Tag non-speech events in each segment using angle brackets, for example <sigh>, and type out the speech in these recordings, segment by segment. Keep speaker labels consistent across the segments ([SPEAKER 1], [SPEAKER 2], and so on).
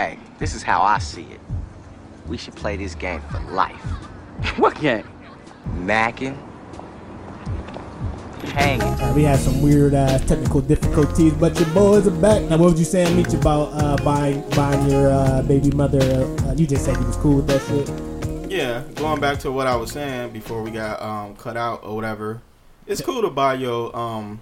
[SPEAKER 1] Hey, this is how I see it. We should play this game for life. <laughs>
[SPEAKER 2] what game?
[SPEAKER 1] Macking. Hanging.
[SPEAKER 3] All right, we had some weird ass technical difficulties, but your boys are back. Now, what was you saying, Meech, about uh, buying buying your uh, baby mother? Uh, you just said you was cool with that shit.
[SPEAKER 4] Yeah, going back to what I was saying before we got um, cut out or whatever. It's cool to buy your um,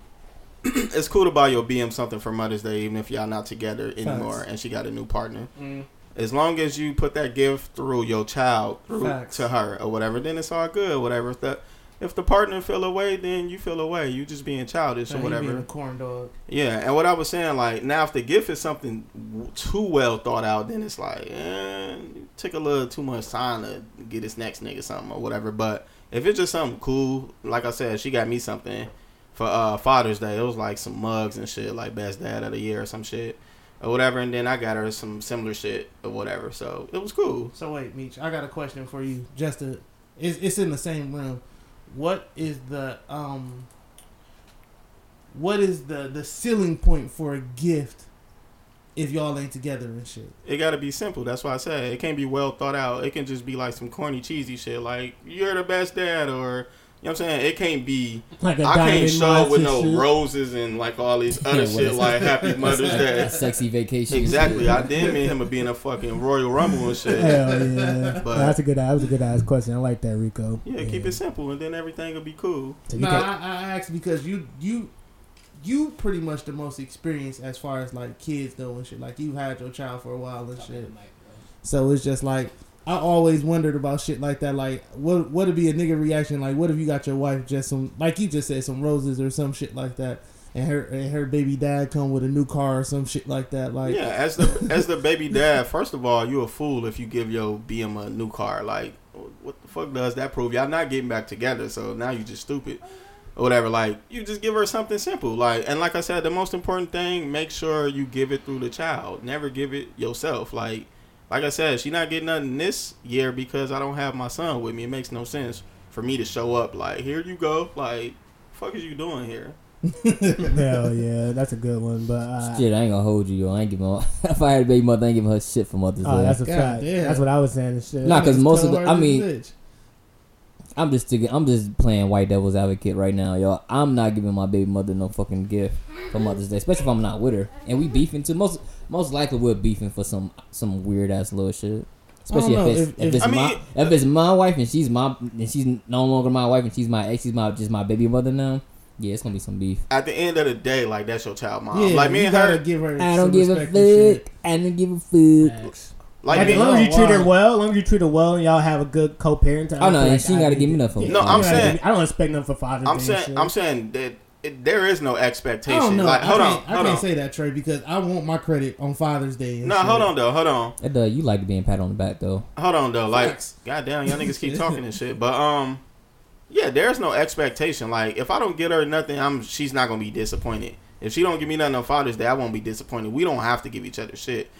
[SPEAKER 4] <clears throat> it's cool to buy your BM something for Mother's Day, even if y'all not together anymore,
[SPEAKER 3] Facts.
[SPEAKER 4] and she got a new partner.
[SPEAKER 3] Mm.
[SPEAKER 4] As long as you put that gift through your child through
[SPEAKER 3] Facts.
[SPEAKER 4] to her or whatever, then it's all good. Whatever. If the if the partner feel away, then you feel away. You just being childish or whatever.
[SPEAKER 5] being a corn dog.
[SPEAKER 4] Yeah, and what I was saying, like now, if the gift is something too well thought out, then it's like, eh, it took a little too much time to get this next nigga something or whatever. But if it's just something cool, like I said, she got me something for uh, Father's Day. It was like some mugs and shit, like best dad of the year or some shit or whatever. And then I got her some similar shit or whatever. So it was cool.
[SPEAKER 5] So wait, Meech, I got a question for you. Just to, it's, it's in the same room. What is the um? What is the the ceiling point for a gift if y'all ain't together and shit?
[SPEAKER 4] It got to be simple. That's why I said it can't be well thought out. It can just be like some corny, cheesy shit, like "you're the best dad" or you know what I'm saying. It can't be.
[SPEAKER 3] Like a
[SPEAKER 4] I can't show up with no
[SPEAKER 3] shit.
[SPEAKER 4] roses and like all these other
[SPEAKER 6] Yeah,
[SPEAKER 4] shit like Happy Mother's Day.
[SPEAKER 6] Sexy vacation.
[SPEAKER 4] Exactly.
[SPEAKER 6] shit.
[SPEAKER 4] I did mean him to be in a fucking Royal Rumble and shit.
[SPEAKER 3] Hell yeah,
[SPEAKER 4] But-
[SPEAKER 3] that's a good. That was a good ass question. I like that, Rico.
[SPEAKER 4] Yeah, keep it simple and then everything will be cool.
[SPEAKER 3] So
[SPEAKER 5] No,
[SPEAKER 3] can't-
[SPEAKER 5] I, I asked because you you you pretty much the most experienced as far as like kids though and shit. Like you had your child for a while and shit. So it's just like I always wondered about shit like that. Like what what would be a nigga reaction? Like what if you got your wife just some like you just said some roses or some shit like that, and her and her baby dad come with a new car or some shit like that. Like
[SPEAKER 4] yeah, as the as the baby dad, first of all, you a fool if you give your BM a new car. Like, what the fuck does that prove? Y'all not getting back together, so now you just stupid or whatever. Like, you just give her something simple. Like, and like I said, the most important thing, make sure you give it through the child. Never give it yourself. Like, like I said, she not getting nothing this year because I don't have my son with me. It makes no sense for me to show up like, here you go. Like, fuck is you doing here? <laughs>
[SPEAKER 3] Hell <laughs> yeah, that's a good one. But uh,
[SPEAKER 6] Shit, I ain't gonna hold you, yo. I ain't giving her. <laughs> if I had a baby mother, I ain't giving her shit for Mother's Day.
[SPEAKER 3] oh, that's a
[SPEAKER 5] God
[SPEAKER 3] fact.
[SPEAKER 5] damn.
[SPEAKER 3] That's what I was saying. And shit.
[SPEAKER 6] Nah, 'cause most of the- I mean-
[SPEAKER 5] bitch.
[SPEAKER 6] I'm just thinking, I'm just playing white devil's advocate right now, y'all. I'm not giving my baby mother no fucking gift for Mother's Day, especially if I'm not with her and we beefing too. Most most likely we're beefing for some some weird ass little shit. Especially if it's
[SPEAKER 5] if-
[SPEAKER 6] if,
[SPEAKER 5] if-
[SPEAKER 6] it's
[SPEAKER 4] I
[SPEAKER 6] my
[SPEAKER 4] mean-
[SPEAKER 6] if it's my wife and she's my and she's no longer my wife and she's my ex, she's my just my baby mother now. Yeah, it's gonna be some beef.
[SPEAKER 4] At the end of the day, like that's your child mom.
[SPEAKER 5] Yeah,
[SPEAKER 4] like me
[SPEAKER 5] you
[SPEAKER 4] and
[SPEAKER 5] gotta
[SPEAKER 4] her,
[SPEAKER 5] give her.
[SPEAKER 6] I
[SPEAKER 5] some
[SPEAKER 6] don't give a
[SPEAKER 5] respect and shit.
[SPEAKER 6] fuck. I don't give a fuck.
[SPEAKER 4] Like
[SPEAKER 3] Like, as long as you treat her well, as long as you treat her well, and y'all have a good co-parenting. I
[SPEAKER 6] Oh
[SPEAKER 3] don't
[SPEAKER 6] no, and
[SPEAKER 3] like
[SPEAKER 6] she ain't
[SPEAKER 3] I
[SPEAKER 6] gotta give me
[SPEAKER 3] to-
[SPEAKER 6] nothing.
[SPEAKER 4] No, I'm saying-
[SPEAKER 3] me- I don't expect nothing for Father's
[SPEAKER 4] I'm
[SPEAKER 3] Day.
[SPEAKER 4] saying,
[SPEAKER 3] shit.
[SPEAKER 4] I'm saying that it, there is no expectation.
[SPEAKER 5] I don't know.
[SPEAKER 4] Like, hold
[SPEAKER 5] I
[SPEAKER 4] on,
[SPEAKER 5] can't, I can't
[SPEAKER 4] on.
[SPEAKER 5] say that, Trey, because I want my credit on Father's Day.
[SPEAKER 4] No,
[SPEAKER 5] shit.
[SPEAKER 4] hold on though, hold on,
[SPEAKER 6] It does. You like being pat on the back though.
[SPEAKER 4] hold on though. Like,
[SPEAKER 5] Facts.
[SPEAKER 4] goddamn, y'all niggas keep <laughs> talking and shit. But um, yeah, there's no expectation. Like, if I don't get her nothing, I'm she's not gonna be disappointed. If she don't give me nothing on Father's Day, I won't be disappointed. We don't have to give each other shit.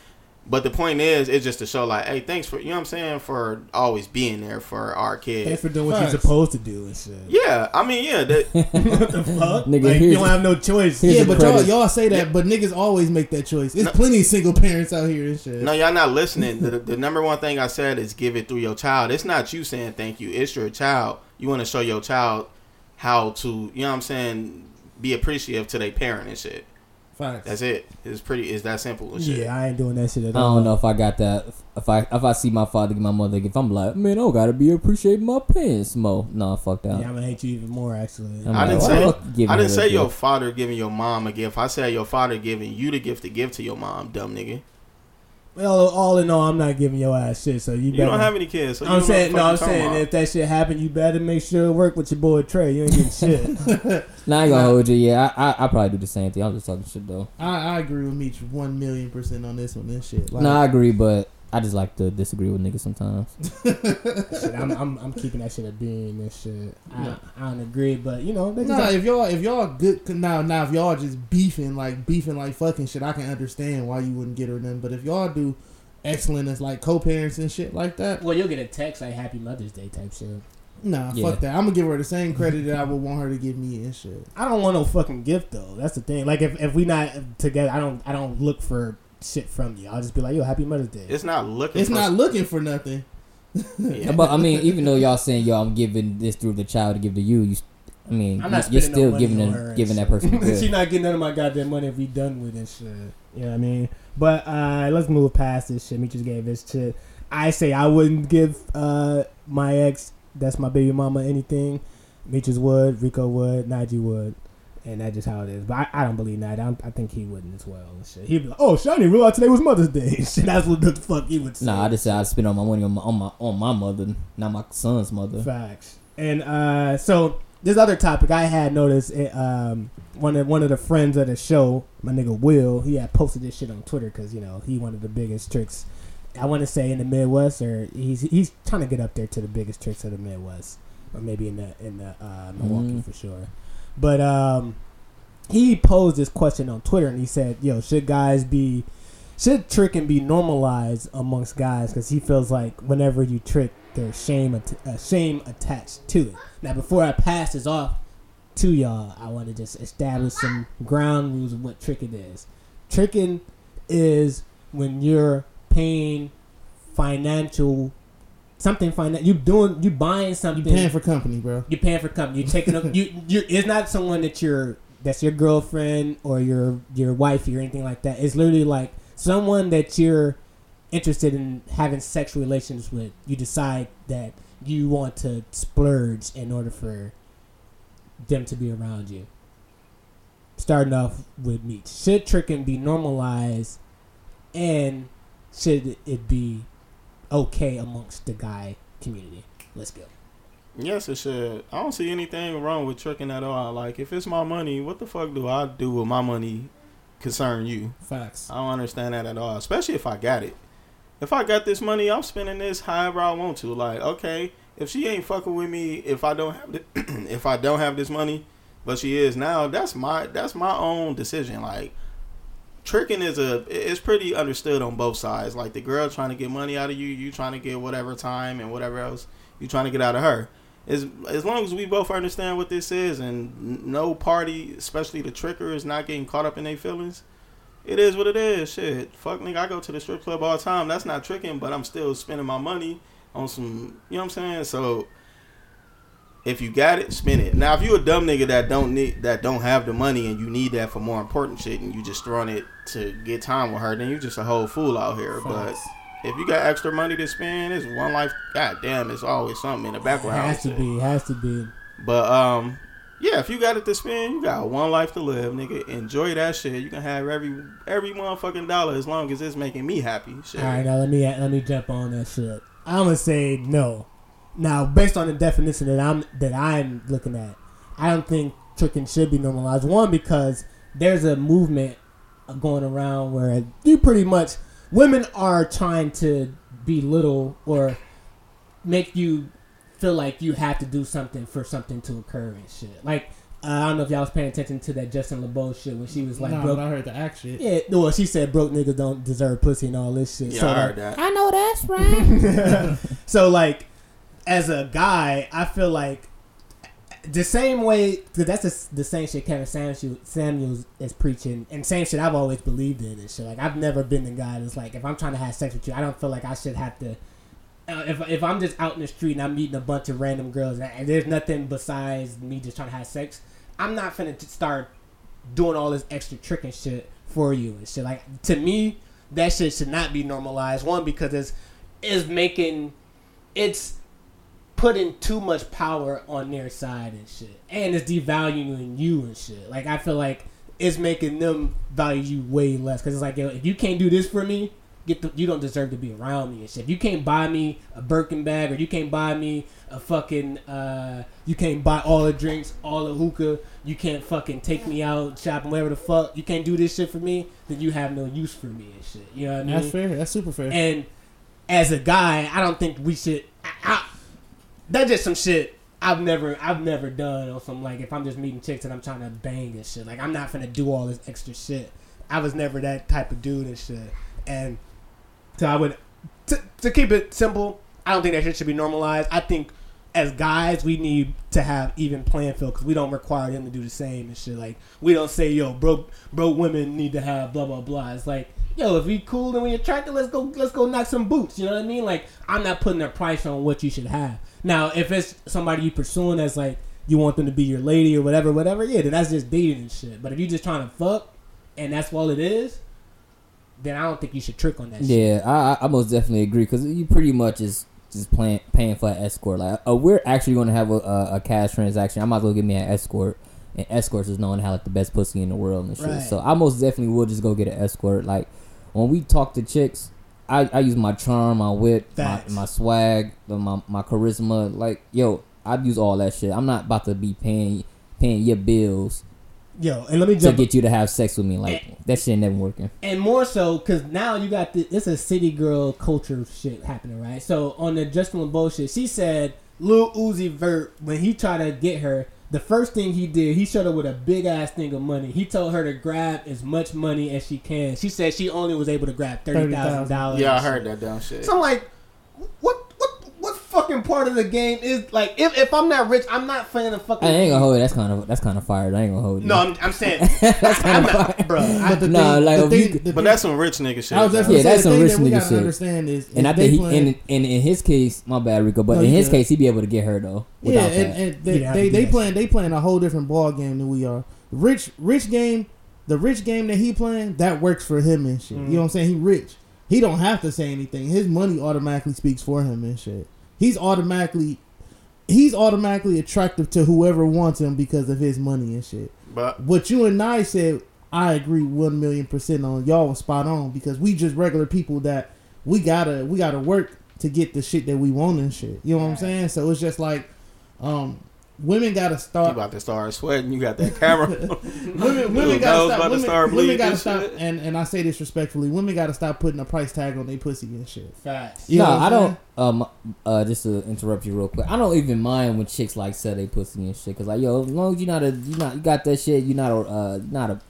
[SPEAKER 4] But the point is, it's just to show like, hey, thanks for you know what I'm saying for always being there for our kids.
[SPEAKER 3] Thanks for doing what
[SPEAKER 5] Facts.
[SPEAKER 3] you're supposed to do and shit.
[SPEAKER 4] Yeah, I mean, yeah, that, <laughs>
[SPEAKER 3] what the fuck? <laughs>
[SPEAKER 6] Nigga,
[SPEAKER 3] like, you
[SPEAKER 6] here's-
[SPEAKER 3] don't have no choice.
[SPEAKER 5] Yeah, but y'all,
[SPEAKER 6] credit.
[SPEAKER 5] y'all say that, but niggas always make that choice. It's plenty of single parents out here and shit.
[SPEAKER 4] No, y'all not listening. The, the number one thing I said is give it through your child. It's not you saying thank you. It's your child. You want to show your child how to, you know what I'm saying, be appreciative to their parent and shit.
[SPEAKER 5] Facts.
[SPEAKER 4] That's it. It's pretty. It's that simple and shit.
[SPEAKER 3] Yeah, I ain't doing that shit at
[SPEAKER 6] I don't know if I got that. If I if I see my father give my mother a gift, I'm like, man, I gotta be appreciating my parents mo. No, fuck that.
[SPEAKER 3] Yeah, I'm gonna hate you even more. Actually,
[SPEAKER 6] I'm
[SPEAKER 4] I
[SPEAKER 6] like,
[SPEAKER 4] didn't say.
[SPEAKER 6] the fuck you giving
[SPEAKER 4] I didn't say
[SPEAKER 6] a
[SPEAKER 4] your father giving your mom a gift. I said your father giving you the gift to give to your mom. Dumb nigga.
[SPEAKER 3] Well, all in all, I'm not giving your ass shit. So you,
[SPEAKER 4] You
[SPEAKER 3] better.
[SPEAKER 4] don't have any kids. So
[SPEAKER 3] I'm saying, no, I'm saying
[SPEAKER 4] talking
[SPEAKER 3] if that shit happen, you better make sure it work with your boy Trey. You ain't getting shit. <laughs>
[SPEAKER 6] Nah, I ain't gonna hold you. Yeah, I, I I probably do the same thing. I'm just talking shit though.
[SPEAKER 5] I, I agree with Meech one million percent on this one. This shit. Like,
[SPEAKER 6] No, I agree, but I just like to disagree with niggas sometimes. <laughs>
[SPEAKER 3] shit, I'm, I'm, I'm keeping that shit a being and shit. I, I don't agree, but you know, they just
[SPEAKER 5] Nah, if y'all if y'all good now now if y'all just beefing like beefing like fucking shit, I can understand why you wouldn't get her none. But if y'all do excellent as like co-parents and shit like that,
[SPEAKER 3] well, you'll get a text like Happy Mother's Day type shit.
[SPEAKER 5] nah,
[SPEAKER 6] Yeah.
[SPEAKER 5] fuck that. I'm gonna give her the same credit that I would <laughs> want her to give me and shit.
[SPEAKER 3] I don't want no fucking gift though. That's the thing. Like if, if we not together, I don't I don't look for shit from you. I'll just be like, yo, happy Mother's Day.
[SPEAKER 4] It's not looking.
[SPEAKER 5] It's
[SPEAKER 4] for,
[SPEAKER 5] not looking for nothing.
[SPEAKER 4] Yeah.
[SPEAKER 6] But I mean, even though y'all saying yo, I'm giving this through the child to give to you, you, I mean,
[SPEAKER 3] I'm not
[SPEAKER 6] you're
[SPEAKER 3] spending no
[SPEAKER 6] still giving them, giving that person <laughs> a
[SPEAKER 3] she not getting none of my goddamn money if we done with this shit. You know what I mean? But uh, let's move past this shit. Me just gave this shit. I say I wouldn't give uh, my ex, that's my baby mama, anything. Meeches would, Rico would, Najee would. And that's just how it is. But I, I don't believe that. I, don't, I think he wouldn't as well. And shit. He'd be like, oh, shit, I didn't realize today was Mother's Day. <laughs> shit, that's what the fuck he would say.
[SPEAKER 6] Nah, I just said I'd spend all my money on my on my on my mother, not my son's mother.
[SPEAKER 3] Facts. And uh, so this other topic I had noticed it, um, one of one of the friends of the show, my nigga Will, he had posted this shit on Twitter because you know he one of the biggest tricks. I want to say in the Midwest, or he's he's trying to get up there to the biggest tricks of the Midwest, or maybe in the in the uh, Milwaukee
[SPEAKER 6] Mhm.
[SPEAKER 3] for sure. But um, he posed this question on Twitter and he said, "Yo, should guys be should tricking be normalized amongst guys? Because he feels like whenever you trick, there's shame uh, shame attached to it." Now, before I pass this off to y'all, I want to just establish some ground rules of what tricking is. Tricking is when you're paying financial something finan you doing you buying something.
[SPEAKER 5] You paying for company, bro.
[SPEAKER 3] you're paying for company. You're taking up. You <laughs> you it's not someone that you're that's your girlfriend or your your wife or anything like that. It's literally like someone that you're interested in having sexual relations with. You decide that you want to splurge in order for them to be around you. Starting off with meat. Should tricking be normalized and should it be okay amongst the guy community? Let's go.
[SPEAKER 4] Yes, it should. I don't see anything wrong with tricking at all. Like, if it's my money, what the fuck do I do with my money concern you?
[SPEAKER 3] Facts.
[SPEAKER 4] I don't understand that at all. Especially if I got it. If I got this money, I'm spending this however I want to. Like, okay, if she ain't fucking with me, if I don't have the, <clears throat> if I don't have this money, but she is now, that's my that's my own decision. Like, tricking is a it's pretty understood on both sides. Like the girl trying to get money out of you, you trying to get whatever time and whatever else you trying to get out of her. As as long as we both understand what this is and no party, especially the tricker, is not getting caught up in their feelings. It is what it is. Shit, fuck nigga, I go to the strip club all the time. That's not tricking, but I'm still spending my money on some. You know what I'm saying? So if you got it, spend it. Now, if you a dumb nigga that don't need that don't have the money and you need that for more important shit, and you just throwing it to get time with her, then you just a whole fool out here. But if you got extra money to spend, it's one life. God damn, it's always something in the background.
[SPEAKER 3] It Has to be. It Has to be.
[SPEAKER 4] But um, yeah, if you got it to spend, you got one life to live, nigga. Enjoy that shit. You can have every every motherfucking dollar as long as it's making me happy. Shit.
[SPEAKER 3] All right, now let me let me jump on that shit. I'm gonna say no. Now, based on the definition that I'm that I'm looking at, I don't think tricking should be normalized. One because there's a movement going around where you pretty much women are trying to belittle or make you feel like you have to do something for something to occur and shit. Like uh, I don't know if y'all was paying attention to that Justin LeBeau shit when she was like,
[SPEAKER 5] nah,
[SPEAKER 3] broke.
[SPEAKER 5] but I heard the act shit.
[SPEAKER 3] Yeah, well, she said broke niggas don't deserve pussy and all this shit.
[SPEAKER 4] Yeah,
[SPEAKER 3] so,
[SPEAKER 4] I
[SPEAKER 3] like,
[SPEAKER 4] heard that.
[SPEAKER 6] I know that's right. <laughs>
[SPEAKER 3] so like, as a guy, I feel like the same way that's the, the same shit Kevin Samuels, is preaching, and same shit I've always believed in and shit. Like I've never been the guy that's like, if I'm trying to have sex with you, I don't feel like I should have to. Uh, if, if I'm just out in the street and I'm meeting a bunch of random girls and, and there's nothing besides me just trying to have sex, I'm not finna start doing all this extra trick and shit for you and shit. Like to me, that shit should not be normalized. One because it's is making it's putting too much power on their side and shit, and it's devaluing you and shit. Like I feel like it's making them value you way less because it's like yo, if you can't do this for me. Get the, you don't deserve to be around me and shit. If you can't buy me a Birkin bag or you can't buy me a fucking uh, you can't buy all the drinks, all the hookah, you can't fucking take me out shopping, whatever the fuck. You can't do this shit for me, then you have no use for me and shit. You know what I mean?
[SPEAKER 5] That's fair. That's super fair.
[SPEAKER 3] And as a guy, I don't think we should. I, I, that's just some shit I've never, I've never done or some like if I'm just meeting chicks and I'm trying to bang and shit. Like I'm not gonna do all this extra shit. I was never that type of dude and shit. And so I would, to, to keep it simple, I don't think that shit should be normalized. I think as guys, we need to have even playing field because we don't require them to do the same and shit. Like we don't say, yo, broke broke women need to have blah blah blah. It's like yo, if we cool and we attractive, let's go, let's go knock some boots. You know what I mean? Like, I'm not putting a price on what you should have. Now, if it's somebody you pursuing that's like you want them to be your lady or whatever, whatever, yeah, then that's just dating and shit. But if you're just trying to fuck and that's all it is, then I don't think you should trick on that shit.
[SPEAKER 6] Yeah, I, I- I most definitely agree because you pretty much is just playing paying for an escort. Like, uh, we're actually going to have a, a, a cash transaction. I might as well get me an escort. And escorts is known how like the best pussy in the world and shit.
[SPEAKER 3] Right.
[SPEAKER 6] So I most definitely will just go get an escort. Like when we talk to chicks, I, I use my charm, my wit, my,
[SPEAKER 3] Facts.
[SPEAKER 6] my swag, the- my my charisma. Like yo, I use all that shit. I'm not about to be paying paying your bills
[SPEAKER 3] Yo, and let me
[SPEAKER 6] to get you to have sex with me. Like that shit never working.
[SPEAKER 3] and more so because now you got the it's a city girl culture shit happening, right? So on the Justin LeBeau shit, she said Lil Uzi Vert when he tried to get her, the first thing he did, he showed her with a big ass thing of money. He told her to grab as much money as she can. She said she only was able to grab thirty thousand dollars.
[SPEAKER 4] Yeah, I heard that dumb shit.
[SPEAKER 3] So I'm like, what fucking part of the game is like if, if I'm not rich, I'm not playing a fucking.
[SPEAKER 6] I ain't gonna hold it. That's kind of that's kind of fired. I ain't gonna hold it.
[SPEAKER 3] No, I'm, I'm saying, <laughs>
[SPEAKER 6] that's kind of fired.
[SPEAKER 3] bro. I,
[SPEAKER 5] But the thing,
[SPEAKER 6] like, if
[SPEAKER 5] thing,
[SPEAKER 6] you-
[SPEAKER 4] but
[SPEAKER 5] thing-
[SPEAKER 4] that's some rich nigga shit.
[SPEAKER 5] I was just
[SPEAKER 4] though.
[SPEAKER 6] Yeah, that's some rich
[SPEAKER 5] that
[SPEAKER 6] nigga shit.
[SPEAKER 5] understand is,
[SPEAKER 6] And I think he,
[SPEAKER 5] playing-
[SPEAKER 6] in, in in his case, my bad, Rico, but
[SPEAKER 5] No,
[SPEAKER 6] in his
[SPEAKER 5] good.
[SPEAKER 6] case, he'd be able to get her though.
[SPEAKER 5] Yeah,
[SPEAKER 6] Without
[SPEAKER 5] and,
[SPEAKER 6] that.
[SPEAKER 5] and they
[SPEAKER 3] You
[SPEAKER 5] they, they playing they playing a whole different ball game than we are. Rich rich game, the rich game that he playing that works for him and shit. You mm. know what I'm saying? He rich. He don't have to say anything. His money automatically speaks for him and shit. He's automatically he's automatically attractive to whoever wants him because of his money and shit.
[SPEAKER 4] But
[SPEAKER 5] What you and I said, I agree one million percent on. Y'all was spot on because we just regular people that we gotta we gotta work to get the shit that we want and shit. You know what I'm saying? So it's just like, um, women gotta
[SPEAKER 4] you
[SPEAKER 5] start.
[SPEAKER 4] about to start sweating. You got that camera. <laughs>
[SPEAKER 5] Women, <laughs> women gotta
[SPEAKER 4] nose
[SPEAKER 5] stop.
[SPEAKER 4] about to
[SPEAKER 5] Women,
[SPEAKER 4] start
[SPEAKER 5] women gotta
[SPEAKER 4] and
[SPEAKER 5] stop.
[SPEAKER 4] shit.
[SPEAKER 5] And and I say this respectfully, women gotta stop putting a price tag on their pussy and shit.
[SPEAKER 3] facts.
[SPEAKER 5] You know
[SPEAKER 6] no,
[SPEAKER 5] what I'm
[SPEAKER 6] I
[SPEAKER 5] saying?
[SPEAKER 6] don't. Um, uh, just to interrupt you real quick, I don't even mind when chicks like sell they pussy and shit. Cause like, yo, as long as you not a, you not, you got that shit, you not a, uh, not a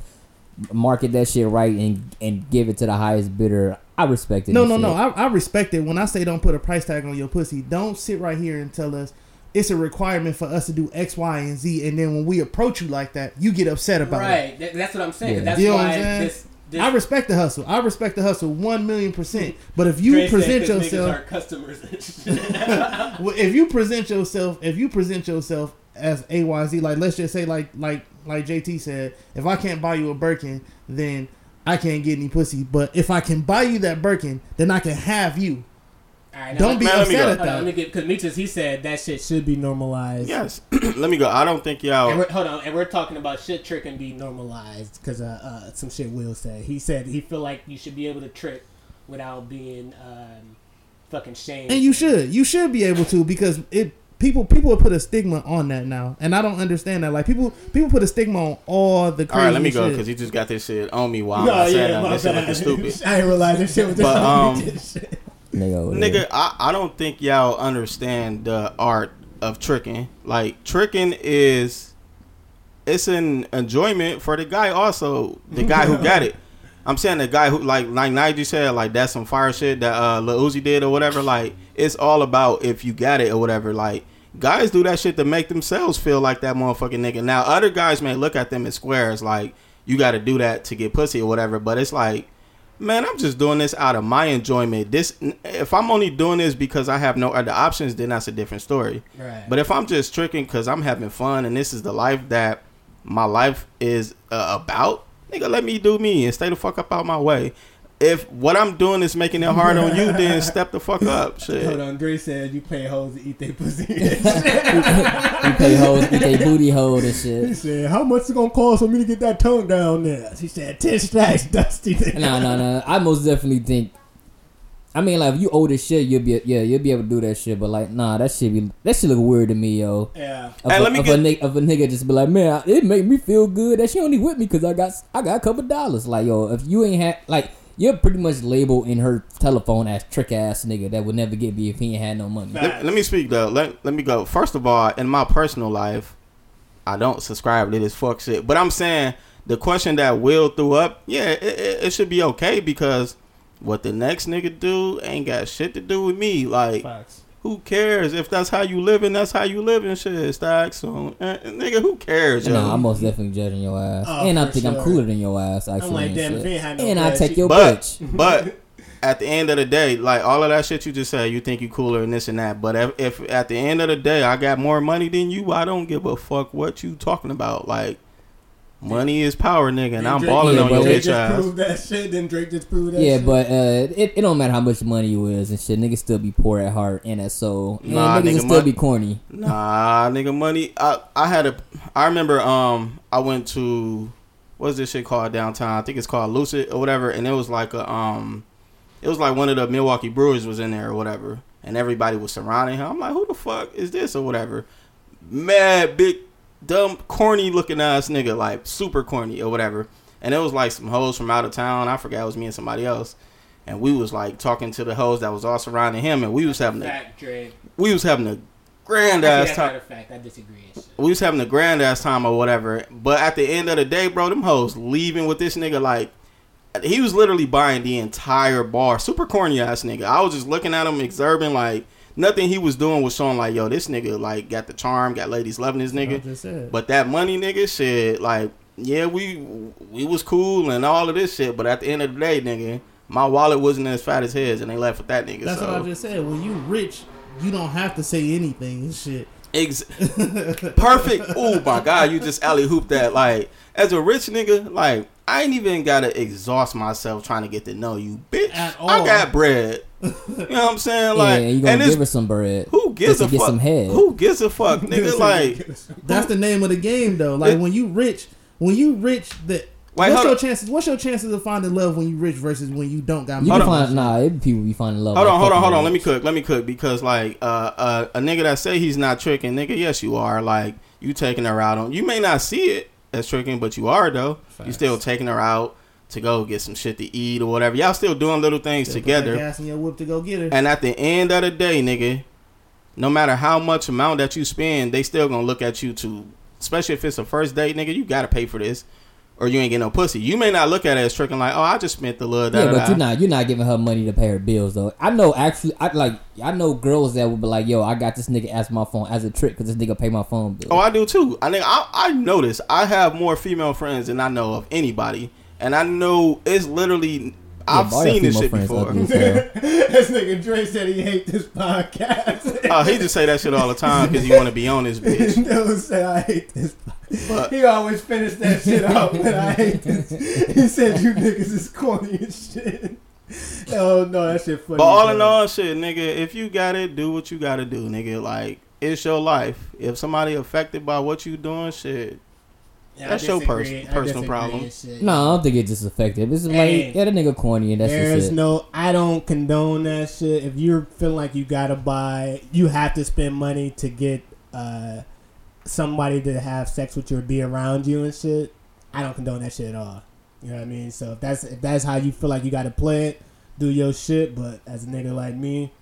[SPEAKER 6] market that shit right and and give it to the highest bidder. I respect it.
[SPEAKER 5] No, no,
[SPEAKER 6] shit.
[SPEAKER 5] no. I, I respect it. When I say don't put a price tag on your pussy, don't sit right here and tell us it's a requirement for us to do X, Y, and Z. And then when we approach you like that, you get upset about it.
[SPEAKER 3] Right. That's what I'm saying.
[SPEAKER 6] Yeah.
[SPEAKER 3] That's
[SPEAKER 5] You know what
[SPEAKER 3] why
[SPEAKER 5] I'm saying?
[SPEAKER 3] this. this
[SPEAKER 5] I respect the hustle. I respect the hustle one million percent. But if you
[SPEAKER 3] Dre said
[SPEAKER 5] present
[SPEAKER 3] 'cause
[SPEAKER 5] yourself,
[SPEAKER 3] are customers <laughs>
[SPEAKER 5] well, if you present yourself, if you present yourself as AYZ, like let's just say, like like like JT said, if I can't buy you a Birkin, then I can't get any pussy. But if I can buy you that Birkin, then I can have you.
[SPEAKER 3] All right, now
[SPEAKER 5] Don't be
[SPEAKER 4] Man, let me
[SPEAKER 5] upset at
[SPEAKER 3] Hold on, let me
[SPEAKER 5] that.
[SPEAKER 3] because Meechus he said that shit should be normalized.
[SPEAKER 4] yes, <clears throat> let me go. I don't think y'all.
[SPEAKER 3] we're, hold on, and we're talking about shit tricking be normalized because uh, uh, some shit Will said. He said he feel like you should be able to trick without being um, fucking shamed.
[SPEAKER 5] And you should, you should be able to because it people people put a stigma on that now, and I don't understand that. Like people people put a stigma on all the
[SPEAKER 4] All
[SPEAKER 5] crazy
[SPEAKER 4] right, let me go because he just got this shit on me while I'm
[SPEAKER 3] No,
[SPEAKER 4] not saying
[SPEAKER 3] yeah,
[SPEAKER 4] that. This shit looking stupid. <laughs>
[SPEAKER 3] I didn't realize <laughs> this shit was just
[SPEAKER 4] But, um,
[SPEAKER 3] shit.
[SPEAKER 6] Nigga.
[SPEAKER 4] Nigga, I, I don't think y'all understand the art of tricking. Like tricking is it's an enjoyment for the guy also. The guy who got it. <laughs> I'm saying the guy who like like Nigel said, like that's some fire shit that uh Lil Uzi did or whatever. Like it's all about if you got it or whatever. Like guys do that shit to make themselves feel like that motherfucking nigga. Now other guys may look at them as squares, like you got to do that to get pussy or whatever. But it's like man, I'm just doing this out of my enjoyment. This, if I'm only doing this because I have no other options, then that's a different story.
[SPEAKER 3] right.
[SPEAKER 4] But if I'm just tricking because I'm having fun and this is the life that my life is uh, about, nigga, let me do me and stay the fuck up out my way. If what I'm doing is making it hard on you, <laughs> then step the fuck up.
[SPEAKER 3] Hold
[SPEAKER 4] Shit.
[SPEAKER 3] on, Dre said you pay hoes to eat their pussy. <laughs>
[SPEAKER 6] you pay hoes, get they booty hole and shit.
[SPEAKER 3] he said, "How much it gonna cost for me to get that tongue down there?" He said, 10 stacks, <laughs> Dusty."
[SPEAKER 6] No, no, no. I most definitely think. I mean, like if you old as shit, you'll be yeah, you'll be able to do that shit. But like, nah, that shit be that shit look weird to me, yo.
[SPEAKER 3] Yeah.
[SPEAKER 6] Of,
[SPEAKER 4] Hey,
[SPEAKER 6] a,
[SPEAKER 4] let me
[SPEAKER 6] of,
[SPEAKER 4] get-
[SPEAKER 6] a nigga, of a nigga just be like, man, it make me feel good that she only with me because I got I got a couple dollars. Like, yo, if you ain't had like, you're pretty much labeled in her telephone as trick ass nigga that would never get me if he ain't had no money.
[SPEAKER 4] Let, let me speak though. Let, let me go. First of all, in my personal life, I don't subscribe to this fuck shit. But I'm saying the question that Will threw up, yeah, it, it, it should be okay because what the next nigga do ain't got shit to do with me. Like
[SPEAKER 5] Facts.
[SPEAKER 4] Who cares if that's how you living? That's how you living, shit. Stacks, so eh, nigga, who cares, yo?
[SPEAKER 6] No, I'm most definitely judging your ass,
[SPEAKER 3] Oh,
[SPEAKER 6] and I
[SPEAKER 3] for
[SPEAKER 6] think I'm cooler than your ass. Actually,
[SPEAKER 3] I'm like,
[SPEAKER 6] and
[SPEAKER 3] damn, if ain't had no
[SPEAKER 6] and I take your
[SPEAKER 4] But
[SPEAKER 6] bitch. <laughs>
[SPEAKER 4] but at the end of the day, like all of that shit you just said, you think you cooler and this and that. But if, if at the end of the day I got more money than you, I don't give a fuck what you talking about. Like money is power, nigga, and
[SPEAKER 3] Then
[SPEAKER 4] I'm
[SPEAKER 3] Drake-
[SPEAKER 4] balling
[SPEAKER 6] Yeah,
[SPEAKER 4] on your bitch ass.
[SPEAKER 3] proved that shit. Then Drake just proved that
[SPEAKER 6] Yeah,
[SPEAKER 3] shit.
[SPEAKER 6] but uh, it, it don't matter how much money you is and shit. Niggas still be poor at heart and at soul. And
[SPEAKER 4] Nah,
[SPEAKER 6] niggas
[SPEAKER 4] nigga,
[SPEAKER 6] still
[SPEAKER 4] mon-
[SPEAKER 6] be corny.
[SPEAKER 4] Nah, nigga, money. I I had a. I remember. Um, I went to what's this shit called downtown? I think it's called Lucid or whatever. And it was like a um, it was like one of the Milwaukee Brewers was in there or whatever, and everybody was surrounding him. I'm like, who the fuck is this or whatever? Mad big, dumb, corny looking ass nigga, like super corny or whatever. And it was like some hoes from out of town. I forgot it was me and somebody else. And we was like talking to the hoes that was all surrounding him, and we was having a we was having a grand ass time
[SPEAKER 3] not a fact. I disagree.
[SPEAKER 4] we was having a grand ass time or whatever. But at the end of the day, bro, them hoes leaving with this nigga like he was literally buying the entire bar. Super corny ass nigga. I was just looking at him observing like nothing he was doing was showing like, yo, this nigga like got the charm, got ladies loving this nigga. But that money nigga shit, like, yeah, we we was cool and all of this shit, but at the end of the day, nigga, my wallet wasn't as fat as his and they left with that nigga.
[SPEAKER 5] That's
[SPEAKER 4] so
[SPEAKER 5] what I just said. When you rich, you don't have to say anything and shit.
[SPEAKER 4] Ex- <laughs> perfect. Oh my god, you just alley hoop that. Like as a rich nigga, like I ain't even gotta exhaust myself trying to get to know you, bitch.
[SPEAKER 5] At
[SPEAKER 4] I got bread. You know what I'm saying? Like,
[SPEAKER 6] yeah, you gonna
[SPEAKER 4] and
[SPEAKER 6] give her some bread.
[SPEAKER 4] who gives a
[SPEAKER 6] to get
[SPEAKER 4] fuck?
[SPEAKER 6] some head.
[SPEAKER 4] Who gives a fuck, <laughs> nigga? Like,
[SPEAKER 5] That's the name of the game, though. Like
[SPEAKER 4] It-
[SPEAKER 5] when you rich, when you rich, that
[SPEAKER 4] Wait,
[SPEAKER 5] what's your
[SPEAKER 4] on.
[SPEAKER 5] chances? What's your chances of finding love when you rich versus when you don't got
[SPEAKER 6] You
[SPEAKER 5] money?
[SPEAKER 6] can find nah, it be people be finding love.
[SPEAKER 4] hold
[SPEAKER 6] by
[SPEAKER 4] on, hold on, hold on.
[SPEAKER 6] rich.
[SPEAKER 4] Let me cook. Let me cook because like uh, uh, a nigga that say he's not tricking, nigga. Yes, you are. Like you taking her out on. You may not see it as tricking, but you are though. You still taking her out to go get some shit to eat or whatever. Y'all still doing little things
[SPEAKER 5] Still
[SPEAKER 4] together.
[SPEAKER 5] gas in your whip to go get her.
[SPEAKER 4] And at the end of the day, nigga, no matter how much amount that you spend, they still gonna look at you to, especially if it's a first date, nigga. You gotta pay for this, or you ain't get no pussy. You may not look at it as tricking, like, oh, I just spent the little. Da,
[SPEAKER 6] Yeah, but you're not you're not giving her money to pay her bills though. I know actually, I like I know girls that would be like, "Yo, I got this nigga as my phone as a trick because this nigga pay my phone bill."
[SPEAKER 4] Oh, I do too. I think I I notice I have more female friends than I know of anybody, and I know it's literally. I've
[SPEAKER 6] all your
[SPEAKER 4] seen this shit before.
[SPEAKER 6] ugly as hell. <laughs>
[SPEAKER 3] this nigga Dre said he hate this podcast. <laughs>
[SPEAKER 4] Oh, he just say that shit all the time because you want to be on this <laughs> bitch.
[SPEAKER 3] Dude said I hate this.
[SPEAKER 4] But
[SPEAKER 3] He always finish that shit off, when I hate this. He said you niggas is corny as shit. Oh no, that shit funny.
[SPEAKER 4] But all in all, shit, nigga, if you got it, do what you gotta do, nigga. Like, it's your life. If somebody affected by what you doing, shit,
[SPEAKER 3] Yeah, I
[SPEAKER 4] that's your pers- personal
[SPEAKER 3] disagree
[SPEAKER 4] problem.
[SPEAKER 6] No, I don't think it's just effective. It's
[SPEAKER 3] Hey.
[SPEAKER 6] like yeah, that nigga corny and that's
[SPEAKER 3] There's
[SPEAKER 6] just it.
[SPEAKER 3] no, I don't condone that shit. If you're feeling like you gotta buy, you have to spend money to get uh, somebody to have sex with you or be around you and shit. I don't condone that shit at all. You know what I mean? So if that's if that's how you feel like you gotta play it, do your shit. But as a nigga like me,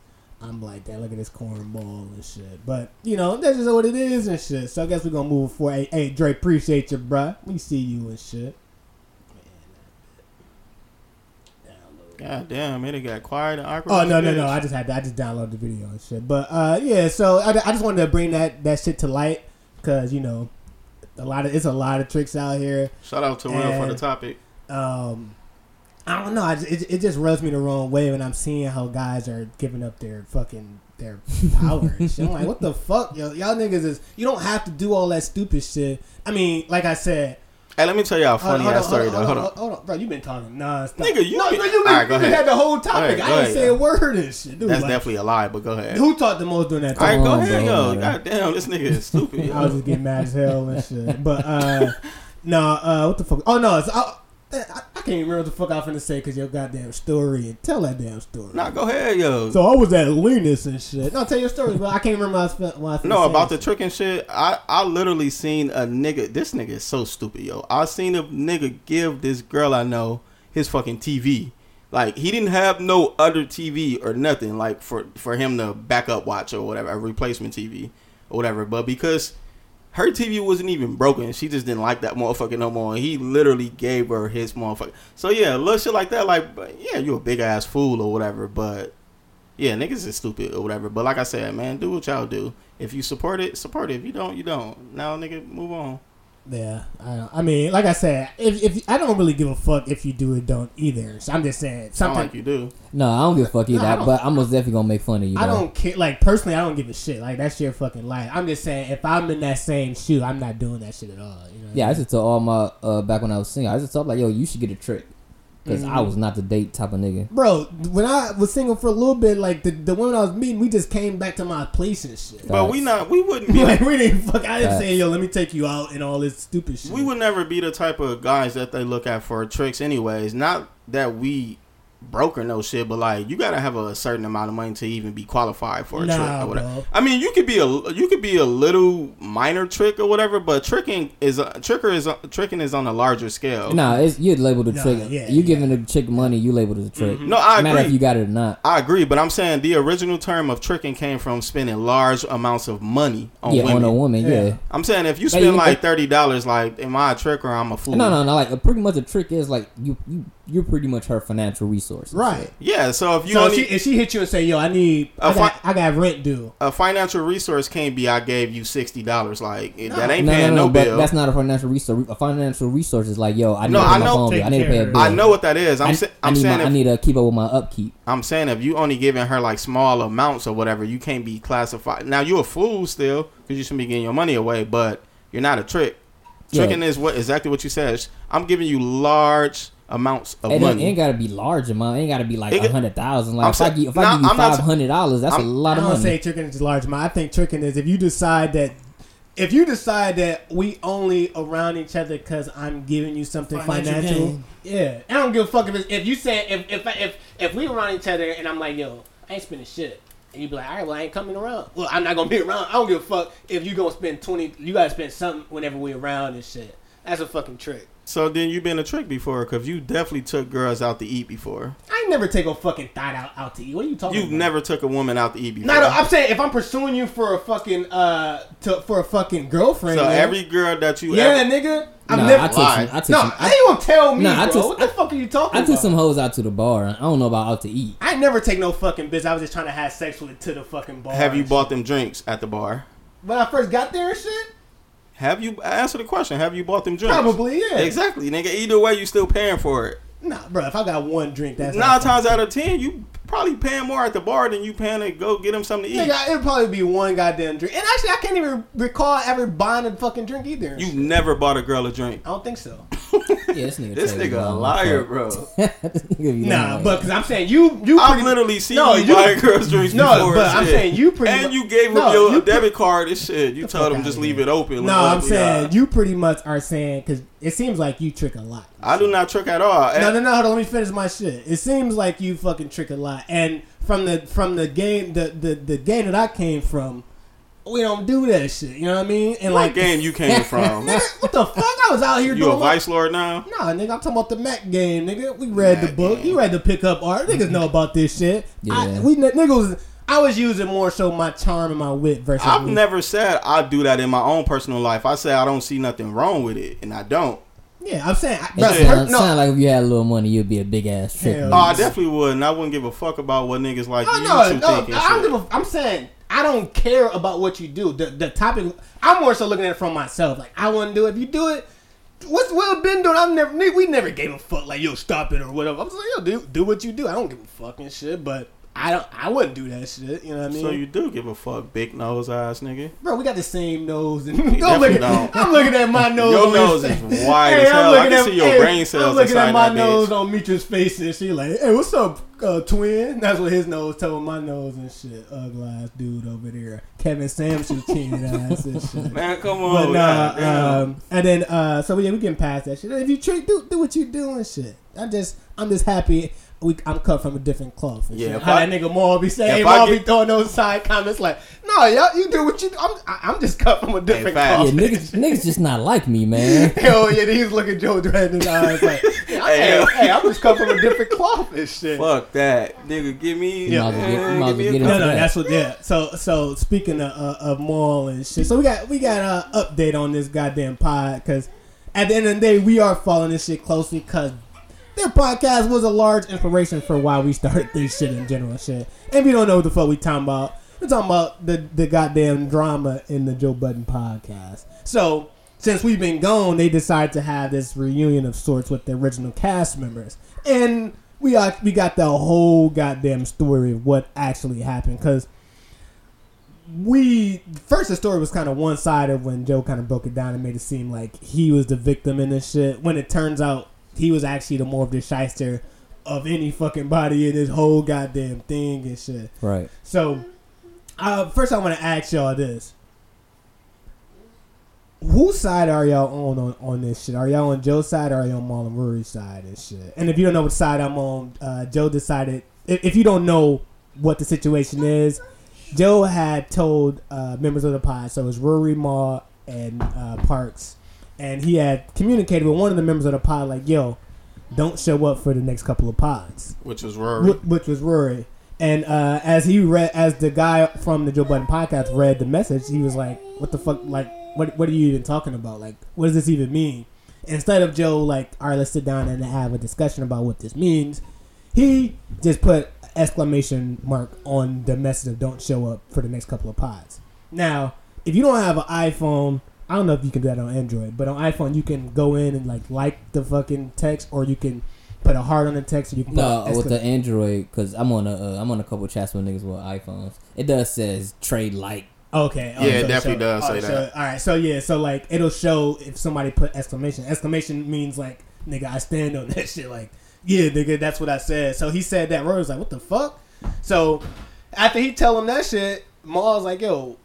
[SPEAKER 3] I'm like, that. look at this cornball and shit. But you know, that's just what it is and shit. So I guess we're gonna move forward. Hey, hey Dre, appreciate you, bruh. We see you and shit.
[SPEAKER 4] god damn, it got quiet and awkward.
[SPEAKER 3] Oh no no no! I just had to, I just downloaded the video and shit. But uh, yeah, so I, I just wanted to bring that that shit to light because you know a lot of it's a lot of tricks out here.
[SPEAKER 4] Shout out to Will for the topic.
[SPEAKER 3] Um, I don't know. I just, it, it just rubs me the wrong way when I'm seeing how guys are giving up their fucking their power and shit. I'm like, what the fuck, yo, y'all niggas is you don't have to do all that stupid shit. I mean, like I said,
[SPEAKER 4] Hey, let me tell y'all a funny
[SPEAKER 3] hold
[SPEAKER 4] ass
[SPEAKER 3] on,
[SPEAKER 4] story
[SPEAKER 3] hold
[SPEAKER 4] though.
[SPEAKER 3] on,
[SPEAKER 4] Hold
[SPEAKER 3] hold
[SPEAKER 4] on.
[SPEAKER 3] on, hold on, bro. You been talking non-stop.
[SPEAKER 4] Nigga, you
[SPEAKER 3] no,
[SPEAKER 4] been-
[SPEAKER 3] no, you been,
[SPEAKER 4] All right, go
[SPEAKER 3] you been had the whole topic.
[SPEAKER 4] Go ahead,
[SPEAKER 3] I
[SPEAKER 4] go
[SPEAKER 3] ain't
[SPEAKER 4] ahead,
[SPEAKER 3] say a
[SPEAKER 4] yo.
[SPEAKER 3] word and shit. Dude,
[SPEAKER 4] That's
[SPEAKER 3] like,
[SPEAKER 4] definitely a lie, but go ahead.
[SPEAKER 3] Who talked the most during that
[SPEAKER 4] All right,
[SPEAKER 3] time?
[SPEAKER 4] go
[SPEAKER 6] Come on,
[SPEAKER 4] ahead,
[SPEAKER 6] bro,
[SPEAKER 4] yo.
[SPEAKER 6] bro.
[SPEAKER 4] God damn, this nigga is stupid. <laughs>
[SPEAKER 3] I was just getting mad as hell and shit. But uh, <laughs> no, uh, what the fuck? Oh no, it's, I, Eh, I, I can't remember what the fuck I was finna say because your goddamn story and tell that damn story.
[SPEAKER 4] Nah, go ahead, yo.
[SPEAKER 3] So I was at Linus and shit. No, tell your story, but I can't remember what I was, what I
[SPEAKER 4] No, about the trick and shit. I I literally seen a nigga. This nigga is so stupid, yo. I seen a nigga give this girl I know his fucking TV. Like he didn't have no other TV or nothing like for for him to backup watch or whatever, a replacement TV or whatever. But because her TV wasn't even broken, she just didn't like that motherfucker no more. He literally gave her his motherfucker. So yeah, little shit like that. Like, yeah, you a big ass fool or whatever. But yeah, niggas is stupid or whatever. But like I said, man, do what y'all do. If you support it, support it. If you don't, you don't. Now, nigga, move on.
[SPEAKER 3] Yeah, I don't. I mean, like I said, if if I don't really give a fuck if you do it, don't either. So I'm just saying
[SPEAKER 4] Sound
[SPEAKER 3] something.
[SPEAKER 4] like you do.
[SPEAKER 6] No, I don't give a fuck either.
[SPEAKER 3] No,
[SPEAKER 6] but I'm most definitely gonna make fun of you.
[SPEAKER 3] I
[SPEAKER 6] though.
[SPEAKER 3] don't care. Like personally, I don't give a shit. Like that's your fucking life. I'm just saying, if I'm in that same shoe, I'm not doing that shit at all. You know
[SPEAKER 6] Yeah, I
[SPEAKER 3] I mean?
[SPEAKER 6] just told all my uh back when I was single. I just told like, yo, you should get a trick because I
[SPEAKER 3] Mhm.
[SPEAKER 6] was not the date type of nigga.
[SPEAKER 3] Bro, when I was single for a little bit, like the, the women I was meeting, we just came back to my place and shit.
[SPEAKER 4] But we not. We wouldn't be. <laughs>
[SPEAKER 3] like we didn't fuck. I didn't
[SPEAKER 6] Facts.
[SPEAKER 3] say, yo, let me take you out and all this stupid shit.
[SPEAKER 4] We would never be the type of guys that they look at for tricks, anyways. Not that we broke or no shit, but like you gotta have a certain amount of money to even be qualified for a trick or whatever.
[SPEAKER 3] bro.
[SPEAKER 4] I mean, you could be a you could be a little minor trick or whatever, but tricking is a, tricker is a, tricking is on a larger scale.
[SPEAKER 6] Nah, it's you labeled a
[SPEAKER 3] Nah,
[SPEAKER 6] trick.
[SPEAKER 3] yeah,
[SPEAKER 6] you
[SPEAKER 3] yeah.
[SPEAKER 6] giving the chick money, you labeled it a trick. Mm-hmm.
[SPEAKER 4] No, I
[SPEAKER 6] Matter if you got it or not.
[SPEAKER 4] I agree, but I'm saying the original term of tricking came from spending large amounts of money on
[SPEAKER 6] yeah,
[SPEAKER 4] women.
[SPEAKER 6] on a woman. Yeah.
[SPEAKER 3] Yeah.
[SPEAKER 4] I'm saying if you spend
[SPEAKER 6] you-
[SPEAKER 4] like thirty dollars, like am I a trick or I'm a fool.
[SPEAKER 6] No, no, no. Like pretty much a trick is like you, you, you're pretty much her financial resource.
[SPEAKER 3] right.
[SPEAKER 4] Yeah, so if you
[SPEAKER 3] so
[SPEAKER 4] only
[SPEAKER 3] if she, if she hit you and say, yo, I need,
[SPEAKER 4] A
[SPEAKER 3] I got,
[SPEAKER 4] fi-
[SPEAKER 3] I got rent due.
[SPEAKER 4] a financial resource can't be I gave you sixty dollars. Like it- that ain't
[SPEAKER 6] No, no,
[SPEAKER 4] paying
[SPEAKER 6] no,
[SPEAKER 4] no,
[SPEAKER 6] but
[SPEAKER 4] bill.
[SPEAKER 6] that's not a financial resource. A financial resource is like, yo, I need
[SPEAKER 4] No,
[SPEAKER 6] to
[SPEAKER 4] I
[SPEAKER 6] pay my
[SPEAKER 4] know-
[SPEAKER 6] phone bill. I need to pay a bill.
[SPEAKER 4] I know what that is. I'm
[SPEAKER 6] I,
[SPEAKER 4] sa-
[SPEAKER 6] I
[SPEAKER 4] I'm
[SPEAKER 6] need
[SPEAKER 4] saying
[SPEAKER 6] my, I need to keep up with my upkeep.
[SPEAKER 4] I'm saying if you only giving her like small amounts or whatever, you can't be classified. Now you're a fool still because you shouldn't be getting your money away, but you're not a trick.
[SPEAKER 6] Yeah.
[SPEAKER 4] Tricking is what exactly what you said. I'm giving you large amounts of
[SPEAKER 6] It ain't,
[SPEAKER 4] money.
[SPEAKER 6] ain't gotta be large amount. It ain't gotta be like a
[SPEAKER 4] get-
[SPEAKER 6] hundred thousand.
[SPEAKER 4] I'm
[SPEAKER 6] Like if I give, if I give you five hundred dollars, that's a
[SPEAKER 4] I'm-
[SPEAKER 6] lot of money.
[SPEAKER 3] I
[SPEAKER 6] of
[SPEAKER 3] don't
[SPEAKER 6] money.
[SPEAKER 3] say tricking is large amount. I think tricking is if you decide that if you decide that we only around each other because I'm giving you something
[SPEAKER 5] Financial
[SPEAKER 3] financial, yeah, I don't give a fuck if it's, if you say if if if if we around each other and I'm like yo, I ain't spending shit. And you be like, all right, well, I ain't coming around. Well, I'm not gonna be around. I don't give a fuck if you gonna spend twenty. You gotta spend something whenever we around and shit. That's a fucking trick.
[SPEAKER 4] So then you've been a trick before because you definitely took girls out to eat before.
[SPEAKER 3] I never take a fucking thought out out to eat. What are you talking
[SPEAKER 4] You've
[SPEAKER 3] about?
[SPEAKER 4] never took a woman out to eat before.
[SPEAKER 3] No, no, I'm saying if I'm pursuing you for a fucking uh to, for a fucking girlfriend.
[SPEAKER 4] so
[SPEAKER 3] man.
[SPEAKER 4] every girl that you
[SPEAKER 3] yeah,
[SPEAKER 4] ever
[SPEAKER 3] nigga. I'm
[SPEAKER 6] Nah,
[SPEAKER 3] never.
[SPEAKER 6] I took
[SPEAKER 4] lied.
[SPEAKER 6] some. I took
[SPEAKER 3] no,
[SPEAKER 6] some.
[SPEAKER 3] I ain't gonna tell me,
[SPEAKER 6] Nah, I
[SPEAKER 3] bro.
[SPEAKER 6] took-
[SPEAKER 3] what the fuck are you talking
[SPEAKER 6] I
[SPEAKER 3] about?
[SPEAKER 6] took some hoes out to the bar. I don't know about out to eat.
[SPEAKER 3] I never take no fucking bitch. I was just trying to have sex with it to the fucking bar.
[SPEAKER 4] have you bought
[SPEAKER 3] shit.
[SPEAKER 4] them drinks at the bar?
[SPEAKER 3] when I first got there and shit?
[SPEAKER 4] Have you answer the question? Have you bought them drinks?
[SPEAKER 3] Probably, yeah.
[SPEAKER 4] Exactly, nigga. Either way, you still paying for it.
[SPEAKER 3] Nah, bro. If I got one drink, that's
[SPEAKER 4] Nine times out of ten, you probably paying more at the bar than you paying to go get them something to eat.
[SPEAKER 3] Nigga, it'd probably be one goddamn drink. And actually, I can't even recall ever buying a fucking drink either.
[SPEAKER 4] You
[SPEAKER 3] shit.
[SPEAKER 4] never bought a girl a drink.
[SPEAKER 3] I don't think so. <laughs>
[SPEAKER 6] Yeah, this nigga.
[SPEAKER 4] This nigga a liar, bro. <laughs>
[SPEAKER 6] This
[SPEAKER 3] Nah,
[SPEAKER 6] lying.
[SPEAKER 3] but because I'm saying you, you.
[SPEAKER 4] I've
[SPEAKER 3] pretty-
[SPEAKER 4] literally seen
[SPEAKER 3] No,
[SPEAKER 4] you,
[SPEAKER 3] you-
[SPEAKER 4] buy <laughs> girls drinks
[SPEAKER 3] No,
[SPEAKER 4] before.
[SPEAKER 3] but
[SPEAKER 4] and
[SPEAKER 3] I'm
[SPEAKER 4] shit.
[SPEAKER 3] saying you pretty
[SPEAKER 4] and you gave him
[SPEAKER 3] No,
[SPEAKER 4] your
[SPEAKER 3] you
[SPEAKER 4] debit card and shit. You
[SPEAKER 3] the
[SPEAKER 4] told
[SPEAKER 3] fuck
[SPEAKER 4] him
[SPEAKER 3] outta
[SPEAKER 4] just
[SPEAKER 3] here.
[SPEAKER 4] leave it open.
[SPEAKER 3] No, I'm saying you pretty much are saying because it seems like you trick a lot.
[SPEAKER 4] I do not trick at all.
[SPEAKER 3] No, no, no. Hold on, let me finish my shit. It seems like you fucking trick a lot, and from the from the game the the, the game that I came from, we don't do that shit. You know what I mean? And
[SPEAKER 4] what
[SPEAKER 3] like,
[SPEAKER 4] game you came <laughs> from?
[SPEAKER 3] Nigga, what the fuck? I was out here doing
[SPEAKER 4] you
[SPEAKER 3] doing
[SPEAKER 4] a vice lord now?
[SPEAKER 3] Nah, nigga, I'm talking about the Mac game, nigga. We read the book.
[SPEAKER 4] game.
[SPEAKER 3] You read the pickup art. Niggas know about this shit. I,
[SPEAKER 6] Yeah.
[SPEAKER 3] we niggas. I was using more so my charm and my wit versus.
[SPEAKER 4] I've
[SPEAKER 3] me.
[SPEAKER 4] never said I do that in my own personal life. I say I don't see nothing wrong with it, and I don't.
[SPEAKER 3] Yeah, I'm saying. I,
[SPEAKER 6] It
[SPEAKER 3] bruh,
[SPEAKER 4] Yeah.
[SPEAKER 3] per-
[SPEAKER 6] sound,
[SPEAKER 3] no,
[SPEAKER 6] sound like if you had a little money, you'd be a big ass trick.
[SPEAKER 4] Oh, I definitely would, and I wouldn't give a fuck about what niggas like
[SPEAKER 3] Oh,
[SPEAKER 4] you
[SPEAKER 3] no, no,
[SPEAKER 4] think and
[SPEAKER 3] I don't give a, I'm saying I don't care about what you do. The the topic. I'm more so looking at it from myself. Like I wouldn't do it. If you do it, what's Will been doing? I've never. We never gave a fuck. Like yo, stop it or whatever. I'm just like yo, do do what you do. I don't give a fucking shit. But I don't. I wouldn't do that shit. You know what I mean?
[SPEAKER 4] So you do give a fuck, big nose ass nigga.
[SPEAKER 3] Bro, we got the same nose. And <laughs> don't look at,
[SPEAKER 4] don't.
[SPEAKER 3] I'm looking at my nose.
[SPEAKER 4] Your nose is wide
[SPEAKER 3] Hey,
[SPEAKER 4] as hell. I can
[SPEAKER 3] at-
[SPEAKER 4] see your
[SPEAKER 3] hey,
[SPEAKER 4] brain cells
[SPEAKER 3] I'm looking
[SPEAKER 4] inside
[SPEAKER 3] at my nose
[SPEAKER 4] bitch.
[SPEAKER 3] on Mitra's face and she like, hey, what's up, uh, twin? That's what his nose told my nose and shit. Ugly ass dude over there. Kevin Samuel's cheated ass and shit. <laughs>
[SPEAKER 4] Man, come on.
[SPEAKER 3] But nah, um, and then uh, so yeah, we getting past that shit. If you trick, do do what you do and shit. I just, I'm just happy. We, I'm cut from a different cloth. And
[SPEAKER 4] Yeah,
[SPEAKER 3] shit.
[SPEAKER 4] if
[SPEAKER 3] how
[SPEAKER 4] I-
[SPEAKER 3] that nigga Mal be saying,
[SPEAKER 4] if I
[SPEAKER 3] Mal be throwing those side comments like, no, y'all, you do what you do. I'm, I- I'm just cut from a different cloth.
[SPEAKER 6] Yeah, niggas, <laughs> niggas just not like me, man. <laughs>
[SPEAKER 3] Hell yeah, he's looking Joe Dredd in the <laughs> eyes like, hey, hey,
[SPEAKER 4] Hey,
[SPEAKER 3] I'm just cut from a different cloth and shit.
[SPEAKER 4] Fuck that, nigga. Give me.
[SPEAKER 3] Yeah.
[SPEAKER 6] Might as well get-
[SPEAKER 4] give me a
[SPEAKER 6] get
[SPEAKER 3] No, no,
[SPEAKER 6] that.
[SPEAKER 3] that's what. Yeah. So, so speaking of, uh, of Mal and shit, so we got we got a update on this goddamn pod because at the end of the day, we are following this shit closely because their podcast was a large inspiration for why we started this shit in general. Shit, and you don't know what the fuck we talking about, we're talking about the the goddamn drama in the Joe Budden podcast. So since we've been gone, they decided to have this reunion of sorts with the original cast members, and we got we got the whole goddamn story of what actually happened because we first the story was kind of one sided when Joe kind of broke it down and made it seem like he was the victim in this shit. When it turns out he was actually the more of the shyster of any fucking body in this whole goddamn thing and shit.
[SPEAKER 6] Right.
[SPEAKER 3] So, uh, first I want to ask y'all this: Whose side are y'all on, on on this shit? Are y'all on Joe's side or are y'all on Marlon Rory's side and shit? And if you don't know what side I'm on, uh, Joe decided. If, if you don't know what the situation is, Joe had told uh, members of the pod, so it was Rory, Ma, and uh, Parks, and he had communicated with one of the members of the pod, like, "Yo, don't show up for the next couple of pods."
[SPEAKER 4] Which was Rory.
[SPEAKER 3] Wh- which was Rory. And uh, as he read, as the guy from the Joe Budden podcast read the message, he was like, "What the fuck? Like, what? What are you even talking about? Like, what does this even mean?" Instead of Joe like, "All right, let's sit down and have a discussion about what this means," he just put exclamation mark on the message of "Don't show up for the next couple of pods." Now, if you don't have an iPhone, I don't know if you can do that on Android, but on iPhone you can go in and like like the fucking text, or you can put a heart on the text, or you can put
[SPEAKER 6] No,
[SPEAKER 3] an
[SPEAKER 6] with the Android, because I'm on a uh, I'm on a couple chats with niggas with iPhones. It does says trade like.
[SPEAKER 3] Okay.
[SPEAKER 4] Yeah, it
[SPEAKER 3] so-
[SPEAKER 4] definitely
[SPEAKER 3] so-
[SPEAKER 4] does say
[SPEAKER 3] oh, so-
[SPEAKER 4] that.
[SPEAKER 3] all right. So yeah. So like, it'll show if somebody put exclamation. Exclamation means like, nigga, I stand on <laughs> that shit. Like, yeah, nigga, that's what I said. So he said that. Rory was like, what the fuck? So after he tell him that shit, Ma was like, yo,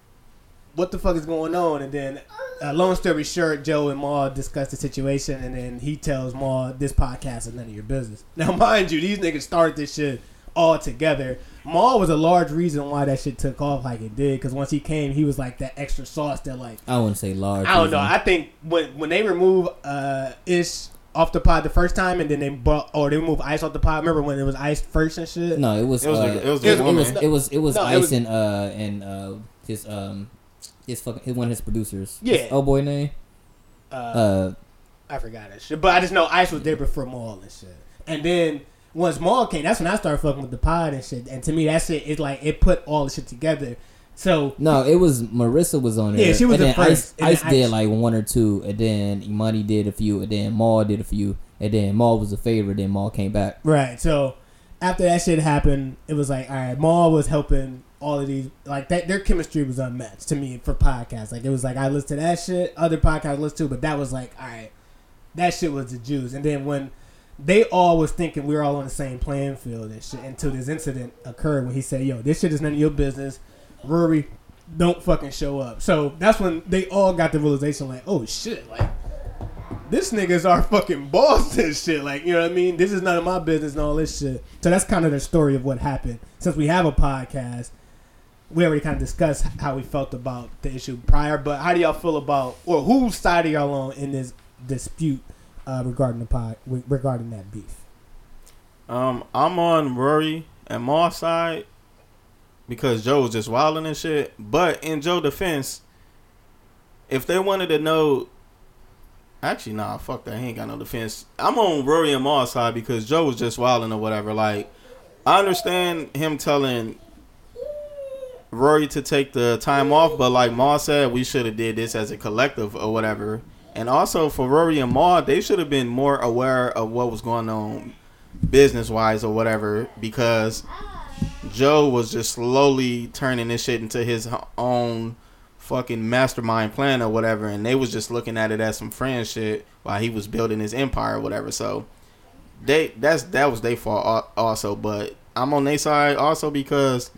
[SPEAKER 3] what the fuck is going on? And then, uh, long story short, Joe and Ma discuss the situation, and then he tells Ma, this podcast is none of your business. <laughs> Now, mind you, these niggas started this shit all together. Ma was a large reason why that shit took off like it did, because once he came, he was like that extra sauce that like
[SPEAKER 6] I wouldn't say large.
[SPEAKER 3] I don't know. I think when when they remove uh Ish off the pod the first time, and then they brought or they remove Ice off the pod. Remember when it was Ice first and shit?
[SPEAKER 6] no, it was.
[SPEAKER 4] It was
[SPEAKER 6] uh,
[SPEAKER 4] a- it was
[SPEAKER 6] it,
[SPEAKER 4] a
[SPEAKER 6] it was. It was. It was
[SPEAKER 3] No, it
[SPEAKER 6] Ice
[SPEAKER 3] was-
[SPEAKER 6] and uh and uh his um his fucking his, one of his producers.
[SPEAKER 3] Yeah.
[SPEAKER 6] Old boy name.
[SPEAKER 3] Uh,
[SPEAKER 6] Uh,
[SPEAKER 3] I forgot that shit, but I just know Ice was there before Mal and shit. And then once Mal came, that's when I started fucking with the pod and shit. And to me, that shit is like it put all the shit together. So
[SPEAKER 6] no, it was Marissa was on there.
[SPEAKER 3] Yeah, she was
[SPEAKER 6] and
[SPEAKER 3] the
[SPEAKER 6] then
[SPEAKER 3] first,
[SPEAKER 6] Ice, Ice did like one or two, and then Imani did a few, and then Mal did a few, and then Mal was a favorite. Then Mal came back.
[SPEAKER 3] Right. So after that shit happened, it was like, all right, Mal was helping all of these like that their chemistry was unmatched to me for podcasts. Like it was like I listened to that shit, other podcasts I listened to, but that was like, all right, that shit was the juice. And then when they all was thinking we were all on the same playing field and shit until this incident occurred when he said, Yo, this shit is none of your business. Rory, don't fucking show up. So that's when they all got the realization like, oh shit, like this nigga's our fucking boss and shit. Like, you know what I mean? This is none of my business and all this shit. So that's kind of the story of what happened. Since we have a podcast, we already kind of discussed how we felt about the issue prior, but how do y'all feel about, or whose side are y'all on in this dispute uh, regarding the pod, regarding that beef?
[SPEAKER 4] Um, I'm on Rory and Ma's side because Joe was just wilding and shit. But in Joe's defense, if they wanted to know, actually, nah, fuck that. He ain't got no defense. I'm on Rory and Ma's side because Joe was just wilding or whatever. Like, I understand him telling Rory to take the time off, but like Ma said, we should have did this as a collective or whatever. And also for Rory and Ma, they should have been more aware of what was going on business wise or whatever because Joe was just slowly turning this shit into his own fucking mastermind plan or whatever and they was just looking at it as some friend shit while he was building his empire or whatever so they that's that was their fault also but I'm on their side also because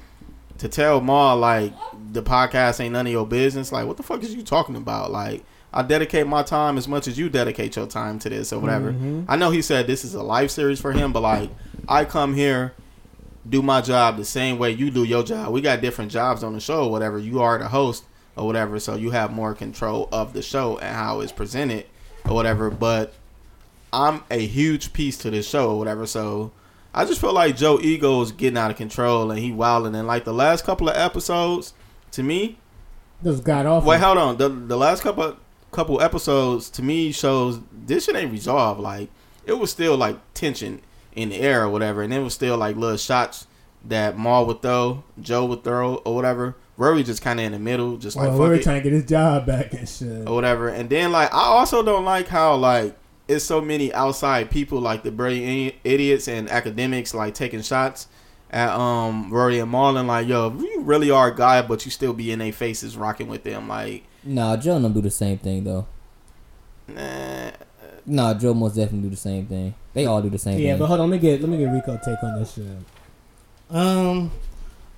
[SPEAKER 4] to tell Ma like the podcast ain't none of your business like what the fuck is you talking about like I dedicate my time as much as you dedicate your time to this or whatever. Mm-hmm. I know he said this is a life series for him, but like I come here, do my job the same way you do your job. We got different jobs on the show or whatever. You are the host or whatever, so you have more control of the show and how it's presented or whatever. But I'm a huge piece to this show or whatever, so I just feel like Joe Ego is getting out of control and he wilding. And like the last couple of episodes, to me,
[SPEAKER 3] This got off.
[SPEAKER 4] Wait, hold on. The the last couple couple episodes to me shows this shit ain't resolved. Like it was still like tension in the air or whatever, and it was still like little shots that Mal would throw, Joe would throw or whatever. Rory just kind of in the middle, just like
[SPEAKER 3] Well, were
[SPEAKER 4] it
[SPEAKER 3] trying to get his job back and shit.
[SPEAKER 4] or whatever. And then like I also don't like how like it's so many outside people like the brilliant idiots and Akademiks like taking shots at um Rory and Marlon. Like yo, you really are a guy, but you still be in their faces rocking with them. Like
[SPEAKER 6] Nah, Joe don't do the same thing though.
[SPEAKER 4] nah,
[SPEAKER 6] Nah, Joe most definitely do the same thing. They all do the same
[SPEAKER 3] Yeah,
[SPEAKER 6] thing.
[SPEAKER 3] but hold on, let me get let me get Rico take on this shit.
[SPEAKER 5] Um,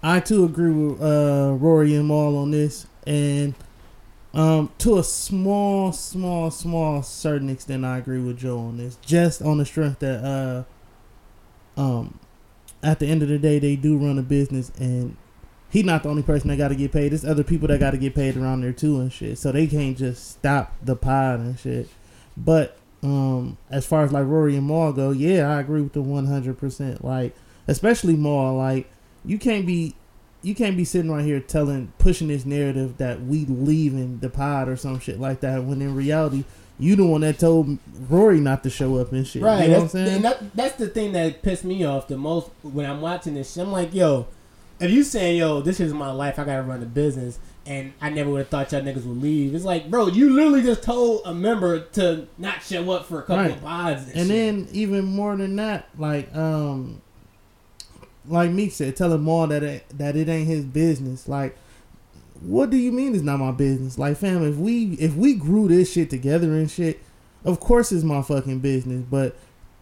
[SPEAKER 5] I too agree with uh, Rory and Mal on this, and um, to a small, small, small certain extent, I agree with Joe on this. Just on the strength that, uh, um, at the end of the day, they do run a business, and he not the only person that got to get paid. There's other people that got to get paid around there too and shit. So they can't just stop the pod and shit. But um, as far as like Rory and Mal go, yeah, I agree with the 100. percent Like especially more like you can't be you can't be sitting right here telling pushing this narrative that we leaving the pod or some shit like that when in reality you the one that told Rory not to show up and shit.
[SPEAKER 3] Right,
[SPEAKER 5] You know what I'm
[SPEAKER 3] that's,
[SPEAKER 5] saying?
[SPEAKER 3] that, that's the thing that pissed me off the most when I'm watching this. shit. I'm like, yo, if you saying, yo, this is my life, I gotta run a business, and I never would have thought y'all niggas would leave. It's like, bro, you literally just told a member to not show up for a couple
[SPEAKER 5] Right.
[SPEAKER 3] of pods, and,
[SPEAKER 5] and then even more than that, like um, like Meek said, tell him more that it, that it ain't his business. Like, what do you mean it's not my business? Like, fam, if we if we grew this shit together and shit, of course it's my fucking business. But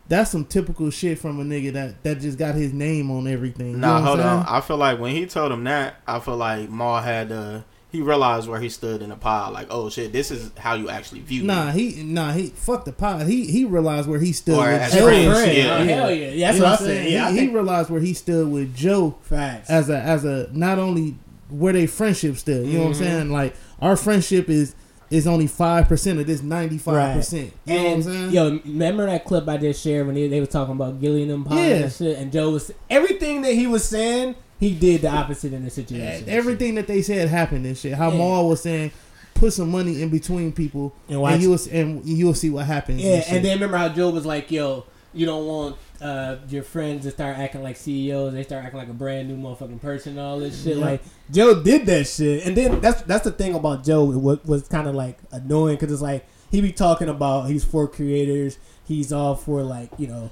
[SPEAKER 5] that's some typical shit from a nigga that that just got his name on everything. You
[SPEAKER 4] nah,
[SPEAKER 5] know what
[SPEAKER 4] hold on. I feel like when he told him that, I feel like Mal had uh he realized where he stood in the pile. Like, oh shit, this is how you actually view
[SPEAKER 5] Nah,
[SPEAKER 4] me.
[SPEAKER 5] he nah he fuck the pot. He he realized where he stood
[SPEAKER 4] Or
[SPEAKER 5] with
[SPEAKER 4] as
[SPEAKER 5] Joe.
[SPEAKER 4] friends,
[SPEAKER 3] Friend,
[SPEAKER 4] yeah.
[SPEAKER 3] oh, hell yeah, yeah, that's
[SPEAKER 5] You know
[SPEAKER 3] what I
[SPEAKER 5] I'm saying?
[SPEAKER 3] said. Yeah, I
[SPEAKER 5] he, he realized where he stood with Joe
[SPEAKER 3] facts.
[SPEAKER 5] as a as a not only where they friendship still. You know what I'm
[SPEAKER 3] Mhm.
[SPEAKER 5] saying? Like our friendship is is only five percent of this ninety five percent. You know what I'm
[SPEAKER 3] And
[SPEAKER 5] saying?
[SPEAKER 3] yo, remember that clip I just shared when they, they were talking about Gillian and Pine
[SPEAKER 5] Yeah.
[SPEAKER 3] and shit, and Joe was everything that he was saying, he did the opposite in the situation.
[SPEAKER 5] And everything that they said happened and shit. How
[SPEAKER 3] Yeah.
[SPEAKER 5] Mal was saying, put some money in between people,
[SPEAKER 3] And
[SPEAKER 5] and, you'll and you'll see what happens.
[SPEAKER 3] Yeah,
[SPEAKER 5] and,
[SPEAKER 3] and then remember how Joe was like, "Yo, you don't want uh, your friends to start acting like CEOs. They start acting like a brand new motherfucking person. And all this shit.
[SPEAKER 5] Yeah.
[SPEAKER 3] Like Joe did that shit, and then that's that's the thing about Joe. What was kind of like annoying because it's like he be talking about he's for creators. He's all for like you know.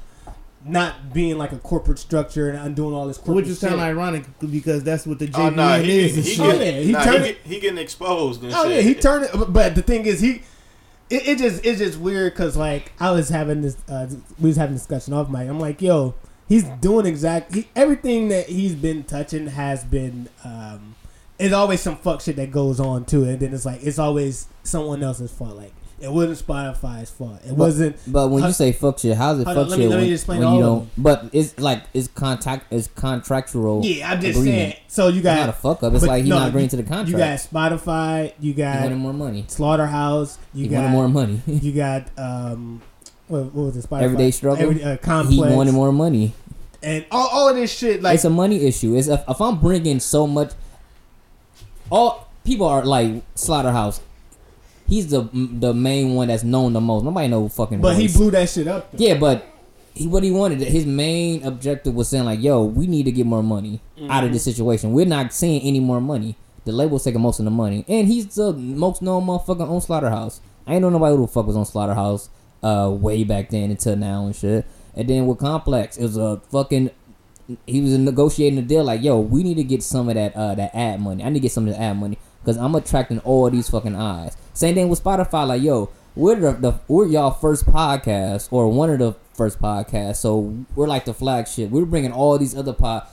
[SPEAKER 3] Not being like a corporate structure and undoing all this corporate
[SPEAKER 5] which is kind of ironic because that's what the
[SPEAKER 4] Oh
[SPEAKER 5] JVN
[SPEAKER 4] no, he,
[SPEAKER 5] is.
[SPEAKER 4] he, he.
[SPEAKER 3] Oh, yeah, he
[SPEAKER 4] nah,
[SPEAKER 3] turned
[SPEAKER 4] he,
[SPEAKER 3] it-
[SPEAKER 4] he getting exposed and
[SPEAKER 3] Oh
[SPEAKER 4] shit.
[SPEAKER 3] yeah, he turned it. But the thing is, he it, it just it's just weird because like I was having this, uh, we was having a discussion off mic. I'm like, yo, he's doing exactly everything that he's been touching has been. um It's always some fuck shit that goes on too, and then it's like it's always someone else's fault. Like it wasn't Spotify's fault. It wasn't.
[SPEAKER 6] But when you say fuck shit, how's it
[SPEAKER 3] on,
[SPEAKER 6] fuck
[SPEAKER 3] let me-
[SPEAKER 6] shit
[SPEAKER 3] let me
[SPEAKER 6] when,
[SPEAKER 3] all
[SPEAKER 6] you
[SPEAKER 3] of
[SPEAKER 6] don't?
[SPEAKER 3] them.
[SPEAKER 6] But it's like it's contact, it's contractual.
[SPEAKER 3] Yeah, I'm just
[SPEAKER 6] agreement.
[SPEAKER 3] saying. So you
[SPEAKER 6] got a fuck up. It's like he's
[SPEAKER 3] no,
[SPEAKER 6] not agreeing to the contract.
[SPEAKER 3] you got Spotify. You got
[SPEAKER 6] wanted more money.
[SPEAKER 3] Slaughterhouse. You
[SPEAKER 6] he
[SPEAKER 3] got
[SPEAKER 6] more money. <laughs>
[SPEAKER 3] You got um, what, what was it? Spotify?
[SPEAKER 6] Everyday struggle?
[SPEAKER 3] Every, uh,
[SPEAKER 6] he
[SPEAKER 3] complex.
[SPEAKER 6] wanted more money.
[SPEAKER 3] and all, all of this shit. Like
[SPEAKER 6] it's a money issue. It's if, if I'm bringing so much, all people are like Slaughterhouse. He's the the main one that's known the most. Nobody know fucking.
[SPEAKER 3] but he blew that shit up. though.
[SPEAKER 6] Yeah, but he what he wanted. His main objective was saying like, "Yo, we need to get more money out of this situation. We're not seeing any more money. The label's taking most of the money, and he's the most known motherfucker on Slaughterhouse. I ain't know nobody who the fuck was on Slaughterhouse uh way back then until now and shit. And then with Complex, it was a fucking. He was negotiating a deal like, "Yo, we need to get some of that uh that ad money. I need to get some of the ad money because I'm attracting all these fucking eyes." Same thing with Spotify. Like, yo, we're the, the we're y'all first podcast or one of the first podcasts, so we're like the flagship. We're bringing all these other pod.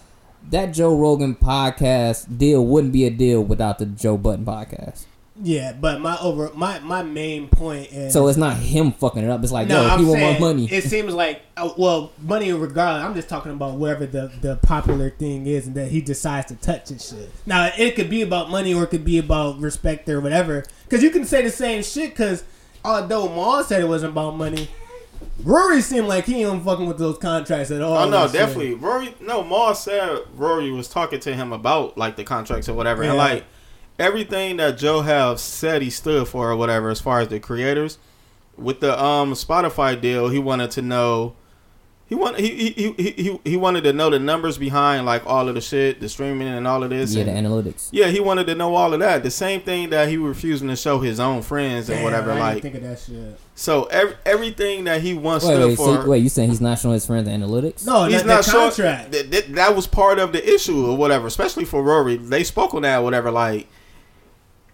[SPEAKER 6] That Joe Rogan podcast deal wouldn't be a deal without the Joe Budden podcast.
[SPEAKER 3] Yeah. But my over my my main point is
[SPEAKER 6] So it's not him fucking it up. It's like,
[SPEAKER 3] no.
[SPEAKER 6] yo,
[SPEAKER 3] I'm
[SPEAKER 6] he want
[SPEAKER 3] saying
[SPEAKER 6] more money.
[SPEAKER 3] it seems like uh, well, money regardless. I'm just talking about whatever the the popular thing is, and that he decides to touch and shit. Now it could be about money or it could be about respect or whatever. Because you can say the same shit. Because although Mal said it wasn't about money. Rory seemed like he ain't fucking with those contracts at all.
[SPEAKER 4] Oh no,
[SPEAKER 3] and shit.
[SPEAKER 4] definitely. Rory, no, Mal said Rory was talking to him about like the contracts or whatever, and like everything that Joe have said he stood for or whatever, as far as the creators. with the um Spotify deal, he wanted to know. He wanted he, he, he, he, he wanted to know the numbers behind like all of the shit, the streaming and all of this.
[SPEAKER 6] Yeah, the analytics.
[SPEAKER 4] yeah, he wanted to know all of that. The same thing that he refusing to show his own friends and
[SPEAKER 3] Damn,
[SPEAKER 4] whatever.
[SPEAKER 3] I didn't
[SPEAKER 4] Like
[SPEAKER 3] think of that shit.
[SPEAKER 4] so, ev- everything that he wants
[SPEAKER 6] Wait,
[SPEAKER 4] stood
[SPEAKER 6] wait,
[SPEAKER 4] for.
[SPEAKER 6] so, wait. You saying he's not showing his friends the analytics?
[SPEAKER 3] No,
[SPEAKER 4] he's
[SPEAKER 3] that,
[SPEAKER 4] not
[SPEAKER 3] the
[SPEAKER 4] showing. That, that, that was part of the issue or whatever, especially for Rory. They spoke on that, or whatever. Like,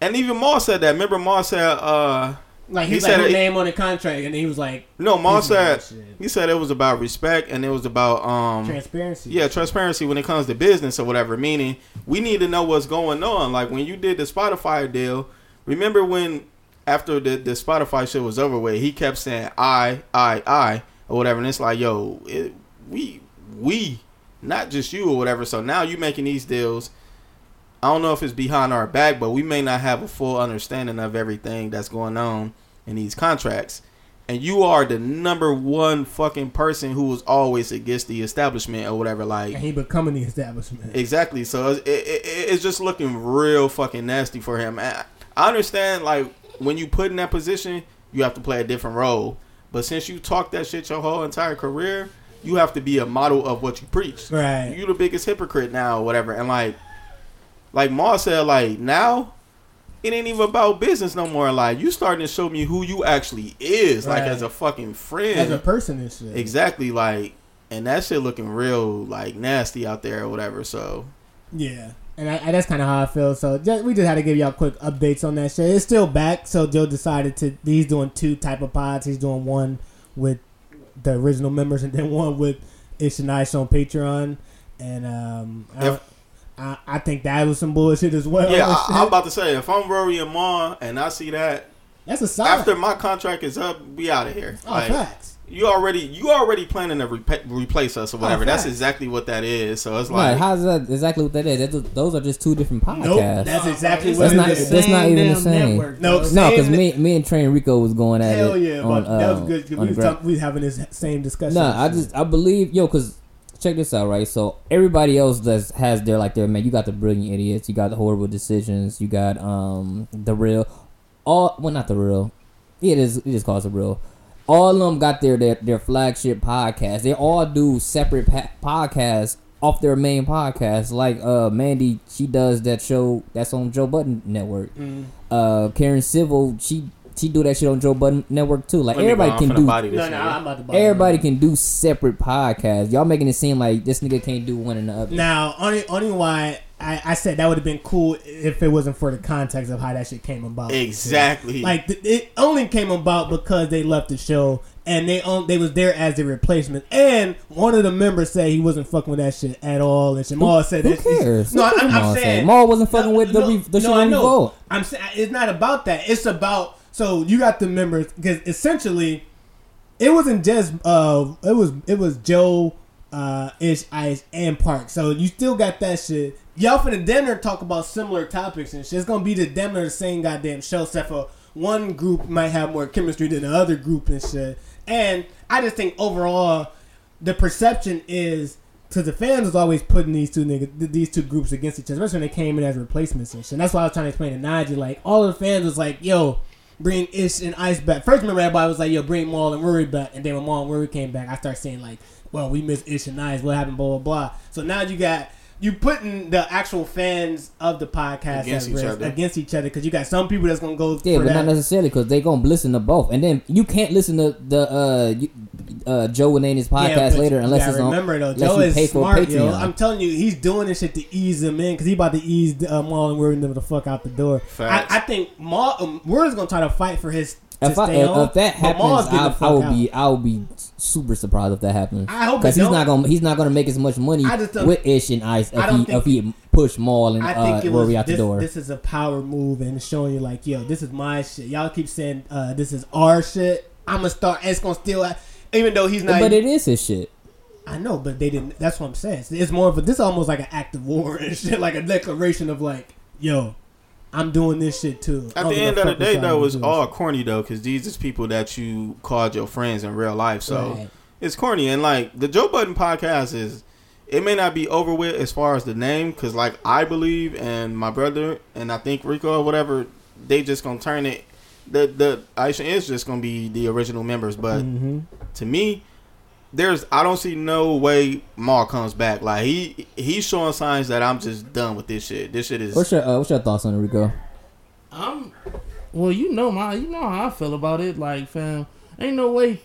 [SPEAKER 4] and even Mal said that. Remember, Mal said, uh,
[SPEAKER 3] like
[SPEAKER 4] he said
[SPEAKER 3] like,
[SPEAKER 4] it-
[SPEAKER 3] "Who name on the contract?" And he was like,
[SPEAKER 4] no,
[SPEAKER 3] Mal
[SPEAKER 4] said he said it was about respect and it was about um
[SPEAKER 3] "Transparency."
[SPEAKER 4] yeah transparency when it comes to business or whatever. Meaning, we need to know what's going on. Like when you did the Spotify deal, remember when after the the Spotify shit was over with, he kept saying I, I, I or whatever, and it's like, yo, it, we we not just you or whatever. So now you making these deals. I don't know if it's behind our back, but we may not have a full understanding of everything that's going on in these contracts. And you are the number one fucking person who was always against the establishment or whatever. Like
[SPEAKER 3] and he becoming the establishment.
[SPEAKER 4] Exactly. So it, it, it, it's just looking real fucking nasty for him. I, I understand, like, when you put in that position, you have to play a different role. But since you talk that shit your whole entire career, you have to be a model of what you preach.
[SPEAKER 3] Right.
[SPEAKER 4] You're the biggest hypocrite now, or whatever. And like, like Mal said, like now, it ain't even about business no more. Like you starting to show me who you actually is, like as a fucking friend.
[SPEAKER 3] As a person and shit.
[SPEAKER 4] Exactly, like, and that shit looking real like nasty out there or whatever. So
[SPEAKER 3] Yeah. And I, I, that's kind of how I feel. So just, we just had to give y'all quick updates on that shit. It's still back. So Joe decided to. He's doing two type of pods. He's doing one with the original members, and then one with Ish and Ice on Patreon. And um,
[SPEAKER 4] If-
[SPEAKER 3] I, I think that was some bullshit as well.
[SPEAKER 4] yeah, I, I'm <laughs> about to say if I'm Rory and Mal and I see that
[SPEAKER 3] that's a sign.
[SPEAKER 4] after my contract is up, we out of here.
[SPEAKER 3] oh,
[SPEAKER 4] Like,
[SPEAKER 3] facts.
[SPEAKER 4] you already you already planning to repa- replace us or whatever. That's exactly what that is. So it's
[SPEAKER 6] Like,
[SPEAKER 4] like
[SPEAKER 6] how's that exactly what that is? That's, those are just two different podcasts.
[SPEAKER 3] Nope. That's exactly
[SPEAKER 5] It's
[SPEAKER 3] what
[SPEAKER 6] That's
[SPEAKER 3] it
[SPEAKER 6] not-
[SPEAKER 3] is.
[SPEAKER 6] that's not even the same.
[SPEAKER 5] network,
[SPEAKER 3] No,
[SPEAKER 6] no, because me, me and Train Rico was going at
[SPEAKER 3] Hell
[SPEAKER 6] it.
[SPEAKER 3] yeah,
[SPEAKER 6] on,
[SPEAKER 3] but that was
[SPEAKER 6] um,
[SPEAKER 3] good. 'cause
[SPEAKER 6] on
[SPEAKER 3] We
[SPEAKER 6] the
[SPEAKER 3] was, talk, we was having this same discussion.
[SPEAKER 6] No, I just I believe yo because check this out right. So everybody else that has their like their man. You got the brilliant idiots. You got the horrible decisions. You got um the real. All well not the real. Yeah, it is. It just calls the real. All of them got their their, their flagship podcast. They all do separate pa- podcasts off their main podcast. Like uh Mandy, she does that show that's on Joe Budden Network.
[SPEAKER 3] Mm.
[SPEAKER 6] Uh Karen Civil, she she do that shit on Joe Budden Network too. Like
[SPEAKER 4] let
[SPEAKER 6] everybody can do
[SPEAKER 3] No, no. I'm about to. buy
[SPEAKER 6] Everybody can do separate podcasts. Y'all making it seem like this nigga can't do one and the other.
[SPEAKER 3] Now, only only why I, I said that would have been cool if it wasn't for the context of how that shit came about.
[SPEAKER 4] exactly.
[SPEAKER 3] Like th- it only came about because they left the show and they on, they was there as a replacement. And one of the members said he wasn't fucking with that shit at all. And Jamal said
[SPEAKER 6] Who
[SPEAKER 3] this. this-
[SPEAKER 6] cares?
[SPEAKER 3] No, I'm, I'm saying
[SPEAKER 6] say? Mal wasn't fucking
[SPEAKER 3] No,
[SPEAKER 6] with the
[SPEAKER 3] no,
[SPEAKER 6] re- the
[SPEAKER 3] no,
[SPEAKER 6] shit
[SPEAKER 3] I
[SPEAKER 6] on
[SPEAKER 3] know.
[SPEAKER 6] Revolt.
[SPEAKER 3] I'm saying it's not about that. It's about so you got the members because essentially it wasn't just uh it was it was Joe uh Ish Ice and Park. So you still got that shit. Y'all finna damn near talk about similar topics and shit. It's gonna be the damn the same goddamn show except for one group might have more chemistry than the other group and shit. And I just think overall the perception is because the fans is always putting these two niggas, these two groups against each other, especially when they came in as replacements and shit. And that's why I was trying to explain to Najee, like all the fans was like, "Yo, bring Ish and Ice back." First, remember everybody was like, "Yo, bring Mal and Rory back," and then when Mal and Rory came back, I started saying like, "Well, we miss Ish and Ice. What happened?" Blah blah blah. So now you got you putting the actual fans of the podcast
[SPEAKER 4] Against
[SPEAKER 3] at
[SPEAKER 4] each
[SPEAKER 3] risk,
[SPEAKER 4] other.
[SPEAKER 3] against each other because you got some people that's gonna go
[SPEAKER 6] Yeah,
[SPEAKER 3] for
[SPEAKER 6] but
[SPEAKER 3] that.
[SPEAKER 6] not necessarily because they gonna listen to both, and then you can't listen to the uh, you, uh Joe and Andy's
[SPEAKER 3] Yeah,
[SPEAKER 6] podcast
[SPEAKER 3] but
[SPEAKER 6] later
[SPEAKER 3] you
[SPEAKER 6] unless
[SPEAKER 3] gotta
[SPEAKER 6] it's on.
[SPEAKER 3] remember though, Joe
[SPEAKER 6] you
[SPEAKER 3] is
[SPEAKER 6] pay for
[SPEAKER 3] smart, yo.
[SPEAKER 6] Patreon.
[SPEAKER 3] I'm telling you, he's doing this shit to ease him in because he about to ease uh, Mal and Word the fuck out the door. I, I think Mal um, Word's gonna try to fight for his
[SPEAKER 6] if, I, if, if that happens,
[SPEAKER 3] getting the
[SPEAKER 6] I, I, will
[SPEAKER 3] out.
[SPEAKER 6] be I will be super surprised if that happens.
[SPEAKER 3] I hope
[SPEAKER 6] because he's
[SPEAKER 3] don't.
[SPEAKER 6] not gonna he's not gonna make as much money
[SPEAKER 3] I just don't-
[SPEAKER 6] with Ish and Ice if he if he push Mal and uh,
[SPEAKER 3] think it was
[SPEAKER 6] Rory out
[SPEAKER 3] this,
[SPEAKER 6] the door.
[SPEAKER 3] this is a power move and showing you like, yo, this is my shit. Y'all keep saying uh, this is our shit. I'm gonna start. It's gonna still, even though he's not.
[SPEAKER 6] but it is his shit.
[SPEAKER 3] I know, but they didn't. That's what I'm saying. It's more of a. This is almost like an act of war and <laughs> shit, like a declaration of like, yo, I'm doing this shit too.
[SPEAKER 4] At the end of the day, though, it's all corny though, because these is people that you called your friends in real life. So
[SPEAKER 3] Right.
[SPEAKER 4] it's corny, and like the Joe Budden podcast is, it may not be over with as far as the name, because like I believe and my brother and I think Rico or whatever, they just gonna turn it the the Aisha is just gonna be the original members, but
[SPEAKER 3] Mm-hmm.
[SPEAKER 4] to me, there's I don't see no way Mal comes back. Like he he's showing signs that I'm just done with this shit. This shit is
[SPEAKER 6] What's your uh, What's your thoughts on it, Rico?
[SPEAKER 5] I'm well, you know my you know how I feel about it. Like, fam, ain't no way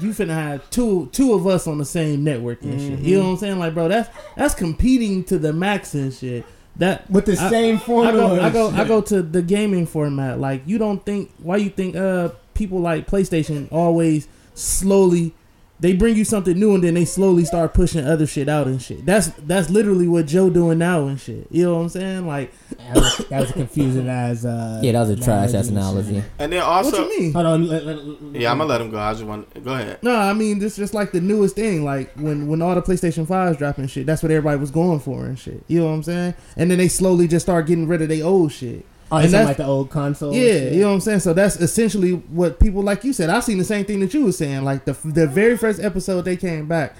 [SPEAKER 5] you finna have two two of us on the same network and shit. You know what I'm saying? Like, bro, that's that's competing to the max and shit. That
[SPEAKER 3] With the
[SPEAKER 5] I-
[SPEAKER 3] same
[SPEAKER 5] I go I go I go to the gaming format. Like, you don't think why you think uh people like PlayStation always slowly they bring you something new and then they slowly start pushing other shit out and shit. That's that's literally what Joe doing now and shit. You know what I'm saying? Like,
[SPEAKER 3] That was, that was confusing as. Uh,
[SPEAKER 6] Yeah, that was a trash ass
[SPEAKER 3] analogy and
[SPEAKER 6] analogy.
[SPEAKER 4] and then also,
[SPEAKER 5] what
[SPEAKER 4] also
[SPEAKER 5] you mean?
[SPEAKER 3] Hold on. Let, let, let-
[SPEAKER 4] yeah, I'm gonna let him go. I just want go ahead.
[SPEAKER 5] No, I mean this just like the newest thing. Like when when all the PlayStation fives dropping shit, that's what everybody was going for and shit. You know what I'm saying? And then they slowly just start getting rid of their old shit.
[SPEAKER 3] Oh,
[SPEAKER 5] And
[SPEAKER 3] and
[SPEAKER 5] that's-
[SPEAKER 3] like the old console.
[SPEAKER 5] Yeah,
[SPEAKER 3] shit.
[SPEAKER 5] you know what I'm saying. So that's essentially what people like you said. I've seen the same thing that you was saying. Like the the very first episode they came back.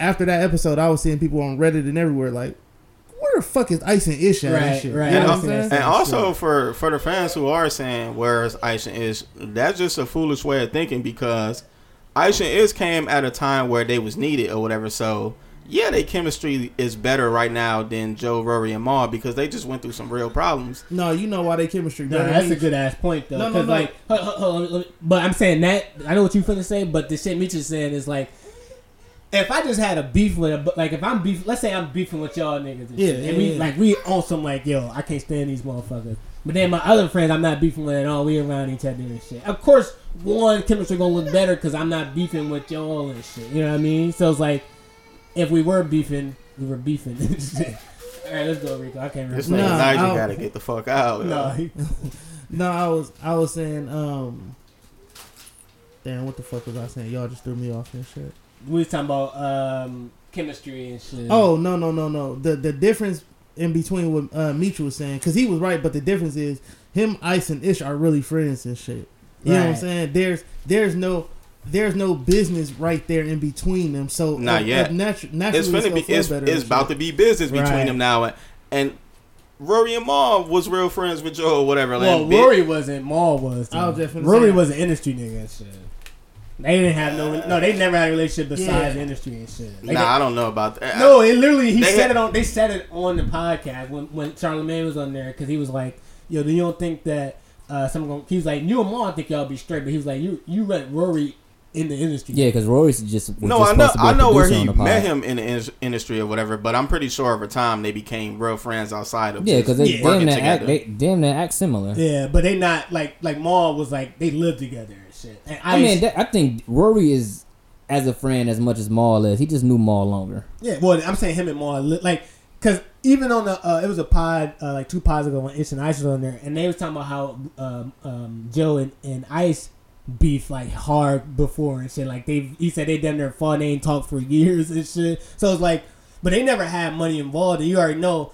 [SPEAKER 5] After that episode, I was seeing people on Reddit and everywhere like, "Where the fuck is Ice and Ish at?" and
[SPEAKER 3] Right,
[SPEAKER 5] shit.
[SPEAKER 3] right.
[SPEAKER 5] You know
[SPEAKER 4] And,
[SPEAKER 5] what
[SPEAKER 3] I
[SPEAKER 5] I'm saying?
[SPEAKER 4] and also for for the fans who are saying where's Ice and Ish, that's just a foolish way of thinking because Ice and Ish came at a time where they was needed or whatever. So yeah, their chemistry is better right now than Joe, Rory, and Mal because they just went through some real problems.
[SPEAKER 5] No, you know why they chemistry
[SPEAKER 3] No,
[SPEAKER 5] better.
[SPEAKER 3] that's a good ass point though.
[SPEAKER 5] No, no, no.
[SPEAKER 3] like, hold, hold, hold on, let me- but I'm saying that I know what you're finna say, but the shit Mitch is saying is like, if I just had a beef with a, like if I'm beef, let's say I'm beefing with y'all niggas, and
[SPEAKER 5] Yeah,
[SPEAKER 3] shit,
[SPEAKER 5] yeah,
[SPEAKER 3] and we
[SPEAKER 5] yeah.
[SPEAKER 3] like we on some like yo, I can't stand these motherfuckers. But then my other friends, I'm not beefing with at all. We around each other and shit. Of course, one chemistry gonna look better because I'm not beefing with y'all and shit. You know what I mean? So it's like, if we were beefing, we were beefing. <laughs> All right, let's go, Rico. I can't
[SPEAKER 4] This
[SPEAKER 3] remember.
[SPEAKER 4] nigga
[SPEAKER 5] Nah,
[SPEAKER 4] Nigel
[SPEAKER 5] I'll-
[SPEAKER 4] gotta get the fuck out.
[SPEAKER 3] No,
[SPEAKER 4] yo.
[SPEAKER 3] he, <laughs> <laughs>
[SPEAKER 5] No, I was I was saying, um, damn, what the fuck was I saying? Y'all just threw me off and shit.
[SPEAKER 3] we was talking about um, chemistry and shit.
[SPEAKER 5] Oh no no no no. The the difference in between what uh, Meech was saying, because he was right, but the difference is him, Ice, and Ish are really friends and shit. You know what I'm saying? There's there's no there's no business right there in between them. So
[SPEAKER 4] Not
[SPEAKER 5] uh,
[SPEAKER 4] yet.
[SPEAKER 5] uh, natu- naturally,
[SPEAKER 4] It's finna
[SPEAKER 5] gonna
[SPEAKER 4] be it's, it's about to be business between
[SPEAKER 3] Right.
[SPEAKER 4] them now, and, and Rory and Mal was real friends with Joe or whatever. Like,
[SPEAKER 3] well,
[SPEAKER 4] big-
[SPEAKER 3] Rory wasn't. Mal was.
[SPEAKER 5] I was just finna
[SPEAKER 3] Rory
[SPEAKER 5] say-
[SPEAKER 3] was an industry nigga and shit. They didn't have no. No, they never had a relationship besides
[SPEAKER 5] Yeah.
[SPEAKER 3] industry and shit. Like,
[SPEAKER 4] Nah, I don't know about that.
[SPEAKER 3] No, it literally he said
[SPEAKER 4] had-
[SPEAKER 3] it on. They said it on the podcast when when Charlamagne was on there because he was like, "Yo, do you don't think that uh, some gonna?" He was like, "You and Mal think y'all be straight," but he was like, "You you let Rory in the industry."
[SPEAKER 6] Yeah, because Rory's just
[SPEAKER 4] No,
[SPEAKER 6] just
[SPEAKER 4] I know,
[SPEAKER 6] supposed to be a
[SPEAKER 4] I know where
[SPEAKER 6] producer
[SPEAKER 4] he
[SPEAKER 6] on the pod.
[SPEAKER 4] met him in the in- industry or whatever, but I'm pretty sure over time they became real friends outside of
[SPEAKER 6] Yeah, because they
[SPEAKER 3] Yeah.
[SPEAKER 6] damn
[SPEAKER 4] working
[SPEAKER 6] near act, they damn near act similar.
[SPEAKER 3] yeah, but they not like like Mal was like they lived together and shit. And
[SPEAKER 6] I mean, that, I think Rory is as a friend as much as Mal is. He just knew Mal longer.
[SPEAKER 3] Yeah, well, I'm saying him and Mal, like, cause even on the, uh, it was a pod, uh, like two pods ago when Ish and Ice was on there, and they was talking about how um, um, Joe and, and Ice beef like hard before and shit. Like they, he said they done their fought, they ain't talked for years and shit. So it's like, but they never had money involved, and you already know.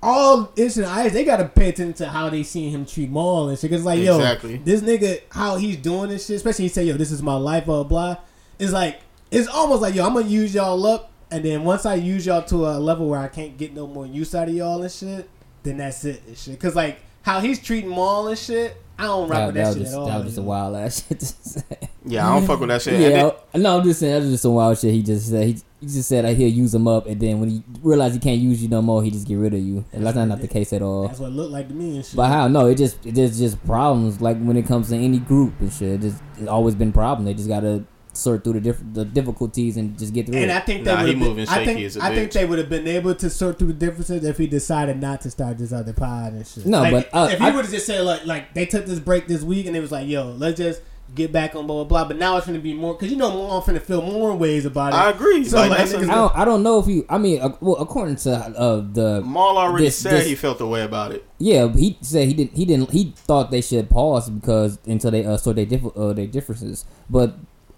[SPEAKER 3] All and Ice, they gotta pay attention to how they seen him treat Mal and shit. Cause like,
[SPEAKER 4] Exactly.
[SPEAKER 3] yo, this nigga, how he's doing this shit, especially he say, yo, this is my life, blah blah. It's like it's almost like yo, I'm gonna use y'all up, and then once I use y'all to a level where I can't get no more use out of y'all and shit, then that's it and shit. Cause like how he's treating Mal and shit, I don't rock
[SPEAKER 6] That,
[SPEAKER 3] with
[SPEAKER 6] that
[SPEAKER 3] that, shit
[SPEAKER 6] just
[SPEAKER 3] at all.
[SPEAKER 6] that was just a wild ass <laughs> shit to say.
[SPEAKER 4] Yeah, I don't fuck with that shit. <laughs>
[SPEAKER 6] Yeah,
[SPEAKER 4] then-
[SPEAKER 6] no, I'm just saying that was just some wild shit. He just said he, he just said that he'll use him up, and then when he realized he can't use you no more, he just get rid of you. And that's not, not the case at all.
[SPEAKER 3] That's what it looked like to me and shit.
[SPEAKER 6] But how? No, it just it just just problems. Like when it comes to any group and shit, it just it's always been problem. They just gotta sort through the diff- the difficulties and just get through
[SPEAKER 3] And
[SPEAKER 6] it.
[SPEAKER 3] I think they
[SPEAKER 4] Nah,
[SPEAKER 3] would
[SPEAKER 4] he
[SPEAKER 3] have been,
[SPEAKER 4] moving
[SPEAKER 3] I think
[SPEAKER 4] as a
[SPEAKER 3] I think they would have been able to sort through the differences if he decided not to start this other pod and shit.
[SPEAKER 6] No,
[SPEAKER 3] Like,
[SPEAKER 6] but, uh,
[SPEAKER 3] if he
[SPEAKER 6] I-
[SPEAKER 3] would have just said like like they took this break this week and it was like yo let's just get back on blah blah blah. But now it's gonna be more because you know Mal finna feel more ways about it.
[SPEAKER 4] I agree.
[SPEAKER 3] So,
[SPEAKER 4] like,
[SPEAKER 3] like,
[SPEAKER 4] that's a-
[SPEAKER 3] niggas-
[SPEAKER 6] I don't I don't know if you. I mean, uh, well, according to uh, the
[SPEAKER 4] Mal already
[SPEAKER 6] this-
[SPEAKER 4] said
[SPEAKER 6] this-
[SPEAKER 4] he felt the way about it.
[SPEAKER 6] yeah, he said he didn't he didn't he thought they should pause because until they uh, sort their diff- uh, their differences. But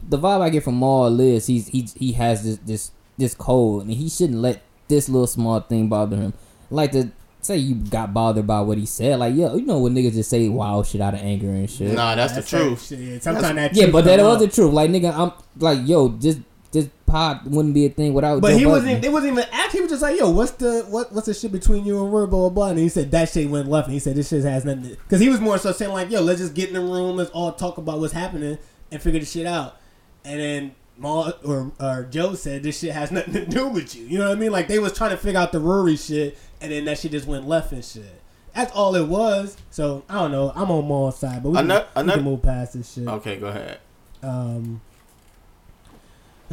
[SPEAKER 6] the vibe I get from Mal is he's he's he has this this this code and he shouldn't let this little small thing bother him. Like to say you got bothered by what he said, like yeah, you know when niggas just say wild shit out of anger and shit.
[SPEAKER 4] Nah, that's, the
[SPEAKER 3] certain
[SPEAKER 4] truth.
[SPEAKER 3] Shit. Yeah, sometimes that
[SPEAKER 6] yeah, but that was
[SPEAKER 3] out.
[SPEAKER 6] the truth. Like nigga, I'm like yo, just this pod wouldn't be a thing without.
[SPEAKER 3] But
[SPEAKER 6] Joe
[SPEAKER 3] he
[SPEAKER 6] Budden.
[SPEAKER 3] wasn't. They wasn't even asking. He was just like, "Yo, what's the what? What's the shit between you and Word?" Blah blah blah. And he said that shit went left. And he said this shit has nothing. Because he was more so saying like, "Yo, let's just get in the room. Let's all talk about what's happening and figure the shit out." And then Mal or or Joe said this shit has nothing to do with you. You know what I mean? Like they was trying to figure out the Rory shit, and then that shit just went left and shit. That's all it was. So I don't know. I'm on Mal's side, but we,
[SPEAKER 4] Ano-
[SPEAKER 3] can, we
[SPEAKER 4] ano-
[SPEAKER 3] can move past this shit.
[SPEAKER 4] Okay, go ahead.
[SPEAKER 3] Um.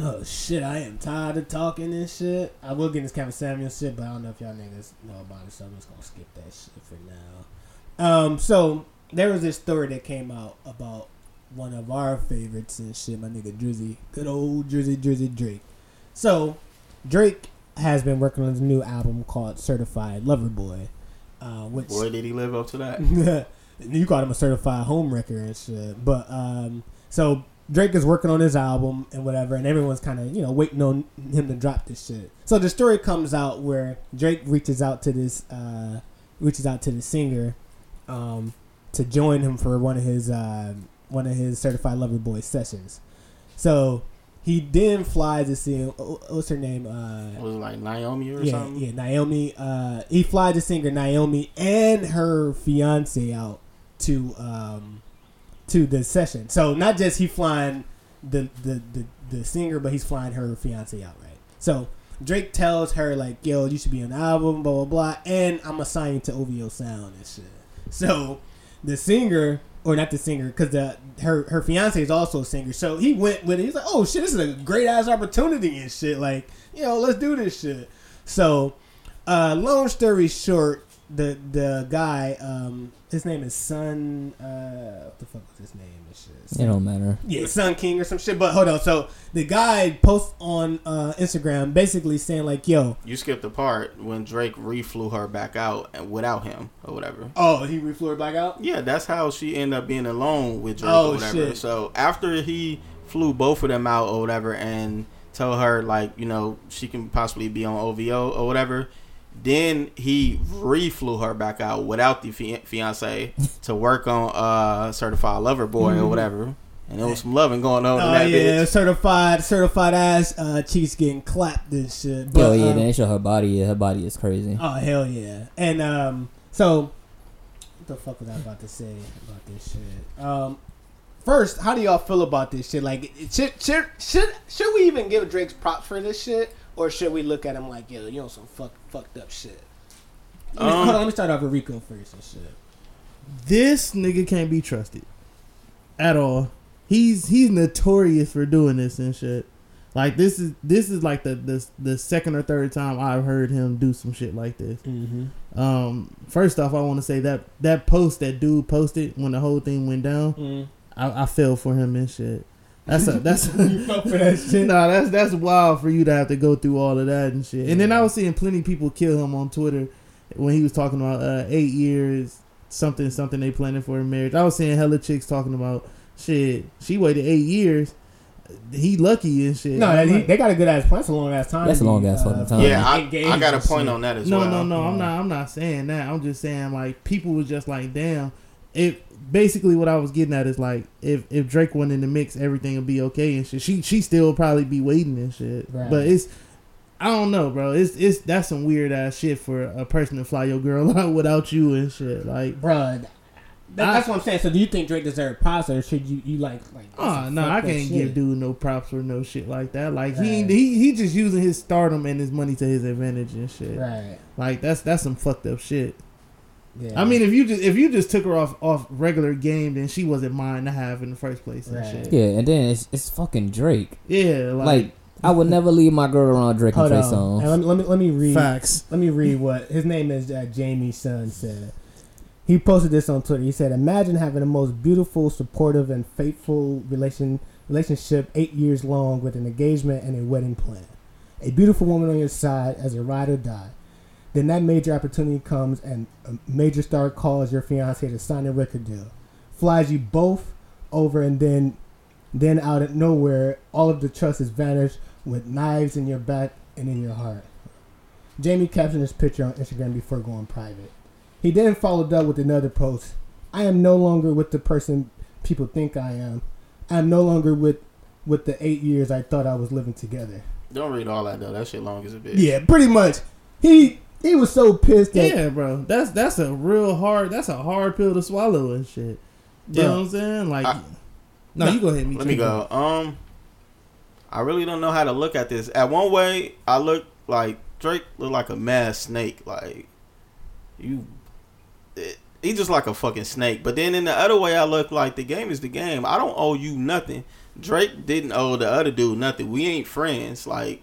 [SPEAKER 3] Oh shit! I am tired of talking this shit. I will get this Kevin Samuel shit, but I don't know if y'all niggas know about it, so I'm just gonna skip that shit for now. Um. So there was this story that came out about one of our favorites and shit. My nigga Drizzy, good old Drizzy Drizzy Drake. So Drake has been working on his new album called Certified Lover Boy, uh, which
[SPEAKER 4] Boy, did he live up to that? <laughs>
[SPEAKER 3] you called him a certified home wrecker and shit. But um, so Drake is working on his album and whatever, and everyone's kind of you know waiting on him to drop this shit. So the story comes out where Drake reaches out to this uh, reaches out to the singer um, to join him for one of his uh, one of his certified lover boy sessions. So he then flies to see what's her name uh,
[SPEAKER 4] Was it like Naomi or
[SPEAKER 3] yeah,
[SPEAKER 4] something?
[SPEAKER 3] yeah, Naomi. Uh, he flies the singer Naomi and her fiance out to um, to the session. So not just he flying the the, the the singer, but he's flying her fiance out, right? So Drake tells her like, "Yo, you should be on the album, blah blah blah," and I'm assigned to OVO Sound and shit. So the singer. Or not the singer, because the her her fiance is also a singer. So he went with it. He's like, "Oh shit, this is a great ass opportunity and shit. Like, you know, let's do this shit." So, uh, long story short, the the guy, um, his name is Sun. Uh, what the fuck was his name? and shit?
[SPEAKER 6] It don't matter.
[SPEAKER 3] Yeah, Sun King or some shit. But hold on. So the guy posts on uh, Instagram basically saying like, "Yo,
[SPEAKER 4] You skipped the part when Drake reflew her back out and without him or whatever.
[SPEAKER 3] oh, he reflew her back out."
[SPEAKER 4] Yeah, that's how she ended up being alone with Drake
[SPEAKER 3] Oh,
[SPEAKER 4] or whatever.
[SPEAKER 3] shit.
[SPEAKER 4] So after he flew both of them out or whatever and tell her like, you know, she can possibly be on OVO or whatever, then he reflew her back out without the fi- fiance to work on uh certified lover boy or whatever. And there was some loving going on in
[SPEAKER 3] Oh
[SPEAKER 4] that
[SPEAKER 3] yeah,
[SPEAKER 4] bitch.
[SPEAKER 3] certified, certified ass uh, cheeks getting clapped and shit. But,
[SPEAKER 6] Yo, yeah,
[SPEAKER 3] um,
[SPEAKER 6] they show her body. Yeah, her body is crazy.
[SPEAKER 3] Oh hell yeah! And um, so what the fuck was I about to say about this shit? Um, first, how do y'all feel about this shit? Like, should should should should we even give Drake's props for this shit, or should we look at him like, yo, you know, some fuck fucked up shit? Let me,
[SPEAKER 4] Um,
[SPEAKER 3] hold on, let me start off with Rico first and shit.
[SPEAKER 5] This nigga can't be trusted at all. He's he's notorious for doing this and shit. Like this is this is like the the the second or third time I've heard him do some shit like this.
[SPEAKER 3] Mm-hmm.
[SPEAKER 5] Um, first off, I want to say that that post that dude posted when the whole thing went down,
[SPEAKER 3] Mm.
[SPEAKER 5] I, I fell for him and shit. That's a that's <laughs>
[SPEAKER 3] you fell for that shit.
[SPEAKER 5] nah, that's that's wild for you to have to go through all of that and shit. And then I was seeing plenty of people kill him on Twitter when he was talking about uh, eight years, something something they planning for a marriage. I was seeing hella chicks talking about shit. She waited eight years. He lucky and shit.
[SPEAKER 3] No,
[SPEAKER 5] I'm
[SPEAKER 3] they,
[SPEAKER 5] like,
[SPEAKER 3] they got a good ass plan. That's a long ass time.
[SPEAKER 6] That's a long ass fucking
[SPEAKER 3] uh,
[SPEAKER 6] time.
[SPEAKER 4] Yeah, I, I got a point
[SPEAKER 3] shit.
[SPEAKER 4] on that as
[SPEAKER 5] no,
[SPEAKER 4] well.
[SPEAKER 5] no, no. No.
[SPEAKER 3] I'm
[SPEAKER 5] not. I'm not saying that. I'm just saying like people was just like, damn. It basically what I was getting at is like if if Drake went in the mix, everything would be okay and shit. She she still probably be waiting and shit.
[SPEAKER 3] Right.
[SPEAKER 5] But it's I don't know, bro. It's it's that's some weird ass shit for a person to fly your girl <laughs> out without you and shit. Like,
[SPEAKER 3] Bruh, that,
[SPEAKER 5] I-
[SPEAKER 3] that's what I'm saying. So, do you think Drake deserves props, or should you you like like?
[SPEAKER 5] oh no, I can't
[SPEAKER 3] shit.
[SPEAKER 5] give dude no props or no shit like that. Like he
[SPEAKER 3] Right.
[SPEAKER 5] ain't- he he just using his stardom and his money to his advantage and shit.
[SPEAKER 3] Right.
[SPEAKER 5] Like that's that's some fucked up shit.
[SPEAKER 3] Yeah.
[SPEAKER 5] I mean, if you just if you just took her off off regular game, then she wasn't mine to have in the first place and
[SPEAKER 3] Right.
[SPEAKER 5] shit.
[SPEAKER 6] Yeah, and then it's it's fucking Drake.
[SPEAKER 5] Yeah, like,
[SPEAKER 6] Like I would never leave my girl around Drake and
[SPEAKER 3] hold
[SPEAKER 6] Trey
[SPEAKER 3] on. And let, me, let me let me read.
[SPEAKER 5] facts.
[SPEAKER 3] Let me read what his name is. Uh, Jamie Sun said. He posted this on Twitter. He said, "Imagine having the most beautiful, supportive, and faithful relation relationship eight years long with an engagement and a wedding plan. A beautiful woman on your side as a ride or die. Then that major opportunity comes, and a major star calls your fiance to sign a record deal, flies you both over, and then, then out of nowhere, all of the trust is vanished with knives in your back and in your heart." Jamie captioned this picture on Instagram before going private. He then followed up with another post. I am no longer with the person people think I am. I am no longer with with the eight years I thought I was living together.
[SPEAKER 4] Don't read all that though. That shit long as a bitch.
[SPEAKER 3] Yeah, pretty much. He he was so pissed that
[SPEAKER 5] Yeah, bro. That's that's a real hard. That's a hard pill to swallow and shit. You know what I'm saying? Like,
[SPEAKER 4] I-
[SPEAKER 5] no, you go ahead.
[SPEAKER 4] Me let me go. Um, I really don't know how to look at this. At one way, I look like Drake look like a mad snake. Like you, it, he just like a fucking snake. But then in the other way, I look like the game is the game. I don't owe you nothing. Drake didn't owe the other dude nothing. We ain't friends. Like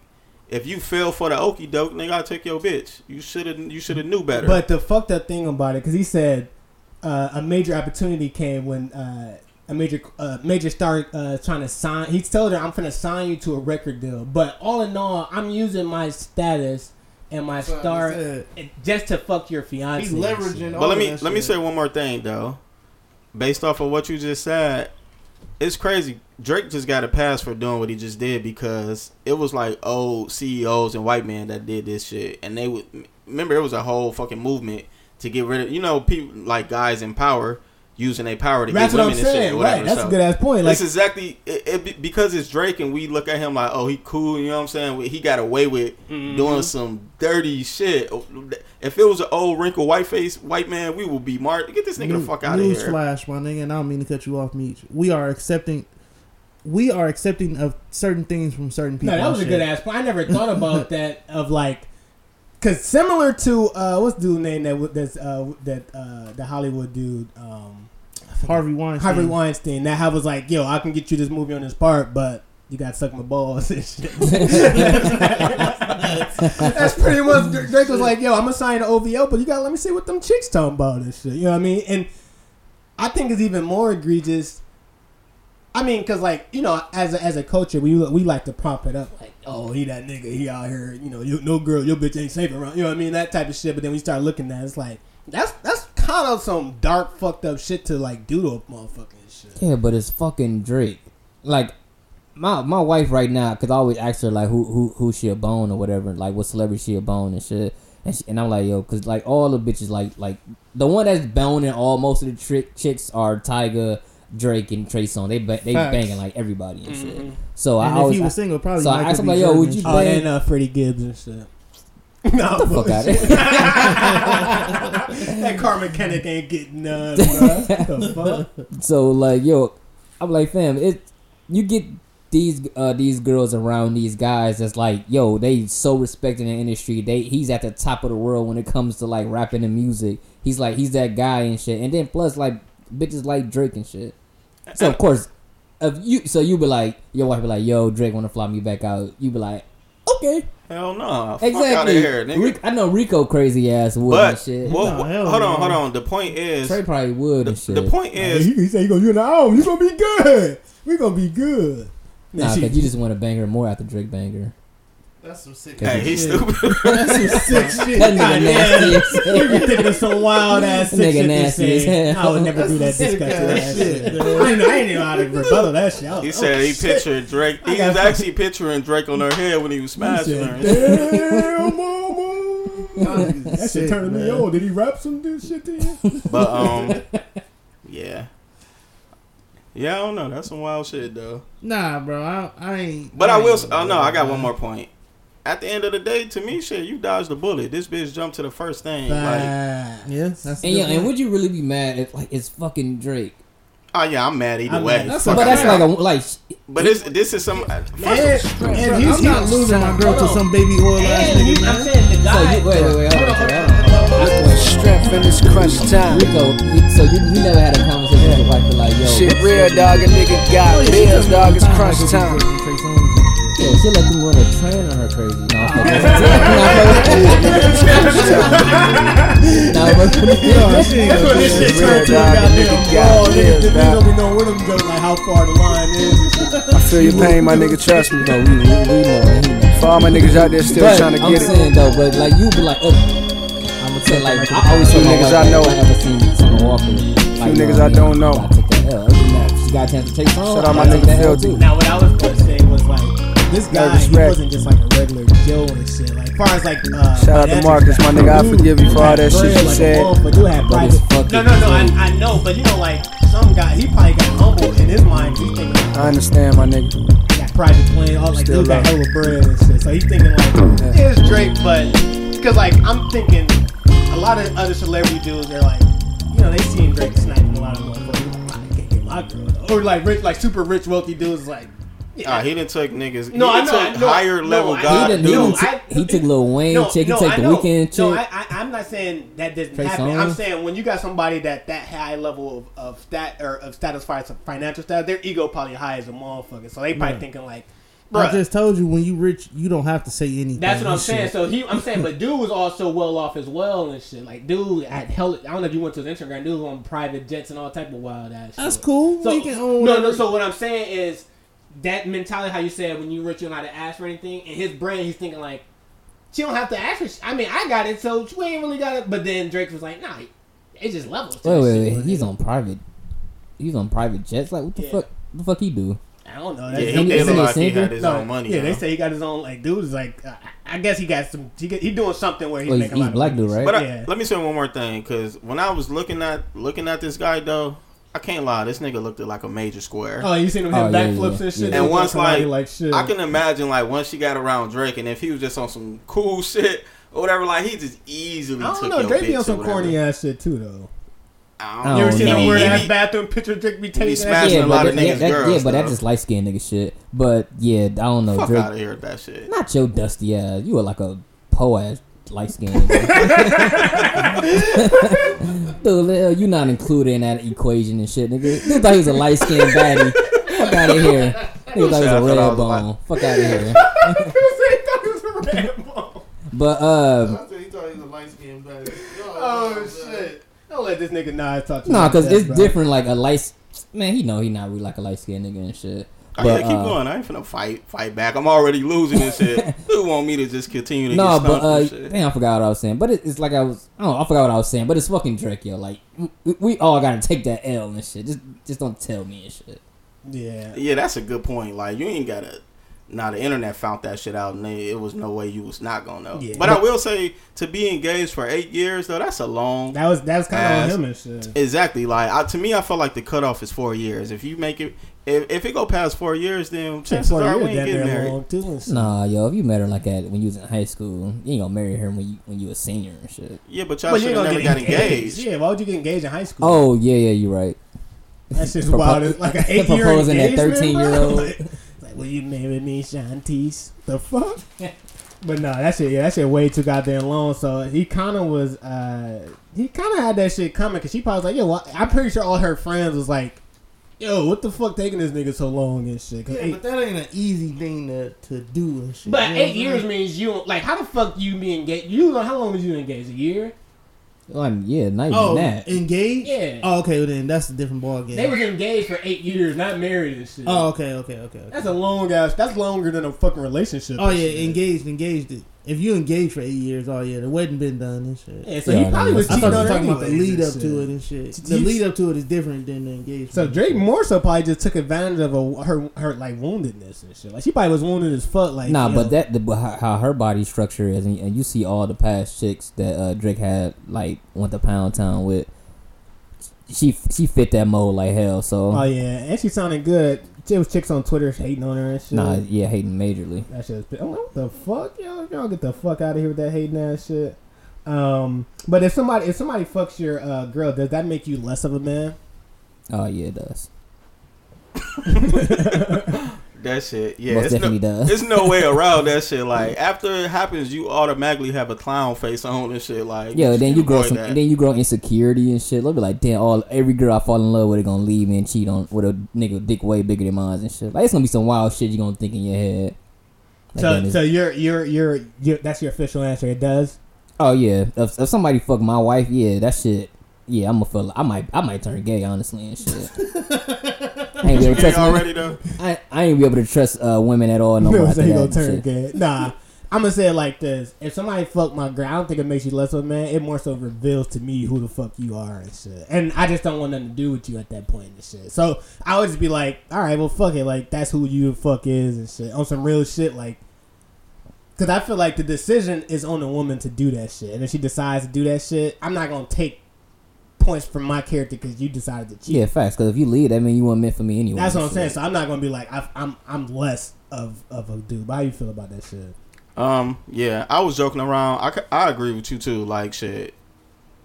[SPEAKER 4] if you fell for the okey doke, nigga, I take your bitch. You should have. You should have knew better.
[SPEAKER 3] But the fucked up thing about it, because he said uh, a major opportunity came when uh, a major uh, major star uh, trying to sign. He told her, "I'm gonna sign you to a record deal." But all in all, I'm using my status and my
[SPEAKER 5] That's
[SPEAKER 3] star just to fuck your fiance.
[SPEAKER 5] He's
[SPEAKER 3] and
[SPEAKER 5] leveraging all
[SPEAKER 4] But let me
[SPEAKER 5] that
[SPEAKER 4] let me say one more thing though. Based off of what you just said, it's crazy. Drake just got a pass for doing what he just did because it was like old CEOs and white men that did this shit, and they would remember it was a whole fucking movement to get rid of you know people like guys in power using their power to
[SPEAKER 3] That's
[SPEAKER 4] get
[SPEAKER 3] what I'm
[SPEAKER 4] women and shit.
[SPEAKER 3] saying.
[SPEAKER 4] or Whatever.
[SPEAKER 3] Right, that's
[SPEAKER 4] so,
[SPEAKER 3] a good ass point. Like,
[SPEAKER 4] That's exactly it, it, because it's Drake and we look at him like, oh, he cool. You know what I'm saying? He got away with
[SPEAKER 3] Mm-hmm.
[SPEAKER 4] doing some dirty shit. If it was an old wrinkled white face white man, we would be marked. Get this nigga the fuck out of
[SPEAKER 5] news
[SPEAKER 4] here.
[SPEAKER 5] flash, my nigga, and I don't mean to cut you off, Meech. We are accepting. We are accepting of certain things from certain people.
[SPEAKER 3] No, that was a good ass point. I never thought about <laughs> that of like, cause similar to uh, what's the dude name that w- that's uh, that uh, the Hollywood dude um,
[SPEAKER 5] Harvey Weinstein.
[SPEAKER 3] Harvey Weinstein. That I was like, yo, I can get you this movie on this part, but you got to suck my balls and shit. <laughs> That's pretty much Drake was like, yo, I'm gonna sign an OVO, but you gotta let me see what them chicks talking about and shit. You know what I mean? And I think it's even more egregious. I mean, cause like you know, as a, as a culture, we we like to prop it up like, oh, he that nigga, he out here, you know, you, no girl, your bitch ain't safe around. You know what I mean? That type of shit. But then we start looking at it, it's like that's that's kind of some dark, fucked up shit to like do to a motherfucking shit.
[SPEAKER 6] Yeah, but it's fucking Drake. Like my my wife right now, cause I always ask her like who who who she a bone or whatever, like what celebrity she a bone and shit. And, she, and I'm like yo, cause like all the bitches like like the one that's boning all most of the trick chicks are Tyga, Drake, and Trey Songz. They ba- they
[SPEAKER 5] Facts.
[SPEAKER 6] banging like everybody and shit. So
[SPEAKER 5] And
[SPEAKER 6] I
[SPEAKER 5] if
[SPEAKER 6] always
[SPEAKER 5] he was single, probably.
[SPEAKER 6] so I asked him like, yo, would you
[SPEAKER 5] shit.
[SPEAKER 3] Oh,
[SPEAKER 6] bang-
[SPEAKER 3] and uh, Freddie Gibbs and shit. <laughs> No,
[SPEAKER 6] the fuck out of here. <laughs>
[SPEAKER 3] that car mechanic ain't getting none, <laughs> the fuck?
[SPEAKER 6] So like, yo, I'm like, fam, it you get these uh these girls around these guys that's like, yo, they so respected in the industry. They he's at the top of the world when it comes to like rapping and music. He's like he's that guy and shit. And then plus like bitches like Drake and shit. So of course, if you so you be like your wife be like, yo, Drake wanna fly me back out. You be like, okay,
[SPEAKER 4] Hell no. Fuck
[SPEAKER 6] exactly.
[SPEAKER 4] here, nigga.
[SPEAKER 6] Rick- I know Rico crazy ass would and shit.
[SPEAKER 4] well,
[SPEAKER 5] No, hell
[SPEAKER 4] hold on, hold on. The point is,
[SPEAKER 6] Trey probably would
[SPEAKER 4] the,
[SPEAKER 6] and shit.
[SPEAKER 4] the point
[SPEAKER 3] He,
[SPEAKER 4] is,
[SPEAKER 3] he said he gonna you in the home. You gonna be good. We gonna be good.
[SPEAKER 6] Nah, cause you just want to bang her more after Drake bang her.
[SPEAKER 5] That's some sick.
[SPEAKER 4] hey,
[SPEAKER 5] shit.
[SPEAKER 4] he's stupid. <laughs>
[SPEAKER 3] That's some sick shit.
[SPEAKER 6] That nigga nasty as hell.
[SPEAKER 3] You be thinking of some wild ass sick
[SPEAKER 6] nigga
[SPEAKER 3] shit to
[SPEAKER 6] nasty as hell.
[SPEAKER 3] I would never do that
[SPEAKER 5] That's
[SPEAKER 3] disgusting ass
[SPEAKER 5] ass
[SPEAKER 3] shit.
[SPEAKER 5] shit,
[SPEAKER 3] I didn't know, I didn't know how to rebuttal that shit. Was-
[SPEAKER 4] He
[SPEAKER 3] oh,
[SPEAKER 4] said he
[SPEAKER 3] shit.
[SPEAKER 4] pictured Drake. He
[SPEAKER 3] got
[SPEAKER 4] was
[SPEAKER 3] fucking-
[SPEAKER 4] actually picturing Drake on her head when he was
[SPEAKER 3] He
[SPEAKER 4] smashing
[SPEAKER 3] said,
[SPEAKER 4] her.
[SPEAKER 3] Damn, mama. That shit
[SPEAKER 5] Sick,
[SPEAKER 3] turning me on. Did he rap some dude shit to you? <laughs>
[SPEAKER 4] But um, yeah, yeah, I don't know. That's some wild shit though.
[SPEAKER 5] Nah, bro. I, I ain't.
[SPEAKER 4] But I will. Oh no, I got one more point. At the end of the day, to me, shit, you dodged the bullet. This bitch jumped to the first thing. Like,
[SPEAKER 5] Yeah, that's.
[SPEAKER 6] And
[SPEAKER 5] good
[SPEAKER 6] yeah, and would you really be mad if like it's fucking Drake?
[SPEAKER 4] oh yeah, I'm mad either
[SPEAKER 3] I'm
[SPEAKER 4] way.
[SPEAKER 3] mad. That's
[SPEAKER 6] but that's
[SPEAKER 4] out.
[SPEAKER 6] like a like.
[SPEAKER 4] But this this is some.
[SPEAKER 3] And, and he's
[SPEAKER 5] I'm not losing my girl to some baby oil ass nigga,
[SPEAKER 3] he, I'm saying the
[SPEAKER 6] So
[SPEAKER 3] guy.
[SPEAKER 6] you, wait, wait, wait, hold on, hold on.
[SPEAKER 2] Strength in this crunch time.
[SPEAKER 6] Rico, so you, you never had a conversation with your wife, like, yo,
[SPEAKER 2] Shit real, dog. A nigga got bills, dog. It's crunch time.
[SPEAKER 6] Yeah, she let them run a train on her crazy. No, I'm fucking- <laughs> no, I'm fucking-
[SPEAKER 5] Yo, shit,
[SPEAKER 3] That's what this shit
[SPEAKER 2] Real
[SPEAKER 3] turned to a
[SPEAKER 2] dog,
[SPEAKER 3] goddamn
[SPEAKER 2] nigga
[SPEAKER 3] brawl.
[SPEAKER 2] got
[SPEAKER 3] Niggas
[SPEAKER 2] bills,
[SPEAKER 3] niggas
[SPEAKER 2] dog.
[SPEAKER 3] don't be knowing where them go, like how far the line is. and shit.
[SPEAKER 2] I feel your pain, my nigga. Trust me.
[SPEAKER 6] No, we, we, we know, we know.
[SPEAKER 2] For all my niggas out there still
[SPEAKER 6] But
[SPEAKER 2] trying to
[SPEAKER 6] I'm
[SPEAKER 2] get it.
[SPEAKER 6] saying though, but like you be like, uh, I'm gonna say like I always tell
[SPEAKER 2] Few
[SPEAKER 6] my
[SPEAKER 2] niggas
[SPEAKER 6] wife,
[SPEAKER 2] I
[SPEAKER 6] like,
[SPEAKER 2] know.
[SPEAKER 6] if I ever seen Summer Walker. Like,
[SPEAKER 2] Few
[SPEAKER 6] yo,
[SPEAKER 2] niggas I
[SPEAKER 6] man,
[SPEAKER 2] don't know.
[SPEAKER 6] you gotta take that L. Other than that, if she got a chance to take some.
[SPEAKER 2] Shout out
[SPEAKER 6] I
[SPEAKER 2] my nigga
[SPEAKER 6] take that L too.
[SPEAKER 3] Now, what I was going this guy, he wasn't just like a regular Joe and shit. Like, as far as like, uh,
[SPEAKER 2] Shout out to Marcus, my nigga. I forgive you for all that shit you said.
[SPEAKER 3] But do have private. No, no, no. I. I know, but you know, like some guy. He probably got humble in his mind. He's thinking like,
[SPEAKER 2] I understand, my nigga.
[SPEAKER 3] he got private plane, all like
[SPEAKER 2] Still
[SPEAKER 3] dude got
[SPEAKER 2] love.
[SPEAKER 3] hella bread and shit. So he's thinking like, yeah, it's Drake, but because like I'm thinking a lot of other celebrity dudes, they're like, you know, they seen Drake sniping a lot of motherfuckers. I can't get my girl, or like rich, like super rich, wealthy dudes, like. Yeah,
[SPEAKER 4] Ah, he didn't take niggas.
[SPEAKER 3] No,
[SPEAKER 4] he
[SPEAKER 3] I know,
[SPEAKER 4] took
[SPEAKER 3] I know.
[SPEAKER 4] higher
[SPEAKER 3] No,
[SPEAKER 4] level
[SPEAKER 3] I-
[SPEAKER 4] god
[SPEAKER 6] he, didn't, he,
[SPEAKER 3] no,
[SPEAKER 6] didn't t- he took Lil Wayne chick. He
[SPEAKER 3] no,
[SPEAKER 6] took
[SPEAKER 3] I
[SPEAKER 6] the
[SPEAKER 3] know.
[SPEAKER 6] Weeknd chick.
[SPEAKER 3] No, I, I, I'm not saying that doesn't
[SPEAKER 6] Trey
[SPEAKER 3] happen. I'm saying when you got somebody that that high level of, of stat or of status fi- financial status, their ego probably high as a motherfucker. So they probably
[SPEAKER 5] Right.
[SPEAKER 3] thinking like,
[SPEAKER 5] I just told you when you rich, you don't have to say anything.
[SPEAKER 3] that's what I'm
[SPEAKER 5] and
[SPEAKER 3] saying. So he, I'm saying, but dude was also well off as well and shit. Like dude had hell. I don't know if you went to his Instagram. Dude was on private jets and all type of wild ass. shit.
[SPEAKER 5] That's cool.
[SPEAKER 3] So
[SPEAKER 5] We can own
[SPEAKER 3] no, no. So what I'm saying is that mentality, how you said when you rich, you don't have to ask for anything. In his brain, he's thinking like, she don't have to ask for. sh- I mean, I got it, so we ain't really got it. But then Drake was like, nah, it's just levels. to
[SPEAKER 6] Wait, wait, wait. He's on private. He's on private jets. Like, what the
[SPEAKER 3] Yeah.
[SPEAKER 6] fuck? What the fuck he do?
[SPEAKER 3] I don't know.
[SPEAKER 4] yeah,
[SPEAKER 3] That's-
[SPEAKER 4] he
[SPEAKER 6] Isn't he
[SPEAKER 4] like he had his
[SPEAKER 3] no,
[SPEAKER 4] own money.
[SPEAKER 3] Yeah,
[SPEAKER 4] you
[SPEAKER 3] they say he got his own. Like, dude is like, uh, I guess he got some. He, get, he doing something where he
[SPEAKER 6] Well,
[SPEAKER 3] make
[SPEAKER 6] he's-
[SPEAKER 3] a lot
[SPEAKER 6] he's
[SPEAKER 3] of
[SPEAKER 6] black
[SPEAKER 3] money.
[SPEAKER 6] dude, right?
[SPEAKER 4] But I-
[SPEAKER 3] Yeah.
[SPEAKER 4] let me say one more thing, because when I was looking at looking at this guy though, I can't lie, this nigga looked like a major square.
[SPEAKER 3] Oh, you seen him
[SPEAKER 6] Oh,
[SPEAKER 3] hit
[SPEAKER 6] yeah,
[SPEAKER 3] backflips
[SPEAKER 6] yeah,
[SPEAKER 3] and shit.
[SPEAKER 6] yeah.
[SPEAKER 3] He
[SPEAKER 4] And
[SPEAKER 3] was
[SPEAKER 4] once
[SPEAKER 3] somebody
[SPEAKER 4] like,
[SPEAKER 3] shit.
[SPEAKER 4] I can imagine like once she got around Drake, and if he was just on some cool shit or whatever, like he just easily
[SPEAKER 3] I
[SPEAKER 4] took
[SPEAKER 3] don't know. Drake be on some corny ass shit too, though.
[SPEAKER 4] I
[SPEAKER 6] I
[SPEAKER 4] don't
[SPEAKER 3] You ever
[SPEAKER 6] don't
[SPEAKER 3] seen
[SPEAKER 6] know.
[SPEAKER 3] that weird ass bathroom picture Drake be taking?
[SPEAKER 4] smashing
[SPEAKER 3] that shit?
[SPEAKER 4] a lot
[SPEAKER 6] but
[SPEAKER 4] of niggas'
[SPEAKER 6] that,
[SPEAKER 4] girls,
[SPEAKER 6] yeah, but that's just light skinned nigga shit. But yeah, I don't know.
[SPEAKER 4] Fuck
[SPEAKER 6] Drake,
[SPEAKER 4] out of here with that shit.
[SPEAKER 6] not your dusty ass. You are like a po ass light skin. <laughs> Dude, Lil, you not included in that equation and shit, nigga. Dude thought he was a light skinned baddie. Fuck out of <laughs> here. Nigga thought he was
[SPEAKER 4] said I
[SPEAKER 6] a
[SPEAKER 4] thought I
[SPEAKER 6] red
[SPEAKER 4] was a light-
[SPEAKER 6] bone. Fuck out of here.
[SPEAKER 3] oh <laughs>
[SPEAKER 6] But uh,
[SPEAKER 5] he thought he was a light skinned baby.
[SPEAKER 3] shit! Don't let this nigga Nas talk to you.
[SPEAKER 6] nah, cause
[SPEAKER 3] that,
[SPEAKER 6] it's
[SPEAKER 3] bro.
[SPEAKER 6] different. Like a light. Man, he know he not really like a light skinned nigga and shit.
[SPEAKER 4] Oh,
[SPEAKER 6] But,
[SPEAKER 4] yeah, keep
[SPEAKER 6] uh,
[SPEAKER 4] going. I ain't finna fight fight back. I'm already losing this shit. <laughs> Who want me to just continue to
[SPEAKER 6] No,
[SPEAKER 4] get
[SPEAKER 6] but uh, damn, I forgot what I was saying. But it, it's like I was, Oh, I forgot what I was saying. But it's fucking Drake, yo. Like we, we all gotta take that L and shit. Just, just don't tell me and shit.
[SPEAKER 3] Yeah.
[SPEAKER 4] Yeah, that's a good point. Like you ain't gotta. Now the internet found that shit out, and they, it was no way you was not gonna know.
[SPEAKER 3] Yeah.
[SPEAKER 4] But I will say, to be engaged for eight years though, that's a long.
[SPEAKER 3] That was that was kind of on
[SPEAKER 4] Ass.
[SPEAKER 3] him and shit.
[SPEAKER 4] Exactly. Like I, to me, I felt like the cutoff is four years. If you make it, if, if it go past four years, then chances
[SPEAKER 3] Four
[SPEAKER 4] are we
[SPEAKER 3] years,
[SPEAKER 4] ain't getting married.
[SPEAKER 3] long too. and.
[SPEAKER 6] Nah, yo, if you met her like that when you was in high school, you ain't gonna marry her when you when you a senior and shit.
[SPEAKER 4] Yeah, but y'all
[SPEAKER 3] But
[SPEAKER 4] should
[SPEAKER 3] ain't
[SPEAKER 4] have
[SPEAKER 3] gonna
[SPEAKER 4] never
[SPEAKER 3] get
[SPEAKER 4] got
[SPEAKER 3] engaged.
[SPEAKER 4] engaged.
[SPEAKER 3] Yeah, why would you get engaged in high school?
[SPEAKER 6] Oh yeah, yeah, you're right.
[SPEAKER 3] that's just <laughs>
[SPEAKER 6] Propo-
[SPEAKER 3] wild. It's like an <laughs> eight year
[SPEAKER 6] proposing at thirteen year old.
[SPEAKER 3] Like, <laughs> like, will you marry me, Shantice? The fuck? but no, that shit. Yeah, that shit way too goddamn long. So he kind of was. uh He kind of had that shit coming because she probably was like, yo, what- I'm pretty sure all her friends was like. Yo, what the fuck taking this nigga so long and shit?
[SPEAKER 5] Yeah,
[SPEAKER 3] eight-
[SPEAKER 5] but that ain't an easy thing to, to do and shit.
[SPEAKER 3] But
[SPEAKER 5] You know
[SPEAKER 3] eight years
[SPEAKER 5] saying?
[SPEAKER 3] means you don't like. How the fuck you be engaged? You know how long was you engaged? A year?
[SPEAKER 6] Like, yeah, not even
[SPEAKER 5] Oh,
[SPEAKER 6] that.
[SPEAKER 5] engaged?
[SPEAKER 3] Yeah.
[SPEAKER 5] Oh, okay, well then that's a different ball game.
[SPEAKER 3] They was engaged for eight years, not married and shit.
[SPEAKER 5] oh, okay, okay, okay. okay.
[SPEAKER 3] that's a long ass. That's longer than a fucking relationship.
[SPEAKER 5] Oh yeah,
[SPEAKER 3] shit.
[SPEAKER 5] engaged, engaged. It. If you engaged for eight years, oh yeah, the wedding been done and shit.
[SPEAKER 3] Yeah, so
[SPEAKER 6] Yeah,
[SPEAKER 3] he
[SPEAKER 6] I
[SPEAKER 3] probably
[SPEAKER 6] know.
[SPEAKER 3] was
[SPEAKER 5] I
[SPEAKER 3] cheating
[SPEAKER 5] thought you
[SPEAKER 3] on
[SPEAKER 5] were
[SPEAKER 3] her
[SPEAKER 5] talking about the lead up to it and shit. The lead up to it is different than the engagement.
[SPEAKER 3] So Drake more so probably just took advantage of a, her her like woundedness and shit. Like she probably was wounded as fuck. Like
[SPEAKER 6] Nah,
[SPEAKER 3] yo,
[SPEAKER 6] but that the, how, how her body structure is, and, and you see all the past chicks that uh, Drake had like went to Pound Town with. She she fit that mold like hell. So
[SPEAKER 3] Oh yeah, and she sounded good. There was chicks on Twitter hating on her and shit.
[SPEAKER 6] nah, yeah, hating majorly.
[SPEAKER 3] That shit was. I'm like, what the fuck, yo? Y'all get the fuck out of here with that hating ass shit. Um, but if somebody if somebody fucks your uh, girl, does that make you less of a man?
[SPEAKER 6] Oh yeah, it does. <laughs> <laughs>
[SPEAKER 4] That shit, yeah,
[SPEAKER 6] Most
[SPEAKER 4] it's no,
[SPEAKER 6] definitely does.
[SPEAKER 4] there's no way <laughs> around that shit. Like after it happens, you automatically have a clown face on and shit. Like
[SPEAKER 6] Yeah, then you grow some, then you grow insecurity and shit. They'll be like, damn, all every girl I fall in love with is gonna leave me and cheat on with a nigga dick way bigger than mine and shit. Like it's gonna be some wild shit you gonna think in your head. Like,
[SPEAKER 3] So
[SPEAKER 6] damn,
[SPEAKER 3] so
[SPEAKER 6] it's-
[SPEAKER 3] you're you're you're you that's your official answer. It does.
[SPEAKER 6] oh yeah, if, if somebody fuck my wife, yeah, that shit. Yeah, I'm gonna feel. I might, I might turn gay, honestly, and shit. <laughs> I ain't be able to <laughs> trust
[SPEAKER 4] already
[SPEAKER 6] women.
[SPEAKER 4] though.
[SPEAKER 6] I, I ain't be able to trust uh, women at all no <laughs> more after
[SPEAKER 3] so he
[SPEAKER 6] that.
[SPEAKER 3] gonna turn
[SPEAKER 6] shit.
[SPEAKER 3] gay. Nah, I'm gonna say it like this: If somebody fuck my girl, I don't think it makes you less of a man. It more so reveals to me who the fuck you are and shit. And I just don't want nothing to do with you at that point and shit. So I would just be like, all right, well, fuck it. Like that's who you the fuck is and shit on some real shit. Like, cause I feel like the decision is on the woman to do that shit, and if she decides to do that shit, I'm not gonna take points from my character because you decided to cheat.
[SPEAKER 6] Yeah, facts. Because if you leave, that means you weren't meant for me anyway.
[SPEAKER 3] That's what I'm saying. So I'm not gonna be like I, I'm I'm less of of a dude. But how you feel about that shit?
[SPEAKER 4] Um, yeah, I was joking around. I, I agree with you too. Like shit,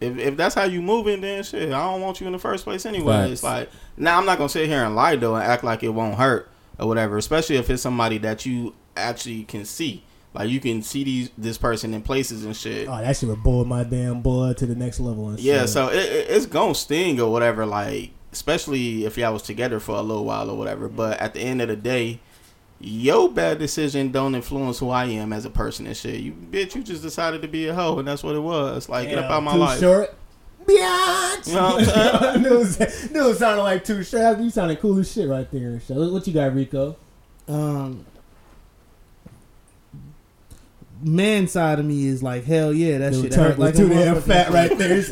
[SPEAKER 4] if if that's how you moving, then shit, I don't want you in the first place anyway.
[SPEAKER 6] Facts.
[SPEAKER 4] It's like now I'm not gonna sit here and lie though and act like it won't hurt or whatever. Especially if it's somebody that you actually can see. Like you can see these this person in places and shit.
[SPEAKER 3] Oh, that shit would boil my damn blood to the next level. And
[SPEAKER 4] Yeah,
[SPEAKER 3] shit.
[SPEAKER 4] so it, it, it's gonna sting or whatever. Like especially if y'all was together for a little while or whatever. But at the end of the day. Your bad decision don't influence who I am as a person and shit. You bitch, you just decided to be a hoe and that's what it was. Like get up
[SPEAKER 3] Damn,
[SPEAKER 4] out my
[SPEAKER 3] too
[SPEAKER 4] life.
[SPEAKER 3] Short. Biatch.
[SPEAKER 4] You know what I'm <laughs> saying?
[SPEAKER 3] dude, dude sounded like too short. You sounded cool as shit right there. and shit. What you got, Rico?
[SPEAKER 5] Um, man side of me is like hell yeah, that
[SPEAKER 3] Dude,
[SPEAKER 5] shit hurt like
[SPEAKER 3] too damn fat right there.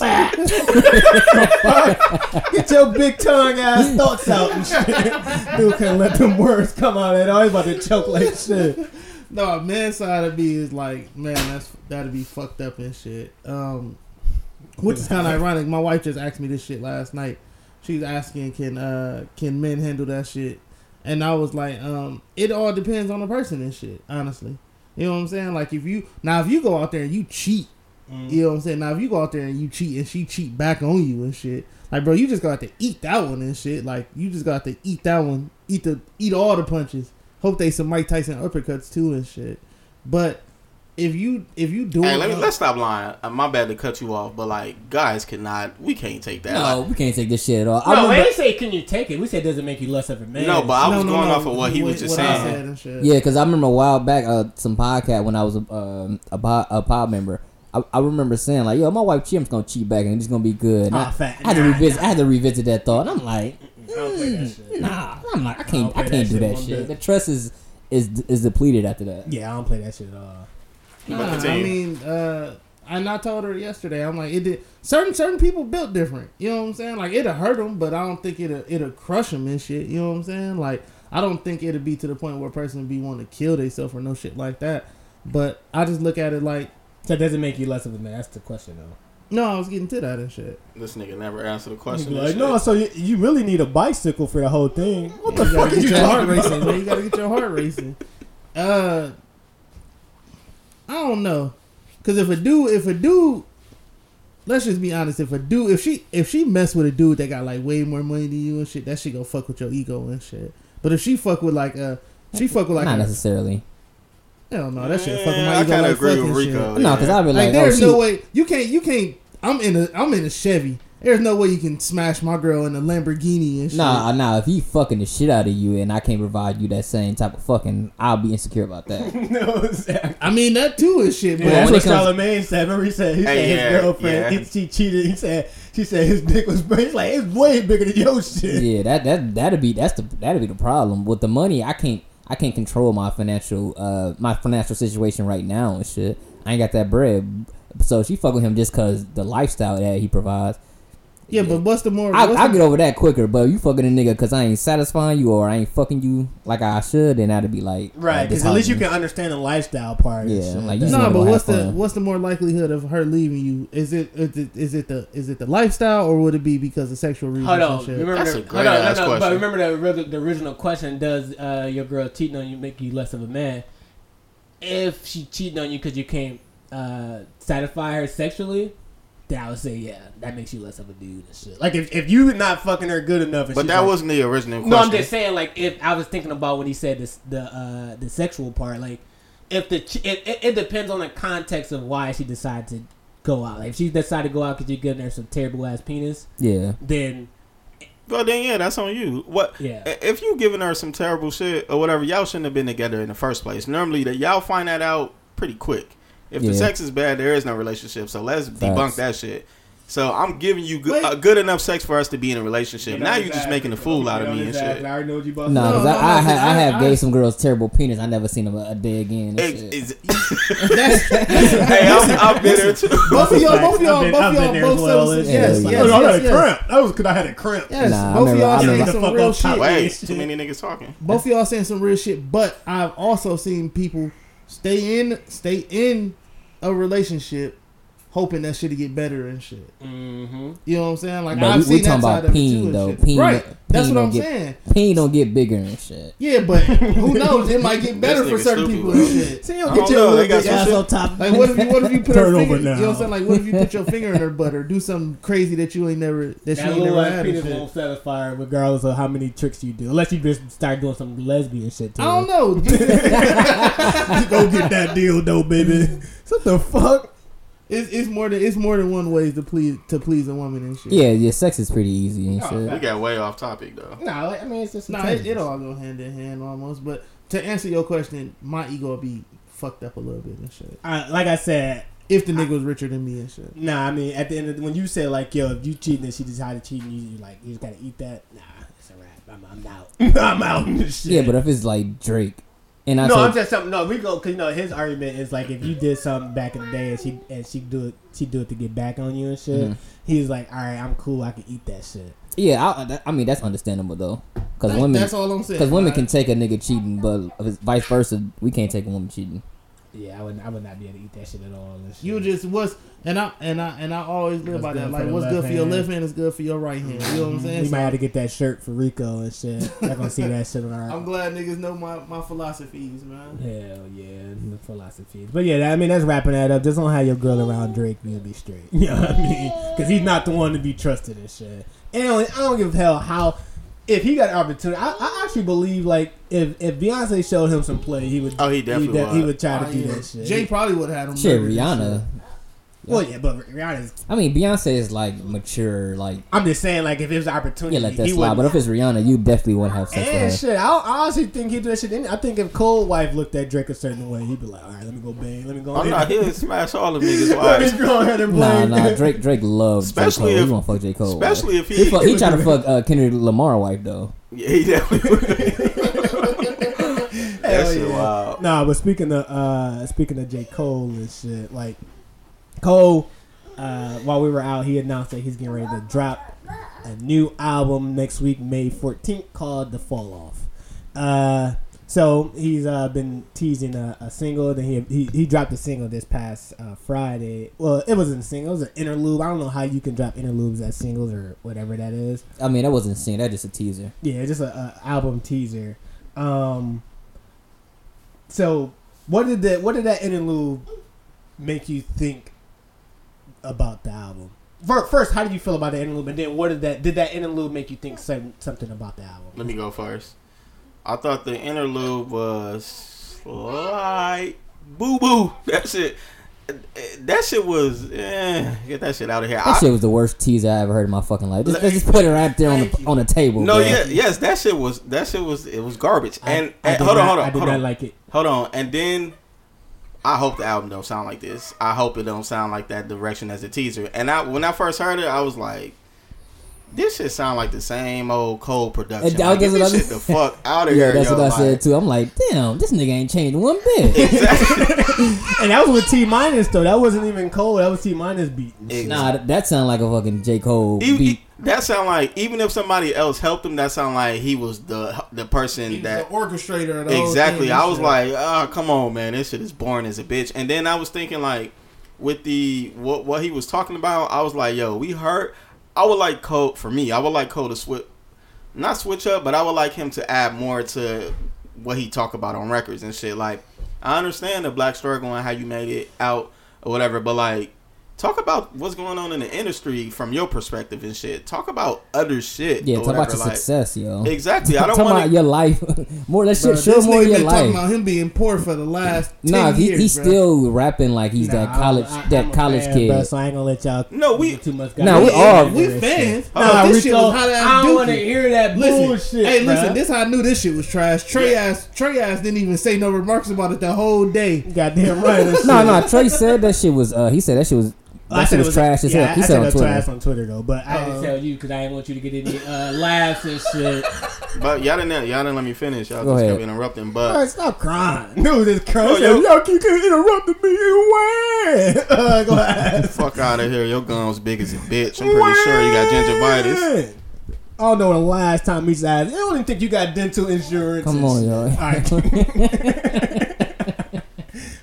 [SPEAKER 3] <laughs> Get your big tongue ass thoughts out and shit. Dude can't let them words come out at all. He's about to choke like shit.
[SPEAKER 5] No, man side of me is like, man, that's that'd be fucked up and shit. Um, which is kind of ironic. My wife just asked me this shit last night. She's asking, can uh can men handle that shit? And I was like, um, it all depends on the person and shit. Honestly, you know what I'm saying? Like if you now if you go out there and you cheat, you know what I'm saying? Now if you go out there and you cheat and she cheat back on you and shit, like bro, you just got to eat that one and shit. Like you just got to eat that one, eat the eat all the punches. Hope they some Mike Tyson uppercuts too and shit. But if you if you do
[SPEAKER 4] Hey, let me let's stop lying. Uh, my bad to cut you off, but like guys cannot, we can't take that.
[SPEAKER 6] No,
[SPEAKER 4] Like,
[SPEAKER 6] we can't take this shit at all. I
[SPEAKER 3] No, we
[SPEAKER 6] remember,
[SPEAKER 3] ain't say can you take it. We said does it make you less of a man.
[SPEAKER 4] no, but I
[SPEAKER 5] No,
[SPEAKER 4] was
[SPEAKER 5] no,
[SPEAKER 4] going
[SPEAKER 5] no,
[SPEAKER 4] off of what he was just saying.
[SPEAKER 5] said shit.
[SPEAKER 6] yeah, because I remember a while back, uh, some podcast when I was a um, a, pod, a pod member. I, I remember saying like, "Yo, my wife Chim's gonna cheat back and it's gonna be good." And
[SPEAKER 3] Oh,
[SPEAKER 6] I,
[SPEAKER 3] fat.
[SPEAKER 6] I had to
[SPEAKER 3] Nah,
[SPEAKER 6] revisit. I had to revisit that thought. And I'm like, <laughs>
[SPEAKER 3] I don't play that shit.
[SPEAKER 6] nah, I'm like, I
[SPEAKER 3] I
[SPEAKER 6] can't,
[SPEAKER 3] don't
[SPEAKER 6] I, can't
[SPEAKER 3] that
[SPEAKER 6] do that
[SPEAKER 3] one
[SPEAKER 6] shit. The trust is is is depleted after that.
[SPEAKER 3] Yeah, I don't play that shit at all.
[SPEAKER 4] But
[SPEAKER 5] Nah, I mean, uh, and I told her yesterday. I'm like, it did. Certain certain people built different. You know what I'm saying? Like it'll hurt them, but I don't think it'll it'll crush them and shit. You know what I'm saying? Like I don't think it'll be to the point where a person be want to kill themselves or no shit like that. But I just look at it like,
[SPEAKER 3] So doesn't make you less of a man? That's the question though.
[SPEAKER 5] no, I was getting to that and shit.
[SPEAKER 4] This nigga never answered the question.
[SPEAKER 3] like, no, so you, you really need a bicycle for the whole thing. What the
[SPEAKER 5] you
[SPEAKER 3] fuck
[SPEAKER 5] gotta
[SPEAKER 3] are you
[SPEAKER 5] get your heart racing. Man. You gotta get your heart racing. Uh, I don't know, cause if a dude, if a dude, let's just be honest, if a dude, if she, if she mess with a dude that got like way more money than you and shit, that shit go fuck with your ego and shit. But if she fuck with like uh, she fuck with like
[SPEAKER 6] Not
[SPEAKER 5] a,
[SPEAKER 6] necessarily.
[SPEAKER 5] hell no, that shit fuck with
[SPEAKER 4] Yeah,
[SPEAKER 5] my
[SPEAKER 4] I
[SPEAKER 5] ego
[SPEAKER 4] kind
[SPEAKER 5] like
[SPEAKER 4] of agree
[SPEAKER 5] fucking
[SPEAKER 4] with
[SPEAKER 5] shit.
[SPEAKER 4] Rico.
[SPEAKER 6] No, because
[SPEAKER 4] yeah.
[SPEAKER 6] I'd be
[SPEAKER 5] Like,
[SPEAKER 6] like,
[SPEAKER 5] there's
[SPEAKER 6] oh,
[SPEAKER 5] no way you can't you can't. I'm in a I'm in a Chevy. There's no way you can smash my girl in a Lamborghini and shit.
[SPEAKER 6] Nah, nah. If he fucking the shit out of you and I can't provide you that same type of fucking, I'll be insecure about that. <laughs>
[SPEAKER 3] no, exactly.
[SPEAKER 5] I mean that too is shit,
[SPEAKER 3] Yeah,
[SPEAKER 5] but
[SPEAKER 6] Well,
[SPEAKER 3] that's what
[SPEAKER 6] it comes-
[SPEAKER 3] Charlamagne said. Remember he said he said
[SPEAKER 4] Hey,
[SPEAKER 3] his
[SPEAKER 4] yeah,
[SPEAKER 3] girlfriend
[SPEAKER 4] yeah.
[SPEAKER 3] he, she cheated. He said she said his dick was big. He's like it's way bigger than your shit.
[SPEAKER 6] yeah, that that that'd be that's the that'd be the problem with the money. I can't I can't control my financial uh my financial situation right now and shit. I ain't got that bread, so she fuck with him just cause the lifestyle that he provides.
[SPEAKER 5] Yeah, but what's the more?
[SPEAKER 6] I
[SPEAKER 5] what's
[SPEAKER 6] I
[SPEAKER 5] the,
[SPEAKER 6] get over that quicker. But you fucking a nigga cause I ain't satisfying you or I ain't fucking you like I should, then that'd be like
[SPEAKER 3] Right, because at least you can understand the lifestyle part. and
[SPEAKER 6] Yeah,
[SPEAKER 3] shit.
[SPEAKER 6] like, you
[SPEAKER 5] no, but what's the
[SPEAKER 6] fun.
[SPEAKER 5] what's the more likelihood of her leaving you? Is it is it is it the is it the lifestyle or would it be because of sexual reasons?
[SPEAKER 3] Hold
[SPEAKER 5] and
[SPEAKER 3] on,
[SPEAKER 5] shit?
[SPEAKER 3] remember
[SPEAKER 4] That's
[SPEAKER 3] the,
[SPEAKER 4] a great
[SPEAKER 3] hold on,
[SPEAKER 4] ass
[SPEAKER 3] no, no, But remember the, ori- the original question: Does uh, your girl cheating on you make you less of a man? If she cheating on you because you can't uh, satisfy her sexually, then I would say yeah, that makes you less of a dude and shit. Like if, if you're not fucking her good enough, and
[SPEAKER 4] But that
[SPEAKER 3] like-
[SPEAKER 4] wasn't the original question.
[SPEAKER 3] No, I'm just saying, like, if I was thinking about when he said this, the uh, the sexual part, like, if the ch- it, it, it depends on the context of why she decided to go out. Like, if she decided to go out because you're giving her some terrible ass penis,
[SPEAKER 6] yeah.
[SPEAKER 3] then
[SPEAKER 4] Well, then yeah, that's on you. What?
[SPEAKER 3] Yeah.
[SPEAKER 4] If you giving her some terrible shit or whatever, y'all shouldn't have been together in the first place. Normally, that y'all find that out pretty quick. If the sex is bad, there is no relationship. So let's debunk that shit. So I'm giving you good, uh, good enough sex for us to be in a relationship. now you're just making a fool out of me and shit.
[SPEAKER 3] already know what you about
[SPEAKER 6] No,
[SPEAKER 5] No,
[SPEAKER 6] because
[SPEAKER 5] no,
[SPEAKER 6] I, I,
[SPEAKER 5] no,
[SPEAKER 6] I
[SPEAKER 5] I-
[SPEAKER 6] have
[SPEAKER 5] I-
[SPEAKER 6] gave some girls terrible penis. I never seen them a, a day again. and
[SPEAKER 4] Ex-
[SPEAKER 6] shit.
[SPEAKER 4] is-
[SPEAKER 5] That's, <laughs> <laughs>
[SPEAKER 4] hey, I'm, I've been there too.
[SPEAKER 5] both of y'all, both of y'all, both of y'all,
[SPEAKER 3] there
[SPEAKER 5] both
[SPEAKER 3] as well,
[SPEAKER 5] said yes, yes,
[SPEAKER 3] Oh, I had a cramp. That was because I had a cramp.
[SPEAKER 5] Yes,
[SPEAKER 6] Nah,
[SPEAKER 5] both of y'all saying some real shit.
[SPEAKER 3] Shit.
[SPEAKER 4] too many niggas talking.
[SPEAKER 5] Both of y'all saying some real shit, but I've also seen people stay in stay in a relationship hoping that shit to get better and shit.
[SPEAKER 3] Mm-hmm.
[SPEAKER 5] You know what I'm saying? Like
[SPEAKER 6] But
[SPEAKER 5] I've
[SPEAKER 6] we,
[SPEAKER 5] seen
[SPEAKER 6] we talking
[SPEAKER 5] that side
[SPEAKER 6] about
[SPEAKER 5] of it too
[SPEAKER 6] peen though.
[SPEAKER 5] shit.
[SPEAKER 6] Peen,
[SPEAKER 5] right? That's what
[SPEAKER 6] don't
[SPEAKER 5] I'm
[SPEAKER 6] get,
[SPEAKER 5] saying.
[SPEAKER 6] Peen don't get bigger and shit.
[SPEAKER 5] Yeah, but <laughs> who knows? It might get better for certain
[SPEAKER 4] stupid,
[SPEAKER 5] people and shit.
[SPEAKER 3] So you
[SPEAKER 4] I
[SPEAKER 3] don't
[SPEAKER 4] don't
[SPEAKER 3] get your
[SPEAKER 4] know,
[SPEAKER 3] little big ass on top.
[SPEAKER 5] Like what if you what if you put
[SPEAKER 3] Turn
[SPEAKER 5] her
[SPEAKER 3] over
[SPEAKER 5] finger,
[SPEAKER 3] now.
[SPEAKER 5] You know what I'm saying? Like what if you put your finger in her butt or do something crazy that you ain't never that you ain't never had.
[SPEAKER 3] penis
[SPEAKER 5] and shit.
[SPEAKER 3] won't satisfy her regardless of how many tricks you do. Unless you just start doing some lesbian shit too.
[SPEAKER 5] I don't know. <laughs> <laughs>
[SPEAKER 3] Go get that deal though, baby. what the fuck?
[SPEAKER 5] It's, it's more than it's more than one way to please to please a woman and shit.
[SPEAKER 6] Yeah, yeah, sex is pretty easy and
[SPEAKER 3] Oh,
[SPEAKER 6] shit.
[SPEAKER 4] We got way off topic though.
[SPEAKER 3] No, I mean it's just
[SPEAKER 5] No, it, it all go hand in hand almost. But to answer your question, my ego would be fucked up a little bit and shit.
[SPEAKER 3] Uh, like I said,
[SPEAKER 5] If the nigga was richer than me and shit.
[SPEAKER 3] nah. I mean, at the end of the, when you say like, yo, if you cheating and she decided to cheat, and you, you like, you just gotta eat that. Nah, it's a wrap. I'm, I'm out. <laughs> I'm out. shit. <laughs>
[SPEAKER 6] Yeah, but if it's like Drake, and I
[SPEAKER 3] no,
[SPEAKER 6] told,
[SPEAKER 3] I'm just something. No, we go because you know his argument is like if you did something back in the day and she and she do it, she do it to get back on you and shit.
[SPEAKER 6] Mhm.
[SPEAKER 3] He's like, all right, I'm cool. I can eat that shit.
[SPEAKER 6] yeah, I, I mean that's understandable though, because women,
[SPEAKER 5] that's all I'm saying.
[SPEAKER 6] because women
[SPEAKER 5] Like,
[SPEAKER 6] can take a nigga cheating, but vice versa, we can't take a woman cheating.
[SPEAKER 3] Yeah, I would. I would not be able to eat that shit at all. shit.
[SPEAKER 5] You just what's and I and I and I always live
[SPEAKER 3] What's
[SPEAKER 5] by that. Like what's good for your left hand is good for your right hand. You know what I'm saying?
[SPEAKER 3] We
[SPEAKER 5] So
[SPEAKER 3] might have to get that shirt for Rico and shit. <laughs> Not gonna see that shit on our.
[SPEAKER 5] I'm glad niggas know my, my philosophies, man.
[SPEAKER 3] Hell yeah, the philosophies. But yeah, I mean that's wrapping that up. Just don't have your girl around Drake. You'll be straight. <laughs> You know what I mean? Because he's not the one to be trusted and shit. And I don't give a hell how. If he got an opportunity, I, I actually believe like if if Beyonce showed him some play, he would.
[SPEAKER 4] Oh, he definitely
[SPEAKER 3] he,
[SPEAKER 4] would.
[SPEAKER 3] he would try to
[SPEAKER 5] Oh,
[SPEAKER 3] do
[SPEAKER 5] yeah.
[SPEAKER 3] that shit.
[SPEAKER 5] Jay probably would have had him.
[SPEAKER 6] Shit,
[SPEAKER 5] murdered and
[SPEAKER 6] Rihanna.
[SPEAKER 3] Well, yeah, but Rihanna's.
[SPEAKER 6] I mean, Beyonce is like mature, like
[SPEAKER 3] I'm just saying, like if it was an opportunity,
[SPEAKER 6] yeah, let that
[SPEAKER 3] he
[SPEAKER 6] slide. But if it's Rihanna, you definitely want to have sex
[SPEAKER 3] And
[SPEAKER 6] with her.
[SPEAKER 3] shit, I, I honestly think he'd do that shit. I think if Cole wife looked at Drake a certain way, he'd be like, "All right, let me go bang, let me go."
[SPEAKER 4] I'm
[SPEAKER 3] ahead.
[SPEAKER 4] not here to smash all of niggas' <laughs>
[SPEAKER 3] Let me
[SPEAKER 4] wives.
[SPEAKER 3] go ahead and
[SPEAKER 6] Nah, nah, Drake Drake loves
[SPEAKER 4] Especially
[SPEAKER 6] J. Cole.
[SPEAKER 4] if-
[SPEAKER 6] he want to fuck J. Cole. wife.
[SPEAKER 4] Especially if
[SPEAKER 6] he,
[SPEAKER 4] he,
[SPEAKER 6] fuck, he tried to <laughs> fuck uh, Kendrick Lamar wife though.
[SPEAKER 4] yeah, he definitely would. <laughs> that
[SPEAKER 3] Hell
[SPEAKER 4] shit
[SPEAKER 3] yeah.
[SPEAKER 4] wild.
[SPEAKER 3] Nah, but speaking of uh speaking of J. Cole and shit, like Cole, uh, while we were out, he announced that he's getting ready to drop a new album next week, May 14th, called The Fall Off. Uh, so he's uh, been teasing a, a single. Then he, he he dropped a single this past uh, Friday. Well, it wasn't a single; it was an interlude. I don't know how you can drop interludes as singles or whatever that is.
[SPEAKER 6] I mean, that wasn't a scene. That's just a teaser.
[SPEAKER 3] Yeah, just a, a album teaser. Um, so what did that what did that interlude make you think about the album? First, how did you feel about the interlude? And then, what did that did that interlude make you think some, something about the album?
[SPEAKER 4] Let me go first. I thought the interlude was like boo boo. <laughs> That shit. That shit was. Eh, get that shit out of here.
[SPEAKER 6] That
[SPEAKER 4] I-
[SPEAKER 6] shit was the worst teaser I ever heard in my fucking life. Just,
[SPEAKER 4] Let-
[SPEAKER 6] just put it right there on the on the table.
[SPEAKER 4] no,
[SPEAKER 6] bro.
[SPEAKER 4] yeah, yes, that shit was. That shit was. It was garbage.
[SPEAKER 3] I-
[SPEAKER 4] And,
[SPEAKER 3] I
[SPEAKER 4] and
[SPEAKER 3] did
[SPEAKER 4] hold on, hold on,
[SPEAKER 3] I did
[SPEAKER 4] hold
[SPEAKER 3] not
[SPEAKER 4] on,
[SPEAKER 3] like it.
[SPEAKER 4] hold on. And then I hope the album don't sound like this. I hope it don't sound like that direction as a teaser. And I when I first heard it, I was like. This shit sound like the same old Cole production.
[SPEAKER 6] And that-
[SPEAKER 4] Like, get
[SPEAKER 6] that's
[SPEAKER 4] this
[SPEAKER 6] what I-
[SPEAKER 4] shit the fuck <laughs> out of
[SPEAKER 6] Yeah,
[SPEAKER 4] here.
[SPEAKER 6] that's
[SPEAKER 4] yo.
[SPEAKER 6] what I
[SPEAKER 4] like-
[SPEAKER 6] said too. I'm like, damn, this nigga ain't changed one bit. <laughs>
[SPEAKER 4] Exactly. <laughs>
[SPEAKER 3] And that was with T minus though. That wasn't even Cole. That was T minus beating.
[SPEAKER 4] Ex-
[SPEAKER 6] nah, that, that sound like a fucking J Cole
[SPEAKER 4] He-
[SPEAKER 6] beat.
[SPEAKER 4] That sound like even if somebody else helped him, that sound like he was the the person
[SPEAKER 5] He was
[SPEAKER 4] that
[SPEAKER 5] the orchestrator the
[SPEAKER 4] exactly. I was
[SPEAKER 5] shit.
[SPEAKER 4] like, oh come on, man, this shit is boring as a bitch. And then I was thinking like, with the what what he was talking about, I was like, yo, we heard. I would like Cole for me. I would like Cole to switch, not switch up, but I would like him to add more to what he talk about on records and shit. Like, I understand the black struggle and how you made it out or whatever, but like, talk about what's going on in the industry from your perspective and shit. Talk about other shit.
[SPEAKER 6] yeah,
[SPEAKER 4] or
[SPEAKER 6] talk about your
[SPEAKER 4] like-
[SPEAKER 6] success, yo.
[SPEAKER 4] Exactly. I <laughs> don't
[SPEAKER 6] talk
[SPEAKER 4] want
[SPEAKER 6] about your life. <laughs> more that
[SPEAKER 5] Bro,
[SPEAKER 6] shit. Show
[SPEAKER 5] this
[SPEAKER 6] more of
[SPEAKER 5] nigga
[SPEAKER 6] your
[SPEAKER 5] been talking about him being poor for the last <laughs> 10
[SPEAKER 6] Nah, he,
[SPEAKER 5] years,
[SPEAKER 6] he's
[SPEAKER 5] bro.
[SPEAKER 6] still rapping like he's
[SPEAKER 3] Nah,
[SPEAKER 6] that college
[SPEAKER 3] I- I-
[SPEAKER 6] that
[SPEAKER 3] I'm a
[SPEAKER 6] college
[SPEAKER 3] fan,
[SPEAKER 6] kid.
[SPEAKER 3] bro, so I ain't gonna let y'all.
[SPEAKER 4] No, we-
[SPEAKER 3] get too much.
[SPEAKER 6] Nah, we
[SPEAKER 3] goddamn
[SPEAKER 6] all-
[SPEAKER 5] we fans.
[SPEAKER 3] Nah,
[SPEAKER 5] Nah, this
[SPEAKER 3] we
[SPEAKER 5] shit
[SPEAKER 3] don't-
[SPEAKER 5] was hot ass
[SPEAKER 3] I don't want to hear that
[SPEAKER 5] Listen,
[SPEAKER 3] bullshit.
[SPEAKER 5] hey, listen,
[SPEAKER 3] bruh.
[SPEAKER 5] this how I knew this shit was trash. Trey ass, Trey ass didn't even say no remarks about it the whole day.
[SPEAKER 3] Goddamn right. that
[SPEAKER 6] No, no. Trey said that shit was. Uh, he said that shit was.
[SPEAKER 3] I
[SPEAKER 6] That
[SPEAKER 3] said
[SPEAKER 6] shit
[SPEAKER 3] it
[SPEAKER 6] was trash as
[SPEAKER 3] yeah,
[SPEAKER 6] hell. He
[SPEAKER 3] I
[SPEAKER 6] said
[SPEAKER 3] said
[SPEAKER 6] on
[SPEAKER 3] it was
[SPEAKER 6] Twitter.
[SPEAKER 3] trash on Twitter though, but I didn't tell you because I didn't want you to get any uh, laughs and shit.
[SPEAKER 4] But y'all didn't. Y'all didn't let me finish. Y'all
[SPEAKER 6] Go
[SPEAKER 4] just
[SPEAKER 6] ahead.
[SPEAKER 4] kept interrupting.
[SPEAKER 3] All
[SPEAKER 4] But
[SPEAKER 3] right, stop crying. No, just crying.
[SPEAKER 4] Oh,
[SPEAKER 3] Yo,
[SPEAKER 4] yo.
[SPEAKER 3] yo, keep interrupting me. Why? <laughs> Uh, go ahead.
[SPEAKER 4] fuck out of here. Your gun was big as a bitch. I'm pretty sure you got gingivitis.
[SPEAKER 3] I don't know the last time he's asked. I don't even think you got dental insurance.
[SPEAKER 6] Come on, y'all.
[SPEAKER 3] All right. <laughs> <laughs>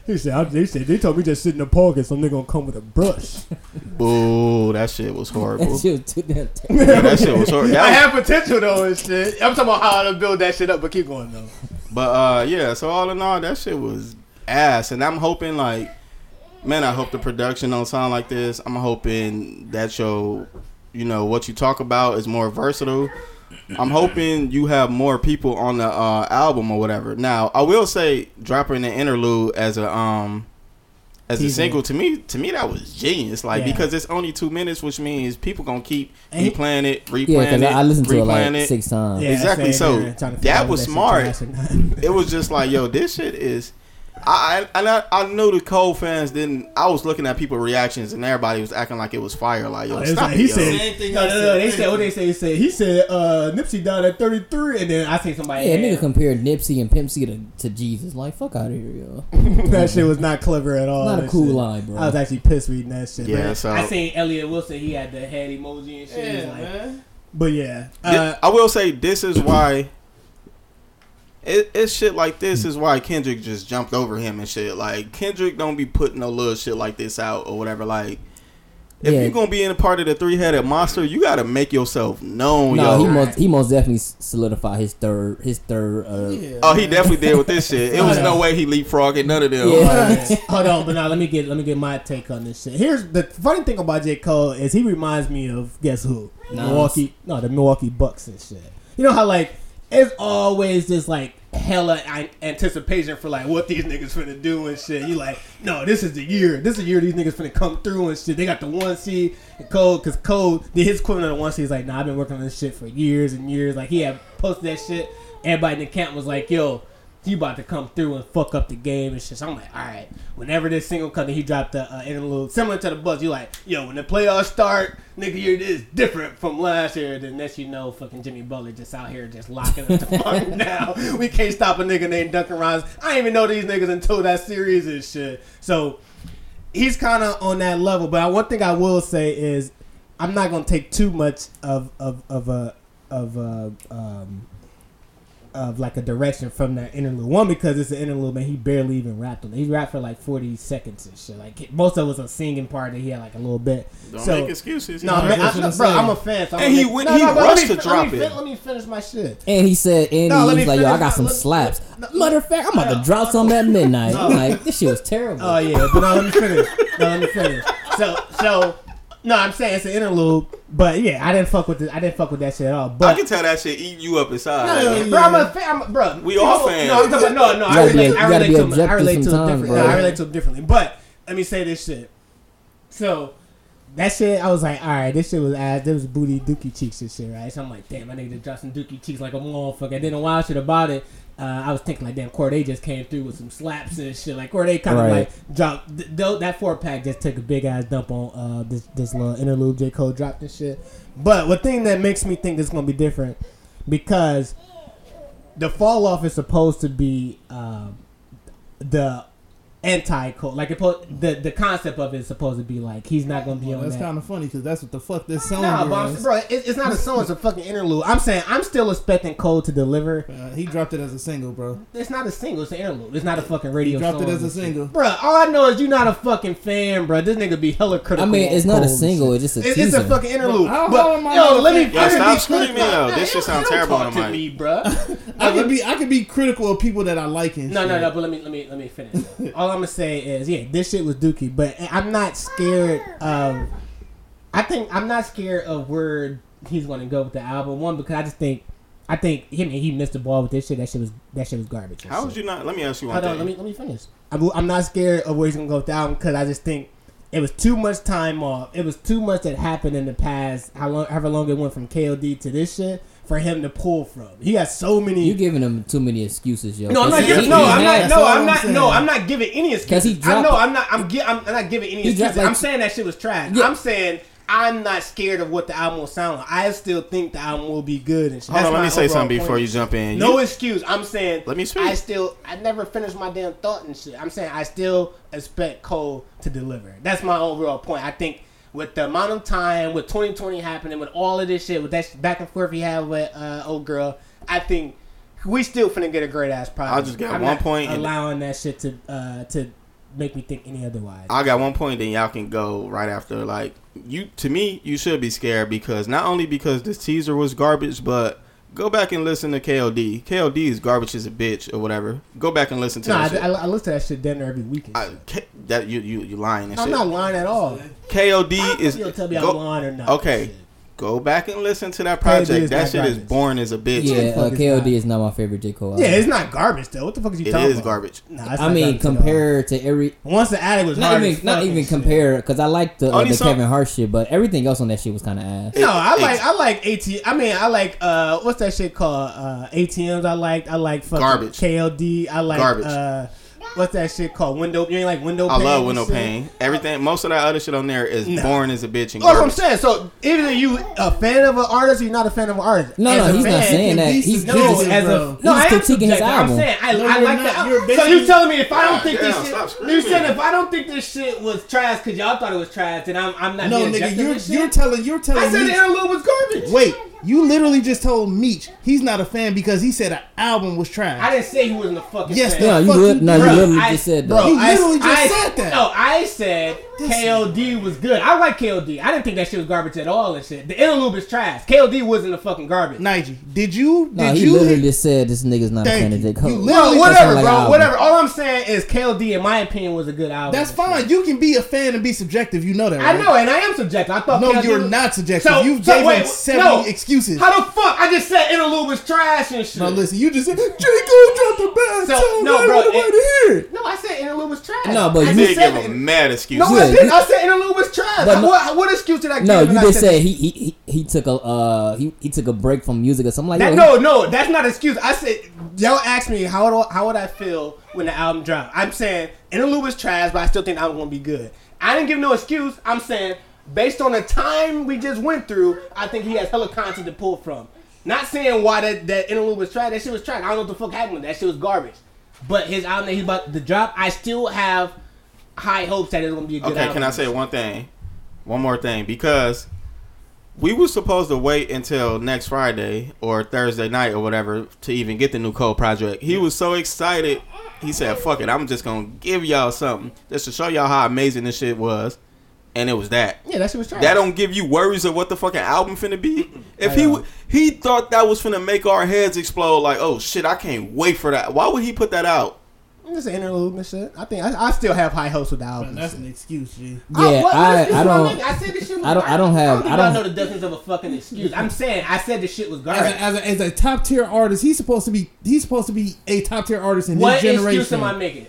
[SPEAKER 3] He said, I, they said they told me just sit in the park and some nigga gonna come with a brush. <laughs>
[SPEAKER 4] Boo, that shit was horrible.
[SPEAKER 6] That shit was too damn <laughs> terrible.
[SPEAKER 4] Yeah, that shit was horrible.
[SPEAKER 3] I
[SPEAKER 4] That
[SPEAKER 3] have potential though and shit. I'm talking about how to build that shit up, but keep going though.
[SPEAKER 4] but uh, yeah. So all in all, that shit was ass. And I'm hoping like, man, I hope the production don't sound like this. I'm hoping that show, you know, what you talk about is more versatile. I'm hoping you have more people on the uh, album or whatever. Now, I will say dropping the interlude as a um as a single to me to me that was genius. Like
[SPEAKER 3] Yeah.
[SPEAKER 4] because it's only two minutes, which means people gonna keep
[SPEAKER 3] And
[SPEAKER 4] replaying it, replaying
[SPEAKER 6] Yeah, because
[SPEAKER 4] it,
[SPEAKER 6] I, I listened to it
[SPEAKER 4] replaying
[SPEAKER 6] like
[SPEAKER 4] it.
[SPEAKER 6] six times.
[SPEAKER 3] Yeah,
[SPEAKER 4] Exactly,
[SPEAKER 3] same
[SPEAKER 4] so
[SPEAKER 3] here,
[SPEAKER 4] that was
[SPEAKER 3] if
[SPEAKER 4] smart.
[SPEAKER 3] trash or not.
[SPEAKER 4] It was just like, yo, this shit is. I I, and I I knew the Cole fans didn't. I was looking at people reactions and everybody was acting like it was fire. Like, yo,
[SPEAKER 3] Oh,
[SPEAKER 4] stop
[SPEAKER 3] like-
[SPEAKER 4] it,
[SPEAKER 3] he
[SPEAKER 4] yo.
[SPEAKER 3] said,
[SPEAKER 5] Same
[SPEAKER 3] no, no, no. They said what they say. He said he said uh, Nipsey died at 33, and then I see somebody.
[SPEAKER 6] Yeah,
[SPEAKER 3] Yeah,
[SPEAKER 6] nigga compared Nipsey and Pimp C to, to Jesus. Like, fuck out of here, yo. <laughs>
[SPEAKER 3] that shit was not clever at all.
[SPEAKER 6] Not a cool
[SPEAKER 3] shit.
[SPEAKER 6] line, bro.
[SPEAKER 3] I was actually pissed reading that shit.
[SPEAKER 4] Yeah, so-
[SPEAKER 3] I seen Elliott Wilson. He had the head emoji and shit. He was
[SPEAKER 5] Yeah,
[SPEAKER 3] like-
[SPEAKER 5] man.
[SPEAKER 3] But yeah,
[SPEAKER 4] Thi-
[SPEAKER 3] uh,
[SPEAKER 4] I will say this is why. It, it's shit like this is why Kendrick just jumped over him and shit. Like Kendrick don't be putting no little shit like this out or whatever. Like if
[SPEAKER 6] Yeah.
[SPEAKER 4] you're gonna be in a part of the three headed monster, you gotta make yourself known,
[SPEAKER 6] no,
[SPEAKER 4] yo.
[SPEAKER 6] he most he most definitely solidified his third his third. Uh,
[SPEAKER 5] Yeah,
[SPEAKER 4] oh, he definitely did with this <laughs> shit. It was no way he leapfrogging none of them.
[SPEAKER 6] Yeah. <laughs>
[SPEAKER 3] Hold on, but now let me get let me get my take on this shit. Here's the funny thing about J Cole is he reminds me of guess who?
[SPEAKER 6] Nas.
[SPEAKER 3] Milwaukee, no, the Milwaukee Bucks and shit. You know how like it's always this like hella anticipation for like what these niggas finna do and shit. You like, no, this is the year. This is the year these niggas finna come through and shit. They got the one seed. And Cole, cause Cole did his equivalent of the one seed. He's like, nah, I've been working on this shit for years and years. Like he had posted that shit. Everybody in the camp was like, yo, he about to come through and fuck up the game and shit. So I'm like, all right. Whenever this single comes, he dropped the uh, interlude similar to the Bucks. You like, yo, when the playoffs start, nigga, you're this different from last year. Then next you know, fucking Jimmy Butler just out here just locking us the <laughs> fuck now. We can't stop a nigga named Duncan Rhymes. I didn't even know these niggas until that series and shit. So he's kind of on that level. But one thing I will say is, I'm not gonna take too much of of of a of a um of like a direction from that interlude. One because it's an interlude, man. He barely even rapped on it. He rapped for like 40 seconds and shit. Like most of it was a singing part that he had like a little bit.
[SPEAKER 4] Don't
[SPEAKER 3] So-
[SPEAKER 4] make excuses.
[SPEAKER 3] No, man, I,
[SPEAKER 5] what I'm
[SPEAKER 3] bro,
[SPEAKER 5] saying.
[SPEAKER 3] I'm a fan. So I'm
[SPEAKER 4] And
[SPEAKER 3] gonna
[SPEAKER 4] he
[SPEAKER 3] make-
[SPEAKER 4] went-
[SPEAKER 3] no,
[SPEAKER 4] he
[SPEAKER 3] no,
[SPEAKER 4] rushed
[SPEAKER 3] me,
[SPEAKER 4] to drop
[SPEAKER 3] let me,
[SPEAKER 4] it.
[SPEAKER 3] fin- Let me finish my shit.
[SPEAKER 6] And he said, and
[SPEAKER 3] No, let
[SPEAKER 6] he was like, yo, I got some
[SPEAKER 3] let-
[SPEAKER 6] slaps.
[SPEAKER 3] no,
[SPEAKER 6] Matter of fact, I'm about to drop some at midnight. I'm like, this shit was terrible.
[SPEAKER 3] Oh yeah, but no, let me finish. No, let me finish. So, so, no, I'm saying it's an interlude, but yeah, I didn't fuck with it. I didn't fuck with that shit at all.
[SPEAKER 4] I can tell that shit eating you up inside.
[SPEAKER 3] No,
[SPEAKER 4] Like,
[SPEAKER 3] bro, I'm a fan. I'm, bro,
[SPEAKER 4] We all
[SPEAKER 3] no,
[SPEAKER 4] fans.
[SPEAKER 3] No, I'm talking about, no, no. I
[SPEAKER 6] gotta
[SPEAKER 3] relate.
[SPEAKER 6] you
[SPEAKER 3] I
[SPEAKER 6] gotta
[SPEAKER 3] relate to him. I relate to him
[SPEAKER 6] sometimes,
[SPEAKER 3] differently. No, I relate to differently. But let me say this shit. So that shit, I was like, all right, this shit was ass. This was booty dookie cheeks and shit, right? So I'm like, damn, I need to drop some dookie cheeks like a motherfucker. And then a wild shit about it. Uh, I was thinking like, damn, Cordae just came through with some slaps and shit. Like Cordae kind of
[SPEAKER 6] Right.
[SPEAKER 3] like dropped th- th- that four pack. Just took a big ass dump on uh, this this little interlude J Cole dropped and shit. But one thing that makes me think it's gonna be different because the fall off is supposed to be um, the anti Cole. Like it po- the the concept of it is supposed to be like he's not gonna be
[SPEAKER 5] Well,
[SPEAKER 3] on
[SPEAKER 5] that's
[SPEAKER 3] that.
[SPEAKER 5] kind of funny because that's what the fuck this song
[SPEAKER 3] Nah, but
[SPEAKER 5] is.
[SPEAKER 3] bro, it, it's not a song. It's a fucking interlude. I'm saying I'm still expecting Cole to deliver.
[SPEAKER 5] Uh, he dropped it as a single, bro.
[SPEAKER 3] It's not a single. It's an interlude. It's not a fucking
[SPEAKER 5] He
[SPEAKER 3] radio.
[SPEAKER 5] dropped it
[SPEAKER 3] song
[SPEAKER 5] as a single.
[SPEAKER 3] Bro, all I know is you're not a fucking fan, bro. This nigga be hella critical.
[SPEAKER 6] I mean, it's not a
[SPEAKER 3] Cole and
[SPEAKER 6] single. It's just a
[SPEAKER 3] It-
[SPEAKER 6] teaser.
[SPEAKER 3] It's a fucking interlude.
[SPEAKER 5] How-
[SPEAKER 3] but,
[SPEAKER 5] am I
[SPEAKER 3] yo, let me.
[SPEAKER 4] Yo, stop
[SPEAKER 3] be
[SPEAKER 4] screaming,
[SPEAKER 3] critical.
[SPEAKER 4] yo. <laughs> This shit
[SPEAKER 3] don't-
[SPEAKER 4] sound
[SPEAKER 3] don't
[SPEAKER 4] terrible
[SPEAKER 3] talk
[SPEAKER 4] on
[SPEAKER 3] to
[SPEAKER 4] the mic.
[SPEAKER 3] me, bro.
[SPEAKER 5] I could be I could be critical of people that I like and
[SPEAKER 3] No, no, no. But let me, let me, let me finish. <laughs> All I'm gonna say is, yeah, this shit was dookie, but I'm not scared of. I think I'm not scared of where he's gonna go with the album. One because I just think, I think him he missed the ball with this shit. That shit was that shit was garbage.
[SPEAKER 4] How would you not? Let me ask you one
[SPEAKER 3] Hold on,
[SPEAKER 4] thing.
[SPEAKER 3] let me let me finish. I'm, I'm not scared of where he's gonna go with the album because I just think it was too much time off. It was too much that happened in the past. How long, however long it went from KOD to this shit for him to pull from. He got so many.
[SPEAKER 6] You're giving him too many excuses, yo.
[SPEAKER 3] No, I'm not
[SPEAKER 6] He-
[SPEAKER 3] giving.
[SPEAKER 6] he
[SPEAKER 3] No, I'm not. No, I'm
[SPEAKER 5] I'm
[SPEAKER 3] not.
[SPEAKER 5] saying.
[SPEAKER 3] No, I'm not giving any excuses.
[SPEAKER 6] he
[SPEAKER 3] I
[SPEAKER 6] dropped-
[SPEAKER 3] know. I'm not. I'm. gi- I'm, I'm not giving any
[SPEAKER 6] He dropped
[SPEAKER 3] excuses.
[SPEAKER 6] like-
[SPEAKER 3] I'm saying that shit was trash.
[SPEAKER 6] Yeah.
[SPEAKER 3] I'm saying I'm not scared of what the album will sound like. I still think the album will be good. And shit.
[SPEAKER 4] Hold on, let me say
[SPEAKER 3] overall
[SPEAKER 4] something before
[SPEAKER 3] point.
[SPEAKER 4] you jump in.
[SPEAKER 3] No
[SPEAKER 4] You-
[SPEAKER 3] excuse. I'm saying.
[SPEAKER 4] Let me speak.
[SPEAKER 3] I still. I never finished my damn thought and shit. I'm saying I still expect Cole to deliver. That's my overall point. I think with the amount of time, with 2020 happening, with all of this shit, with that back and forth he had with uh, old girl, I think we still finna get a great ass product.
[SPEAKER 4] I just got
[SPEAKER 3] I'm
[SPEAKER 4] one point
[SPEAKER 3] allowing that shit to uh, to make me think any otherwise.
[SPEAKER 4] I got one point, then y'all can go right after. Like you, to me, you should be scared because not only because this teaser was garbage, but go back and listen to KLD. KLD is garbage as a bitch or whatever. Go back and listen to
[SPEAKER 3] no, I,
[SPEAKER 4] shit.
[SPEAKER 3] I, I listen to that shit damn near every weekend.
[SPEAKER 4] I- K- that you you you lying and
[SPEAKER 3] I'm
[SPEAKER 4] shit.
[SPEAKER 3] not lying at all.
[SPEAKER 4] KLD is
[SPEAKER 3] You'll tell me
[SPEAKER 4] go-
[SPEAKER 3] I'm lying or not.
[SPEAKER 4] okay.
[SPEAKER 3] Shit.
[SPEAKER 4] Go back and listen to that project.
[SPEAKER 3] is
[SPEAKER 4] That
[SPEAKER 3] not
[SPEAKER 4] shit is
[SPEAKER 3] garbage.
[SPEAKER 4] boring as a bitch.
[SPEAKER 6] Yeah,
[SPEAKER 3] fuck
[SPEAKER 6] uh,
[SPEAKER 3] is
[SPEAKER 6] KOD
[SPEAKER 3] that?
[SPEAKER 6] is not my favorite J Cole.
[SPEAKER 3] Yeah, it's not garbage though. What the fuck is you
[SPEAKER 4] It
[SPEAKER 3] talking
[SPEAKER 4] is
[SPEAKER 3] about?
[SPEAKER 4] garbage.
[SPEAKER 3] Nah,
[SPEAKER 6] I mean,
[SPEAKER 3] garbage at all.
[SPEAKER 6] compared to every
[SPEAKER 3] Once the addict was
[SPEAKER 6] not
[SPEAKER 3] hard
[SPEAKER 6] even
[SPEAKER 3] as
[SPEAKER 6] not even
[SPEAKER 3] shit.
[SPEAKER 6] compare because I like the uh, the
[SPEAKER 4] some-
[SPEAKER 6] Kevin Hart shit, but everything else on that shit was kind of ass.
[SPEAKER 3] No, I
[SPEAKER 4] It-
[SPEAKER 3] like
[SPEAKER 4] it's-
[SPEAKER 3] I like AT. I mean, I like uh, what's that shit called? Uh, ATMs. I like I like fucking
[SPEAKER 4] Garbage.
[SPEAKER 3] KLD. I like
[SPEAKER 4] Garbage.
[SPEAKER 3] What's that shit called? Window. You ain't like window.
[SPEAKER 4] I
[SPEAKER 3] pane
[SPEAKER 4] love
[SPEAKER 3] and
[SPEAKER 4] window
[SPEAKER 3] shit?
[SPEAKER 4] pane. Everything, most of that other shit on there is
[SPEAKER 3] Nah.
[SPEAKER 4] boring as a bitch and
[SPEAKER 3] That's what I'm saying. So either you a fan of an artist or you're not a fan of an artist.
[SPEAKER 6] No,
[SPEAKER 3] As
[SPEAKER 6] no,
[SPEAKER 3] a
[SPEAKER 6] he's not saying that. He's
[SPEAKER 3] No,
[SPEAKER 5] subjective,
[SPEAKER 3] as
[SPEAKER 5] bro.
[SPEAKER 3] a no,
[SPEAKER 6] He's
[SPEAKER 3] I am
[SPEAKER 6] critiquing his
[SPEAKER 3] subjective. I'm
[SPEAKER 6] album.
[SPEAKER 3] saying I,
[SPEAKER 5] No,
[SPEAKER 3] I like
[SPEAKER 5] not.
[SPEAKER 3] that.
[SPEAKER 5] You're
[SPEAKER 3] So you telling me if I don't think this shit, you said if I don't think this shit was trash because y'all thought it was trash, then I'm I'm not
[SPEAKER 5] No, nigga, you're
[SPEAKER 3] and shit.
[SPEAKER 5] you're telling you're telling
[SPEAKER 3] I said the interlude was garbage.
[SPEAKER 5] Wait, you literally just told Meech he's not a fan because he said an album was trash.
[SPEAKER 3] I didn't say he wasn't a fucking
[SPEAKER 5] Yes,
[SPEAKER 3] fan.
[SPEAKER 5] the
[SPEAKER 6] No, you
[SPEAKER 5] fuck
[SPEAKER 6] li-
[SPEAKER 5] you
[SPEAKER 6] no, you
[SPEAKER 3] Bro,
[SPEAKER 6] literally
[SPEAKER 3] I-
[SPEAKER 6] just said that.
[SPEAKER 3] Bro,
[SPEAKER 5] You
[SPEAKER 3] I-
[SPEAKER 5] literally just
[SPEAKER 3] I-
[SPEAKER 5] said that.
[SPEAKER 3] No, I said KLD was good. I like KLD. I didn't think that shit was garbage at all and shit. The interlude is trash. KLD wasn't a fucking garbage.
[SPEAKER 5] Nige, did you?
[SPEAKER 6] No,
[SPEAKER 5] did
[SPEAKER 6] he
[SPEAKER 5] you?
[SPEAKER 6] literally just said this nigga's not a
[SPEAKER 5] Thank
[SPEAKER 6] fan of
[SPEAKER 5] you.
[SPEAKER 6] J Cole.
[SPEAKER 5] You
[SPEAKER 3] whatever,
[SPEAKER 6] like
[SPEAKER 3] bro. Whatever. All I'm saying is KLD, in my opinion, was a good album.
[SPEAKER 5] That's
[SPEAKER 3] and shit.
[SPEAKER 5] fine. You can be a fan and be subjective. You know that, Right?
[SPEAKER 3] I know, and I am subjective. I thought
[SPEAKER 5] No,
[SPEAKER 3] KLD
[SPEAKER 5] you're
[SPEAKER 3] was-
[SPEAKER 5] not subjective.
[SPEAKER 3] So-
[SPEAKER 5] you
[SPEAKER 3] so
[SPEAKER 5] gave
[SPEAKER 3] wait,
[SPEAKER 5] him seventy
[SPEAKER 3] no.
[SPEAKER 5] excuses.
[SPEAKER 3] How the fuck? I just said interlude was trash and shit.
[SPEAKER 5] no, listen. You just said J Cole dropped the bad
[SPEAKER 3] So,
[SPEAKER 5] song.
[SPEAKER 3] no,
[SPEAKER 5] I
[SPEAKER 3] bro,
[SPEAKER 5] don't want to hear.
[SPEAKER 3] No, I said interlude was trash.
[SPEAKER 6] No, but
[SPEAKER 3] I
[SPEAKER 6] you
[SPEAKER 3] just
[SPEAKER 4] They
[SPEAKER 3] said
[SPEAKER 4] give him mad excuse.
[SPEAKER 3] No,
[SPEAKER 6] Yeah,
[SPEAKER 3] I didn't.
[SPEAKER 6] you-
[SPEAKER 3] I said interlude was trash.
[SPEAKER 6] No-
[SPEAKER 3] what, what excuse did I give?
[SPEAKER 6] No, you just
[SPEAKER 3] said
[SPEAKER 6] said he, he he took a uh he, he took a break from music or something like
[SPEAKER 3] That, no, no, that's not an excuse. I said y'all asked me how would, how would I feel when the album dropped. I'm saying interlude was trash, but I still think the album gonna be good. I didn't give no excuse. I'm saying based on the time we just went through, I think he has hella content to pull from. Not saying why that, that interlude was trash. That shit was trash. I don't know what the fuck happened. with That shit was garbage. But his album that he's about to drop, I still have high hopes that it's gonna be a good
[SPEAKER 4] Okay,
[SPEAKER 3] album.
[SPEAKER 4] can I say one thing? One more thing. Because we were supposed to wait until next Friday or Thursday night or whatever to even get the new Cole project. He was so excited. He said, fuck it, I'm just to give y'all something just to show y'all how amazing this shit was. And it was that.
[SPEAKER 3] Yeah, that shit was trash.
[SPEAKER 4] That don't give you worries of what the fucking album finna be. If he w- he thought that was finna make our heads explode, like oh shit, I can't wait for that. Why would he put that out?
[SPEAKER 3] It's an interlude and shit. I think I, I still have high hopes with the album.
[SPEAKER 5] That's an excuse, G.
[SPEAKER 6] Yeah,
[SPEAKER 3] what- what
[SPEAKER 6] I
[SPEAKER 3] excuse
[SPEAKER 6] I don't.
[SPEAKER 3] making? I said this shit was
[SPEAKER 6] I don't- I don't have-
[SPEAKER 3] think
[SPEAKER 6] I
[SPEAKER 3] y'all
[SPEAKER 6] don't-
[SPEAKER 3] know the definition of a fucking excuse. I'm saying I said the shit was
[SPEAKER 5] As
[SPEAKER 3] garbage.
[SPEAKER 5] a, as a, as a top tier artist, he's supposed to be he's supposed to be a top tier artist in
[SPEAKER 3] his
[SPEAKER 5] generation.
[SPEAKER 3] what
[SPEAKER 5] excuse
[SPEAKER 3] am I making?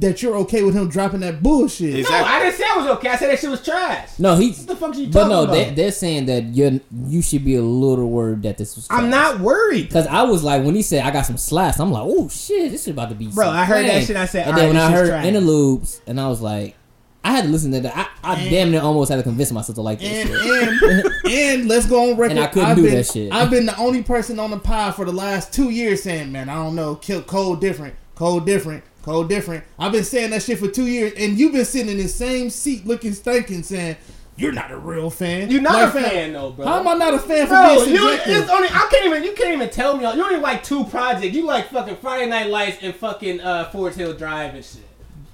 [SPEAKER 5] That you're okay with him dropping that bullshit.
[SPEAKER 4] Is-
[SPEAKER 3] No, I didn't say I was okay. I said that shit was trash.
[SPEAKER 6] No, he's.
[SPEAKER 3] What the fuck are you
[SPEAKER 6] But
[SPEAKER 3] talking
[SPEAKER 6] no,
[SPEAKER 3] about?
[SPEAKER 6] they, they're saying that you you should be a little worried that this was.
[SPEAKER 3] I'm not worried.
[SPEAKER 6] Cause I was like, when he said I got some slaps, I'm like, oh shit, this is about to be.
[SPEAKER 3] Bro,
[SPEAKER 6] some
[SPEAKER 3] I heard that shit, I said,
[SPEAKER 6] and then when
[SPEAKER 3] "Alright,
[SPEAKER 6] I heard
[SPEAKER 3] shit's trash."
[SPEAKER 6] interludes, and I was like, I had to listen to that. I, I damn near almost had to convince myself to like this.
[SPEAKER 5] And,
[SPEAKER 6] shit.
[SPEAKER 5] and <laughs> and let's go on record.
[SPEAKER 6] And I couldn't
[SPEAKER 5] I've
[SPEAKER 6] do
[SPEAKER 5] been,
[SPEAKER 6] that shit.
[SPEAKER 5] I've been the only person on the pod for the last two years saying, "Man, I don't know, kill Cole different, Cole different, Cole different." I've been saying that shit for two years, and you've been sitting in the same seat, looking stinking, saying, "You're not a real fan.
[SPEAKER 3] You're not
[SPEAKER 5] Like,
[SPEAKER 3] a
[SPEAKER 5] fam,
[SPEAKER 3] fan though, bro.
[SPEAKER 5] How am I not a fan for
[SPEAKER 3] Bro,
[SPEAKER 5] being
[SPEAKER 3] you
[SPEAKER 5] subjective?
[SPEAKER 3] it's only I can't even you can't even tell me you don't like two projects. You like fucking Friday Night Lights and fucking uh Forest Hill Drive and shit.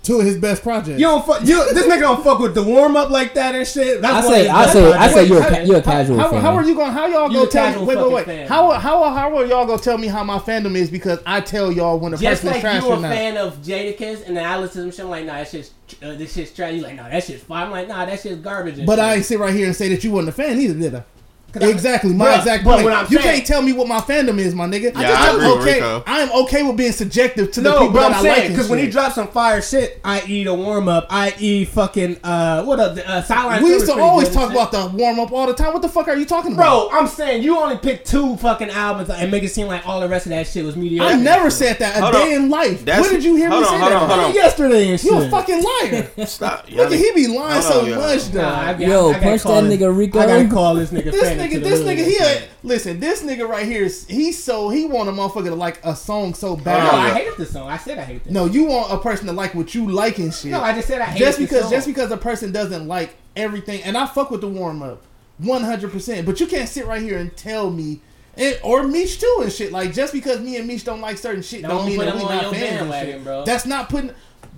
[SPEAKER 5] Two of his best projects.
[SPEAKER 3] You don't fuck you this nigga don't fuck with the warm up like that and shit.
[SPEAKER 6] I
[SPEAKER 3] That's one of
[SPEAKER 6] say, I
[SPEAKER 3] best
[SPEAKER 6] say, I say, you're a, you're a casual
[SPEAKER 5] how,
[SPEAKER 6] fan.
[SPEAKER 5] how are you going? How y'all
[SPEAKER 3] You
[SPEAKER 5] gonna tell me?
[SPEAKER 3] casual
[SPEAKER 5] Wait, wait, wait.
[SPEAKER 3] fan.
[SPEAKER 5] How how how are y'all gonna tell me how my fandom is because I tell y'all when a
[SPEAKER 3] Just
[SPEAKER 5] person is
[SPEAKER 3] like
[SPEAKER 5] trash
[SPEAKER 3] you
[SPEAKER 5] or
[SPEAKER 3] a fan of Jadakiss, and then I listen to shit. I'm like, nah, that shit's uh, this shit's trash. You like, nah, that shit's fine. I'm like, nah, that shit's garbage.
[SPEAKER 5] But
[SPEAKER 3] shit.
[SPEAKER 5] I ain't sit right here and say that you wasn't a fan either, did I?
[SPEAKER 3] 'Cause I-
[SPEAKER 5] Exactly, my
[SPEAKER 3] Bruh,
[SPEAKER 5] exact point.
[SPEAKER 3] what I'm
[SPEAKER 5] you
[SPEAKER 3] saying-
[SPEAKER 5] can't tell me what my fandom is, my nigga.
[SPEAKER 4] Yeah, I
[SPEAKER 5] I'm
[SPEAKER 4] agree with
[SPEAKER 5] okay.
[SPEAKER 4] Rico.
[SPEAKER 5] I am okay with being subjective to the
[SPEAKER 3] No,
[SPEAKER 5] people
[SPEAKER 3] but
[SPEAKER 5] that
[SPEAKER 3] I'm
[SPEAKER 5] I
[SPEAKER 3] saying
[SPEAKER 5] like.
[SPEAKER 3] because when he drops some fire shit, i.e. the warm up, i.e. fucking uh, what up, the uh, Sideline.
[SPEAKER 5] we used to always talk about the warm up all the time. What the fuck are you talking about?
[SPEAKER 3] Bro, I'm saying you only picked two fucking albums and make it seem like all the rest of that shit was mediocre.
[SPEAKER 5] I never said that a
[SPEAKER 4] Hold
[SPEAKER 5] day
[SPEAKER 4] on.
[SPEAKER 5] in life.
[SPEAKER 4] That's-
[SPEAKER 5] when did you hear me
[SPEAKER 4] on,
[SPEAKER 5] say
[SPEAKER 4] hold
[SPEAKER 5] that?
[SPEAKER 4] on, hold on.
[SPEAKER 3] yesterday and shit.
[SPEAKER 5] You a fucking liar. <laughs>
[SPEAKER 4] Stop.
[SPEAKER 5] Look, at he be lying so much, though.
[SPEAKER 6] Yo,
[SPEAKER 3] I, I
[SPEAKER 6] punch that nigga Rico.
[SPEAKER 3] I gotta call this nigga.
[SPEAKER 5] This nigga, this nigga,
[SPEAKER 3] and
[SPEAKER 5] he a, listen. This nigga right here, is he's so he want a motherfucker to like a song so bad.
[SPEAKER 4] Hold on,
[SPEAKER 3] I
[SPEAKER 4] yo.
[SPEAKER 3] hated this song. I said I hate this.
[SPEAKER 5] No, you want a person to like what you like and shit.
[SPEAKER 3] no, I just said I hated
[SPEAKER 5] just because
[SPEAKER 3] song.
[SPEAKER 5] just because a person doesn't like everything, and I fuck with the warm up, one hundred percent. But you can't sit right here and tell me, and, or Meech too and shit. Like just because me and Meech don't like certain shit,
[SPEAKER 3] Don't
[SPEAKER 5] don't, mean that we
[SPEAKER 3] on
[SPEAKER 5] not fans and shit.
[SPEAKER 3] bro.
[SPEAKER 5] That's not putting.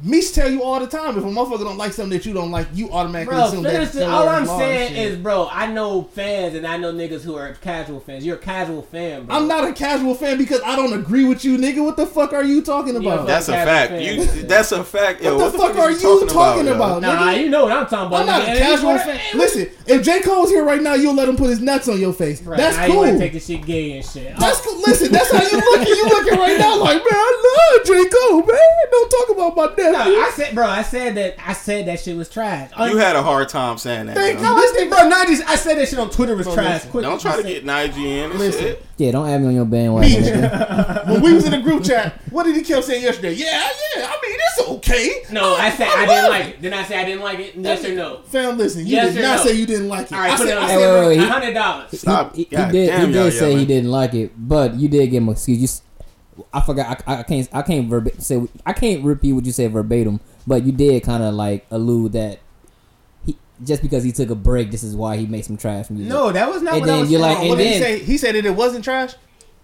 [SPEAKER 5] Meech tell you all the time if a motherfucker don't like something that you don't like, you automatically
[SPEAKER 3] Bro,
[SPEAKER 5] assume that.
[SPEAKER 3] finish it.
[SPEAKER 5] somewhere
[SPEAKER 3] all I'm
[SPEAKER 5] is law and
[SPEAKER 3] saying is, bro, I know fans and I know niggas who are casual fans. You're a casual fan, bro.
[SPEAKER 5] I'm not a casual fan because I don't agree with you, nigga. What the fuck are you talking
[SPEAKER 3] Yeah,
[SPEAKER 5] about?
[SPEAKER 4] That's a fact.
[SPEAKER 3] fan.
[SPEAKER 4] You, that's a fact. Yo,
[SPEAKER 5] what the fuck
[SPEAKER 4] is
[SPEAKER 5] are you talking
[SPEAKER 4] yo?
[SPEAKER 5] about?
[SPEAKER 3] Nah,
[SPEAKER 5] nigga?
[SPEAKER 3] you know what I'm talking about.
[SPEAKER 5] I'm not
[SPEAKER 3] nigga.
[SPEAKER 5] a casual fan.
[SPEAKER 3] and-
[SPEAKER 5] Listen, if J. Cole's here right now, you'll let him put his nuts on your face.
[SPEAKER 3] Right,
[SPEAKER 5] That's
[SPEAKER 3] now You
[SPEAKER 5] cool.
[SPEAKER 3] want to take the shit gay and shit.
[SPEAKER 5] That's oh. cool. Listen, that's how you looking. You looking right now like, man, I love J. Cole, man. Don't talk about my
[SPEAKER 3] No,
[SPEAKER 5] nephew.
[SPEAKER 3] I said, bro, I said that. I said that shit was trash.
[SPEAKER 4] You had a hard time saying that.
[SPEAKER 5] Thank
[SPEAKER 4] yo.
[SPEAKER 3] no, listen, bro. Not just. I said that shit on Twitter was
[SPEAKER 5] Bro,
[SPEAKER 3] trash.
[SPEAKER 5] listen,
[SPEAKER 3] Quit-
[SPEAKER 4] Don't try to get Nige in and
[SPEAKER 5] Listen.
[SPEAKER 4] shit.
[SPEAKER 6] Yeah, don't add me on your bandwagon.
[SPEAKER 5] Meech. <laughs> when we was in the group chat, what did he keep saying yesterday? Yeah, yeah. I mean, it's okay.
[SPEAKER 3] No, I said I,
[SPEAKER 5] love
[SPEAKER 3] didn't like it. Then I said I didn't like it. Yes or no?
[SPEAKER 5] Fam, listen, you
[SPEAKER 3] Yes
[SPEAKER 5] did
[SPEAKER 3] or
[SPEAKER 5] not
[SPEAKER 3] no?
[SPEAKER 5] say you didn't like it.
[SPEAKER 3] All right,
[SPEAKER 5] I
[SPEAKER 3] put
[SPEAKER 5] said,
[SPEAKER 3] it on.
[SPEAKER 5] Said,
[SPEAKER 6] wait, wait, wait.
[SPEAKER 3] Hundred dollars.
[SPEAKER 4] Stop.
[SPEAKER 6] He, he, he did. he did say he didn't like it, but you did give him excuse. You, s- I forgot. I, I can't. I can't verba- say. I can't repeat what you said verbatim, but you did kind of like allude that he just because he took a break, this is why he makes some trash music.
[SPEAKER 3] No, that was not
[SPEAKER 6] And
[SPEAKER 3] what I
[SPEAKER 6] then
[SPEAKER 3] was
[SPEAKER 6] you're
[SPEAKER 3] saying.
[SPEAKER 6] like-
[SPEAKER 5] what
[SPEAKER 6] and
[SPEAKER 5] did he
[SPEAKER 6] then-
[SPEAKER 5] say? He said that it wasn't trash.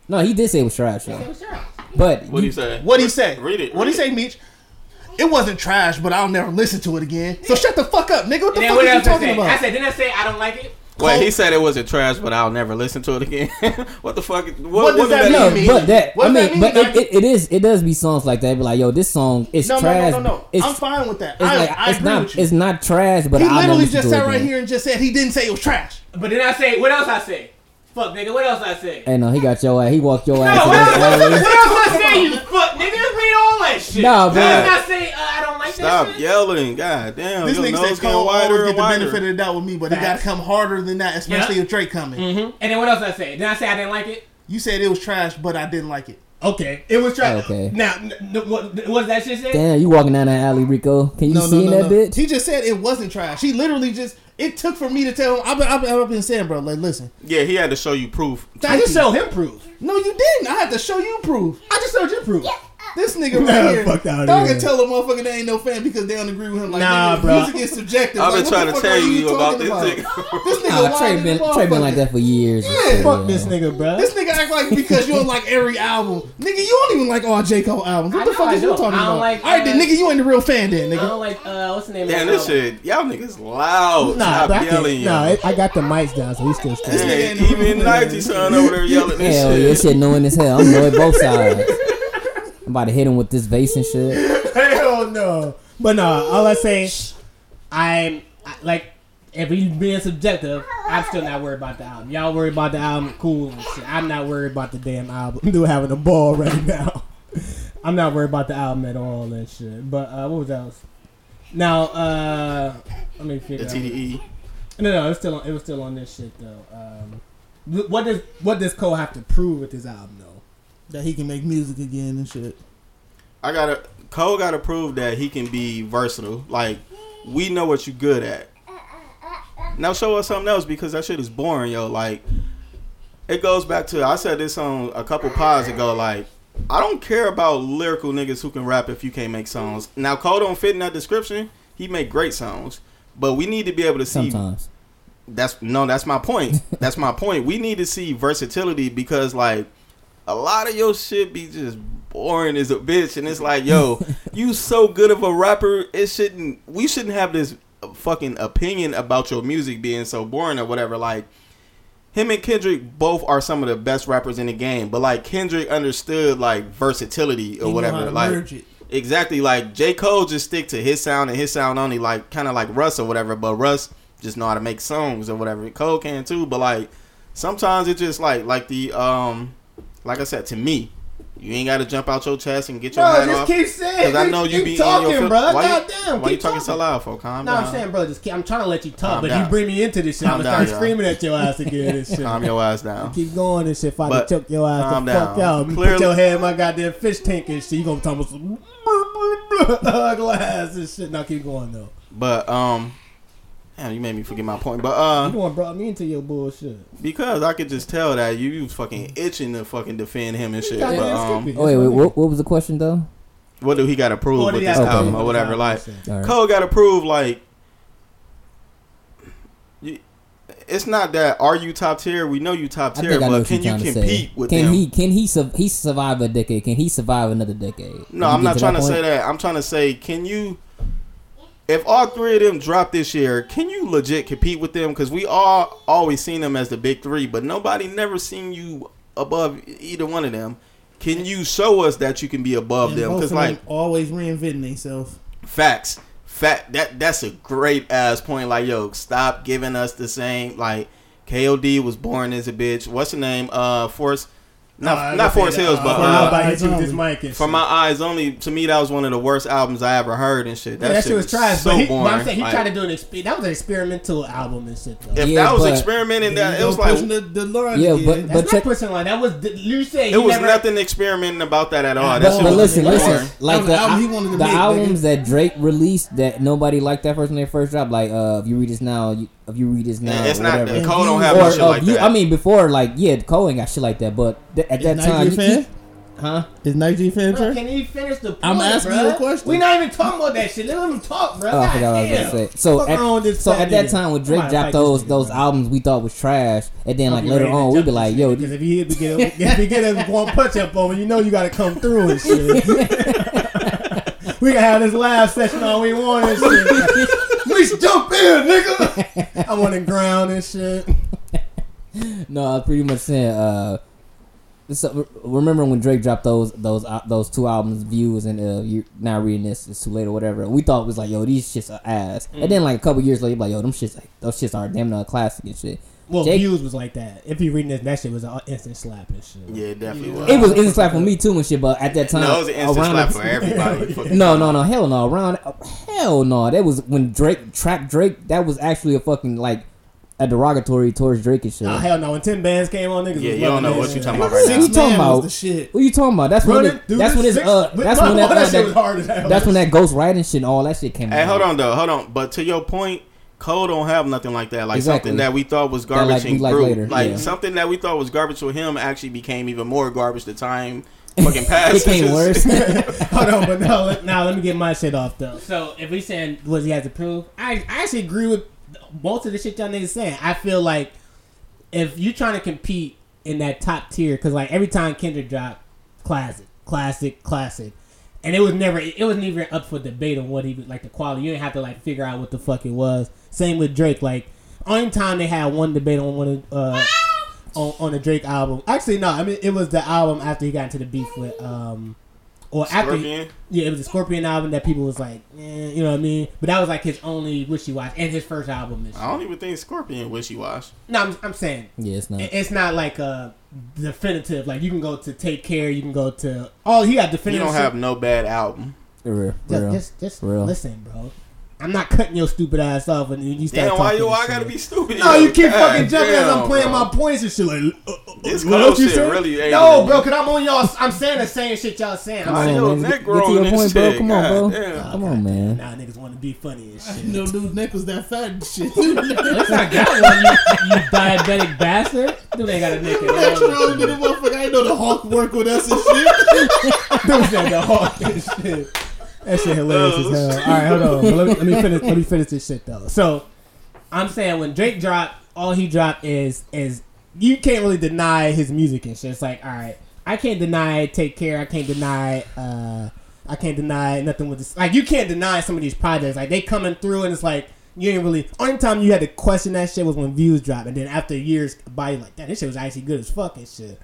[SPEAKER 6] no, he did say it was trash. Though.
[SPEAKER 3] It was trash.
[SPEAKER 6] But
[SPEAKER 4] What do
[SPEAKER 6] you-
[SPEAKER 4] you say?
[SPEAKER 5] What he say?
[SPEAKER 4] Read it.
[SPEAKER 5] What he
[SPEAKER 4] read
[SPEAKER 5] say, Meech? It wasn't trash, but I'll never listen to it again. So shut the fuck up, nigga. What the
[SPEAKER 3] And then
[SPEAKER 5] fuck
[SPEAKER 3] what
[SPEAKER 5] are you
[SPEAKER 3] else I
[SPEAKER 5] talking
[SPEAKER 3] said?
[SPEAKER 5] about?
[SPEAKER 3] I said, didn't I say I don't like it?
[SPEAKER 4] Wait, he said it wasn't trash, but I'll never listen to it again. <laughs> what the fuck? What,
[SPEAKER 5] What does
[SPEAKER 4] what
[SPEAKER 5] that
[SPEAKER 4] did
[SPEAKER 6] no,
[SPEAKER 5] mean?
[SPEAKER 6] but that
[SPEAKER 5] What
[SPEAKER 6] I
[SPEAKER 5] does
[SPEAKER 6] mean,
[SPEAKER 5] that
[SPEAKER 6] but it, it, it is. It does be songs like that. Be like, yo, this song is
[SPEAKER 5] no, no,
[SPEAKER 6] trash.
[SPEAKER 5] no, no, no.
[SPEAKER 6] It's,
[SPEAKER 5] I'm fine with that.
[SPEAKER 6] it's
[SPEAKER 5] I,
[SPEAKER 6] like
[SPEAKER 5] I
[SPEAKER 6] it's
[SPEAKER 5] agree
[SPEAKER 6] not.
[SPEAKER 5] with you.
[SPEAKER 6] It's not trash, but
[SPEAKER 5] he
[SPEAKER 6] I'll
[SPEAKER 5] literally
[SPEAKER 6] listen
[SPEAKER 5] just sat right
[SPEAKER 6] again.
[SPEAKER 5] here and just said he didn't say it was trash.
[SPEAKER 3] But then I say, what else I say? Fuck, nigga, what else I say?
[SPEAKER 6] Hey, no, he got your ass. He walked your
[SPEAKER 3] No,
[SPEAKER 6] ass
[SPEAKER 3] what else, what else I say, you fuck, nigga? Read all that shit.
[SPEAKER 6] Nah, bro.
[SPEAKER 3] Did I say uh, I don't like
[SPEAKER 4] Stop
[SPEAKER 3] that shit?
[SPEAKER 4] yelling. God damn.
[SPEAKER 5] This
[SPEAKER 4] your
[SPEAKER 5] nigga
[SPEAKER 4] nose
[SPEAKER 5] said
[SPEAKER 4] getting
[SPEAKER 5] Cole
[SPEAKER 4] wider
[SPEAKER 5] always
[SPEAKER 4] and
[SPEAKER 5] get the
[SPEAKER 4] wider.
[SPEAKER 5] benefit of the doubt with me, but it got to come harder than that, especially
[SPEAKER 3] Yeah.
[SPEAKER 5] if Drake coming.
[SPEAKER 3] Mm-hmm. And then what else I say? Did I say I didn't like it?
[SPEAKER 5] You said it was trash, but I didn't like it.
[SPEAKER 3] Okay, it was trash.
[SPEAKER 6] Okay.
[SPEAKER 3] Now, n- n- what, what does that shit say?
[SPEAKER 6] Damn, you walking down that alley, Rico? Can you
[SPEAKER 5] No, no,
[SPEAKER 6] see
[SPEAKER 5] no,
[SPEAKER 6] that
[SPEAKER 5] no.
[SPEAKER 6] bitch?
[SPEAKER 5] He just said it wasn't trash. He literally just. It took for me to tell him. I've been, I've been, I've been saying, bro. Like, listen.
[SPEAKER 4] Yeah, he had to show you proof.
[SPEAKER 3] I just
[SPEAKER 5] you.
[SPEAKER 3] showed him proof.
[SPEAKER 5] No, you didn't. I had to show you proof.
[SPEAKER 3] I just showed you proof.
[SPEAKER 5] This nigga
[SPEAKER 3] Nah,
[SPEAKER 5] right here.
[SPEAKER 3] fuck outta
[SPEAKER 5] Dog
[SPEAKER 3] here.
[SPEAKER 5] can tell a motherfucker they ain't no fan because they don't agree with him. Like,
[SPEAKER 3] Nah,
[SPEAKER 5] nigga,
[SPEAKER 3] bro.
[SPEAKER 5] Music is subjective.
[SPEAKER 4] I've
[SPEAKER 5] like,
[SPEAKER 4] been
[SPEAKER 5] what
[SPEAKER 4] trying to tell
[SPEAKER 5] are
[SPEAKER 4] you about
[SPEAKER 5] talking
[SPEAKER 4] this
[SPEAKER 5] about? This <laughs> nigga
[SPEAKER 6] Nah, Trey been Trey been like that for years. and
[SPEAKER 5] Yeah,
[SPEAKER 3] Fuck this nigga, bro.
[SPEAKER 5] This nigga act like because you don't like every album, nigga. You don't even like all J Cole albums. What
[SPEAKER 3] I
[SPEAKER 5] the
[SPEAKER 3] know
[SPEAKER 5] fuck
[SPEAKER 3] I
[SPEAKER 5] is you
[SPEAKER 3] don't.
[SPEAKER 5] talking
[SPEAKER 3] I don't
[SPEAKER 5] about?
[SPEAKER 3] like,
[SPEAKER 5] all right, then,
[SPEAKER 3] uh,
[SPEAKER 5] nigga, you ain't the real fan, then, nigga.
[SPEAKER 3] I don't like, uh, what's the name
[SPEAKER 4] Damn,
[SPEAKER 3] of
[SPEAKER 4] this shit. Y'all niggas loud.
[SPEAKER 3] Nah,
[SPEAKER 4] Stop
[SPEAKER 3] but I
[SPEAKER 4] yelling,
[SPEAKER 3] can't.
[SPEAKER 4] yo.
[SPEAKER 3] Nah, it, I got the mics down, so we still straight.
[SPEAKER 5] This nigga
[SPEAKER 4] Hey,
[SPEAKER 5] ain't the real
[SPEAKER 4] even
[SPEAKER 5] fan.
[SPEAKER 4] 90 son over there yelling this
[SPEAKER 6] Hell,
[SPEAKER 4] shit.
[SPEAKER 6] your shit knowing as hell. I'm knowing both sides. <laughs> I'm about to hit him with this vase and shit. <laughs>
[SPEAKER 3] Hell no. But no, all I say, I'm I, like, if we being subjective, I'm still not worried about the album. Y'all worried about the album, cool shit. I'm not worried about the damn album. I'm having a ball right now. <laughs> I'm not worried about the album at all and shit. But uh, what was else? Now, uh, let me
[SPEAKER 4] The
[SPEAKER 3] figure. out.
[SPEAKER 4] TDE.
[SPEAKER 3] No, no, it was still on, it was still on this shit though. Um, what does what does Cole have to prove with this album though?
[SPEAKER 5] That he can make music again and shit.
[SPEAKER 4] I gotta Cole gotta prove that he can be versatile. Like we know what you good at. Now show us something else because that shit is boring, yo. Like it goes back to I said this on a couple pods ago. Like I don't care about lyrical niggas who can rap if you can't make songs. Now Cole don't fit in that description. He make great songs, but we need to be able to see
[SPEAKER 6] Sometimes.
[SPEAKER 4] that's no, that's my point. <laughs> that's my point. We need to see versatility because like a lot of your shit be just boring as a bitch, and it's like, yo, <laughs> you so good of a rapper, it shouldn't. We shouldn't have this fucking opinion about your music being so boring or whatever. Like him and Kendrick both are some of the best rappers in the game, but like Kendrick understood like versatility or
[SPEAKER 5] He
[SPEAKER 4] whatever. Like. Exactly, like J. Cole just stick to his sound and his sound only, like kind of like Russ or whatever. But Russ just know how to make songs or whatever. Cole can too, but like sometimes it just like like the um like I said to me, you ain't got to jump out your chest and get your
[SPEAKER 3] Bro,
[SPEAKER 4] hat
[SPEAKER 3] just
[SPEAKER 4] off.
[SPEAKER 3] keep saying.
[SPEAKER 4] Cause I know you be
[SPEAKER 3] talking,
[SPEAKER 4] in your
[SPEAKER 3] bro.
[SPEAKER 4] Why you,
[SPEAKER 3] Goddamn,
[SPEAKER 4] why you
[SPEAKER 3] keep
[SPEAKER 4] talking so loud for? Calm
[SPEAKER 3] No,
[SPEAKER 4] down.
[SPEAKER 3] I'm saying, bro, just keep, I'm trying to let you talk,
[SPEAKER 4] Calm
[SPEAKER 3] but
[SPEAKER 4] down.
[SPEAKER 3] you bring me into this shit. I'm gonna start
[SPEAKER 4] down, y'all.
[SPEAKER 3] screaming at your ass again and <laughs> shit.
[SPEAKER 4] Calm your ass down.
[SPEAKER 3] Keep going and shit. If I choke your ass
[SPEAKER 4] calm
[SPEAKER 3] the fuck
[SPEAKER 4] down.
[SPEAKER 3] out, you put your head in my goddamn fish tank and shit. You gonna talk about some <laughs> glass and shit. Now keep going though.
[SPEAKER 4] But um, damn, you made me forget my point. But
[SPEAKER 3] You
[SPEAKER 4] uh,
[SPEAKER 3] the one brought me into your bullshit.
[SPEAKER 4] because I could just tell that you, you fucking itching to fucking defend him and shit. But um.
[SPEAKER 6] Oh, wait, wait, what, what was the question though?
[SPEAKER 4] what do he got to prove with this
[SPEAKER 3] have to
[SPEAKER 4] album or whatever? Like
[SPEAKER 3] and shit?
[SPEAKER 6] All right.
[SPEAKER 4] Cole got to prove like you, it's not that are you top tier? We know you top tier,
[SPEAKER 6] think I know
[SPEAKER 4] but can
[SPEAKER 6] you're
[SPEAKER 4] you
[SPEAKER 6] trying to
[SPEAKER 4] compete
[SPEAKER 6] say.
[SPEAKER 4] with
[SPEAKER 6] can
[SPEAKER 4] them?
[SPEAKER 6] he? Can he? Su- he survive a decade? Can he survive another decade?
[SPEAKER 4] No,
[SPEAKER 6] Did
[SPEAKER 4] I'm not trying to
[SPEAKER 6] point?
[SPEAKER 4] say that. I'm trying to say, can you? If all three of them drop this year, can you legit compete with them? Because we all always seen them as the big three, but nobody never seen you above either one of them. Can you show us that you can be above
[SPEAKER 5] And
[SPEAKER 4] them? Because like
[SPEAKER 5] them always reinventing themselves.
[SPEAKER 4] facts, fact that that's a great ass point. Like yo, stop giving us the same. Like KOD was born as a bitch. What's the name? Uh, Force. Not,
[SPEAKER 3] Uh,
[SPEAKER 4] not Forest Hills,
[SPEAKER 3] uh,
[SPEAKER 4] but
[SPEAKER 3] for
[SPEAKER 4] uh,
[SPEAKER 3] nobody
[SPEAKER 5] Eyes
[SPEAKER 3] hit you with
[SPEAKER 5] Only.
[SPEAKER 3] this mic and
[SPEAKER 4] for my eyes only, to me that was one of the worst albums I ever heard and shit. That,
[SPEAKER 3] Yeah, that
[SPEAKER 4] shit
[SPEAKER 3] shit was trash.
[SPEAKER 4] So
[SPEAKER 3] but, he,
[SPEAKER 4] boring.
[SPEAKER 3] but I'm saying he
[SPEAKER 4] Like,
[SPEAKER 3] tried to do an exp- that was an experimental album and shit though.
[SPEAKER 4] If
[SPEAKER 6] Yeah,
[SPEAKER 4] that was
[SPEAKER 6] but-
[SPEAKER 4] experimenting, that it was like
[SPEAKER 5] pushing the, the line
[SPEAKER 6] Yeah,
[SPEAKER 5] again.
[SPEAKER 6] but-
[SPEAKER 3] That's
[SPEAKER 6] but
[SPEAKER 3] not pushing line. That was you say
[SPEAKER 4] it
[SPEAKER 3] he
[SPEAKER 4] was
[SPEAKER 3] never,
[SPEAKER 4] nothing experimenting about that at all. That
[SPEAKER 6] But,
[SPEAKER 4] shit
[SPEAKER 6] but
[SPEAKER 4] was
[SPEAKER 6] listen,
[SPEAKER 4] boring.
[SPEAKER 6] listen. Like the,
[SPEAKER 5] the album he wanted to
[SPEAKER 6] the
[SPEAKER 5] make, nigga.
[SPEAKER 6] albums that Drake released that nobody liked that first when they first dropped. Like, uh, if you read this now, you, if you read this now,
[SPEAKER 4] It's
[SPEAKER 6] or
[SPEAKER 4] not
[SPEAKER 6] whatever.
[SPEAKER 4] Cole don't have
[SPEAKER 6] or
[SPEAKER 4] shit
[SPEAKER 6] uh,
[SPEAKER 4] like
[SPEAKER 6] you,
[SPEAKER 4] that.
[SPEAKER 6] I mean, before like yeah, Cole ain't got shit like that. But th- at that
[SPEAKER 5] Is
[SPEAKER 6] time, you,
[SPEAKER 5] fan?
[SPEAKER 6] huh?
[SPEAKER 5] Is Nike fan
[SPEAKER 3] Bro, can he finish the point,
[SPEAKER 5] I'm asking you a question.
[SPEAKER 3] We're not even talking about that shit. Let him talk, bro.
[SPEAKER 6] Oh, I forgot what I was gonna say. So at,
[SPEAKER 3] wrong with this
[SPEAKER 6] so at that time when Drake
[SPEAKER 3] about
[SPEAKER 6] dropped
[SPEAKER 3] fight
[SPEAKER 6] those those albums we thought was trash, and then like later on
[SPEAKER 3] we'd
[SPEAKER 6] be
[SPEAKER 3] this
[SPEAKER 6] like,
[SPEAKER 3] shit,
[SPEAKER 6] yo,
[SPEAKER 3] because if he hit, we get, <laughs> if he get us one punch up on him, you know you got to come through and shit. <laughs> we can have this live session all we want and shit. <laughs> we should jump in, nigga. I want to ground and shit.
[SPEAKER 6] No, I was pretty much saying. Uh, so, remember when Drake dropped those those uh, those two albums, Views, and uh, you now reading this, it's too late or whatever. We thought it was like, yo, these shits are ass. And then like a couple years later, you're like, yo, them shits, like, those shits are damn near classic and shit.
[SPEAKER 3] Well,
[SPEAKER 6] Jake-
[SPEAKER 3] views was like that. If you reading this, that shit was an instant slap and shit.
[SPEAKER 4] Yeah, it definitely was.
[SPEAKER 6] It was instant slap for me too and shit, but at that time,
[SPEAKER 4] no, it was an instant
[SPEAKER 6] around
[SPEAKER 4] slap for everybody. Fucking- <laughs>
[SPEAKER 6] No, no, no, hell no. Around, hell no. That was when Drake trapped Drake. That was actually a fucking like a derogatory towards Drake and shit.
[SPEAKER 3] Oh hell no! When ten bands came on, niggas.
[SPEAKER 4] Yeah,
[SPEAKER 3] was
[SPEAKER 4] you don't know what you
[SPEAKER 3] shit.
[SPEAKER 4] talking about right
[SPEAKER 6] Six
[SPEAKER 4] now.
[SPEAKER 5] Six
[SPEAKER 6] talking about-
[SPEAKER 5] was the shit.
[SPEAKER 6] What you talking about? That's when it, <laughs> that's when it's
[SPEAKER 3] six-
[SPEAKER 6] uh that's when that,
[SPEAKER 3] that shit was
[SPEAKER 6] that
[SPEAKER 3] hard
[SPEAKER 6] that's when that Ghost Riding shit and all that shit came
[SPEAKER 4] Hey,
[SPEAKER 6] out.
[SPEAKER 4] hold on though, hold on. But to your point, Cole don't have nothing like that. Like
[SPEAKER 6] Exactly.
[SPEAKER 4] something that we thought was
[SPEAKER 6] That,
[SPEAKER 4] garbage
[SPEAKER 6] like,
[SPEAKER 4] and
[SPEAKER 6] like
[SPEAKER 4] grew.
[SPEAKER 6] later,
[SPEAKER 4] Like
[SPEAKER 6] yeah.
[SPEAKER 4] something that we thought was garbage with him actually became even more garbage. The time fucking passed. <laughs>
[SPEAKER 6] It became <laughs> worse.
[SPEAKER 3] Hold on, but no, let, now let me get my shit off though. So if we saying what he has to prove, I, I actually agree with most of the shit y'all niggas saying. I feel like if you're trying to compete in that top tier, because like every time Kendrick dropped, classic, classic, classic, and it was never, it wasn't even up for debate on what he like the quality. You didn't have to like figure out what the fuck it was. Same with Drake. Like only time they had one debate on one of uh on, on the Drake album. Actually, no, I mean it was the album after he got into the beef with um or after yeah, it was a Scorpion album that people was like, eh, you know what I mean. But that was like his only wishy wash and his first album. And shit.
[SPEAKER 4] I don't even think Scorpion wishy wash.
[SPEAKER 3] No, I'm, I'm saying
[SPEAKER 6] yeah, it's not.
[SPEAKER 3] it- it's not like a definitive. Like you can go to Take Care, you can go to oh he got definitive.
[SPEAKER 4] You
[SPEAKER 3] don't
[SPEAKER 4] have no bad album.
[SPEAKER 6] real,
[SPEAKER 3] just just, just
[SPEAKER 6] Real.
[SPEAKER 3] listen, bro. I'm not cutting your stupid ass off and you start
[SPEAKER 4] Damn, why
[SPEAKER 3] talking
[SPEAKER 4] you?
[SPEAKER 3] and
[SPEAKER 4] I
[SPEAKER 3] shit.
[SPEAKER 4] gotta be stupid?
[SPEAKER 3] No, you keep
[SPEAKER 4] God
[SPEAKER 3] fucking jumping as I'm playing
[SPEAKER 4] bro.
[SPEAKER 3] my points and shit. Like, uh, uh,
[SPEAKER 4] This
[SPEAKER 3] what
[SPEAKER 4] Cole
[SPEAKER 3] you
[SPEAKER 4] shit
[SPEAKER 3] say?
[SPEAKER 4] really ain't
[SPEAKER 3] No,
[SPEAKER 4] even-
[SPEAKER 3] bro, cause I'm on y'all. I'm saying the same shit y'all saying. I'm
[SPEAKER 6] Come
[SPEAKER 3] saying,
[SPEAKER 6] on,
[SPEAKER 4] your
[SPEAKER 6] man.
[SPEAKER 4] neck
[SPEAKER 6] Get, get to your
[SPEAKER 4] and
[SPEAKER 6] point, bro.
[SPEAKER 4] shit.
[SPEAKER 6] Come on, bro.
[SPEAKER 4] God damn.
[SPEAKER 6] Come on, man.
[SPEAKER 3] Now niggas want to be funny and <laughs> shit.
[SPEAKER 5] No dude's neck was that fat and shit.
[SPEAKER 3] That's <laughs> not got one, you, you diabetic bastard. Dude ain't got a nick at
[SPEAKER 5] That's
[SPEAKER 3] all.
[SPEAKER 5] wrong with the motherfucker. I ain't know the Hawk work with us and shit.
[SPEAKER 3] Dude said the hawk and shit. That shit hilarious as hell. All right, hold on. Let, me, let me finish. Let me finish this shit though. So, I'm saying when Drake dropped, all he dropped is is you can't really deny his music and shit. It's like, all right, I can't deny Take Care. I can't deny. uh I can't deny nothing with this. Like you can't deny some of these projects. Like they coming through and it's like you ain't really. Only time you had to question that shit was when views dropped, and then after years you like, that, this shit was actually good as fucking shit.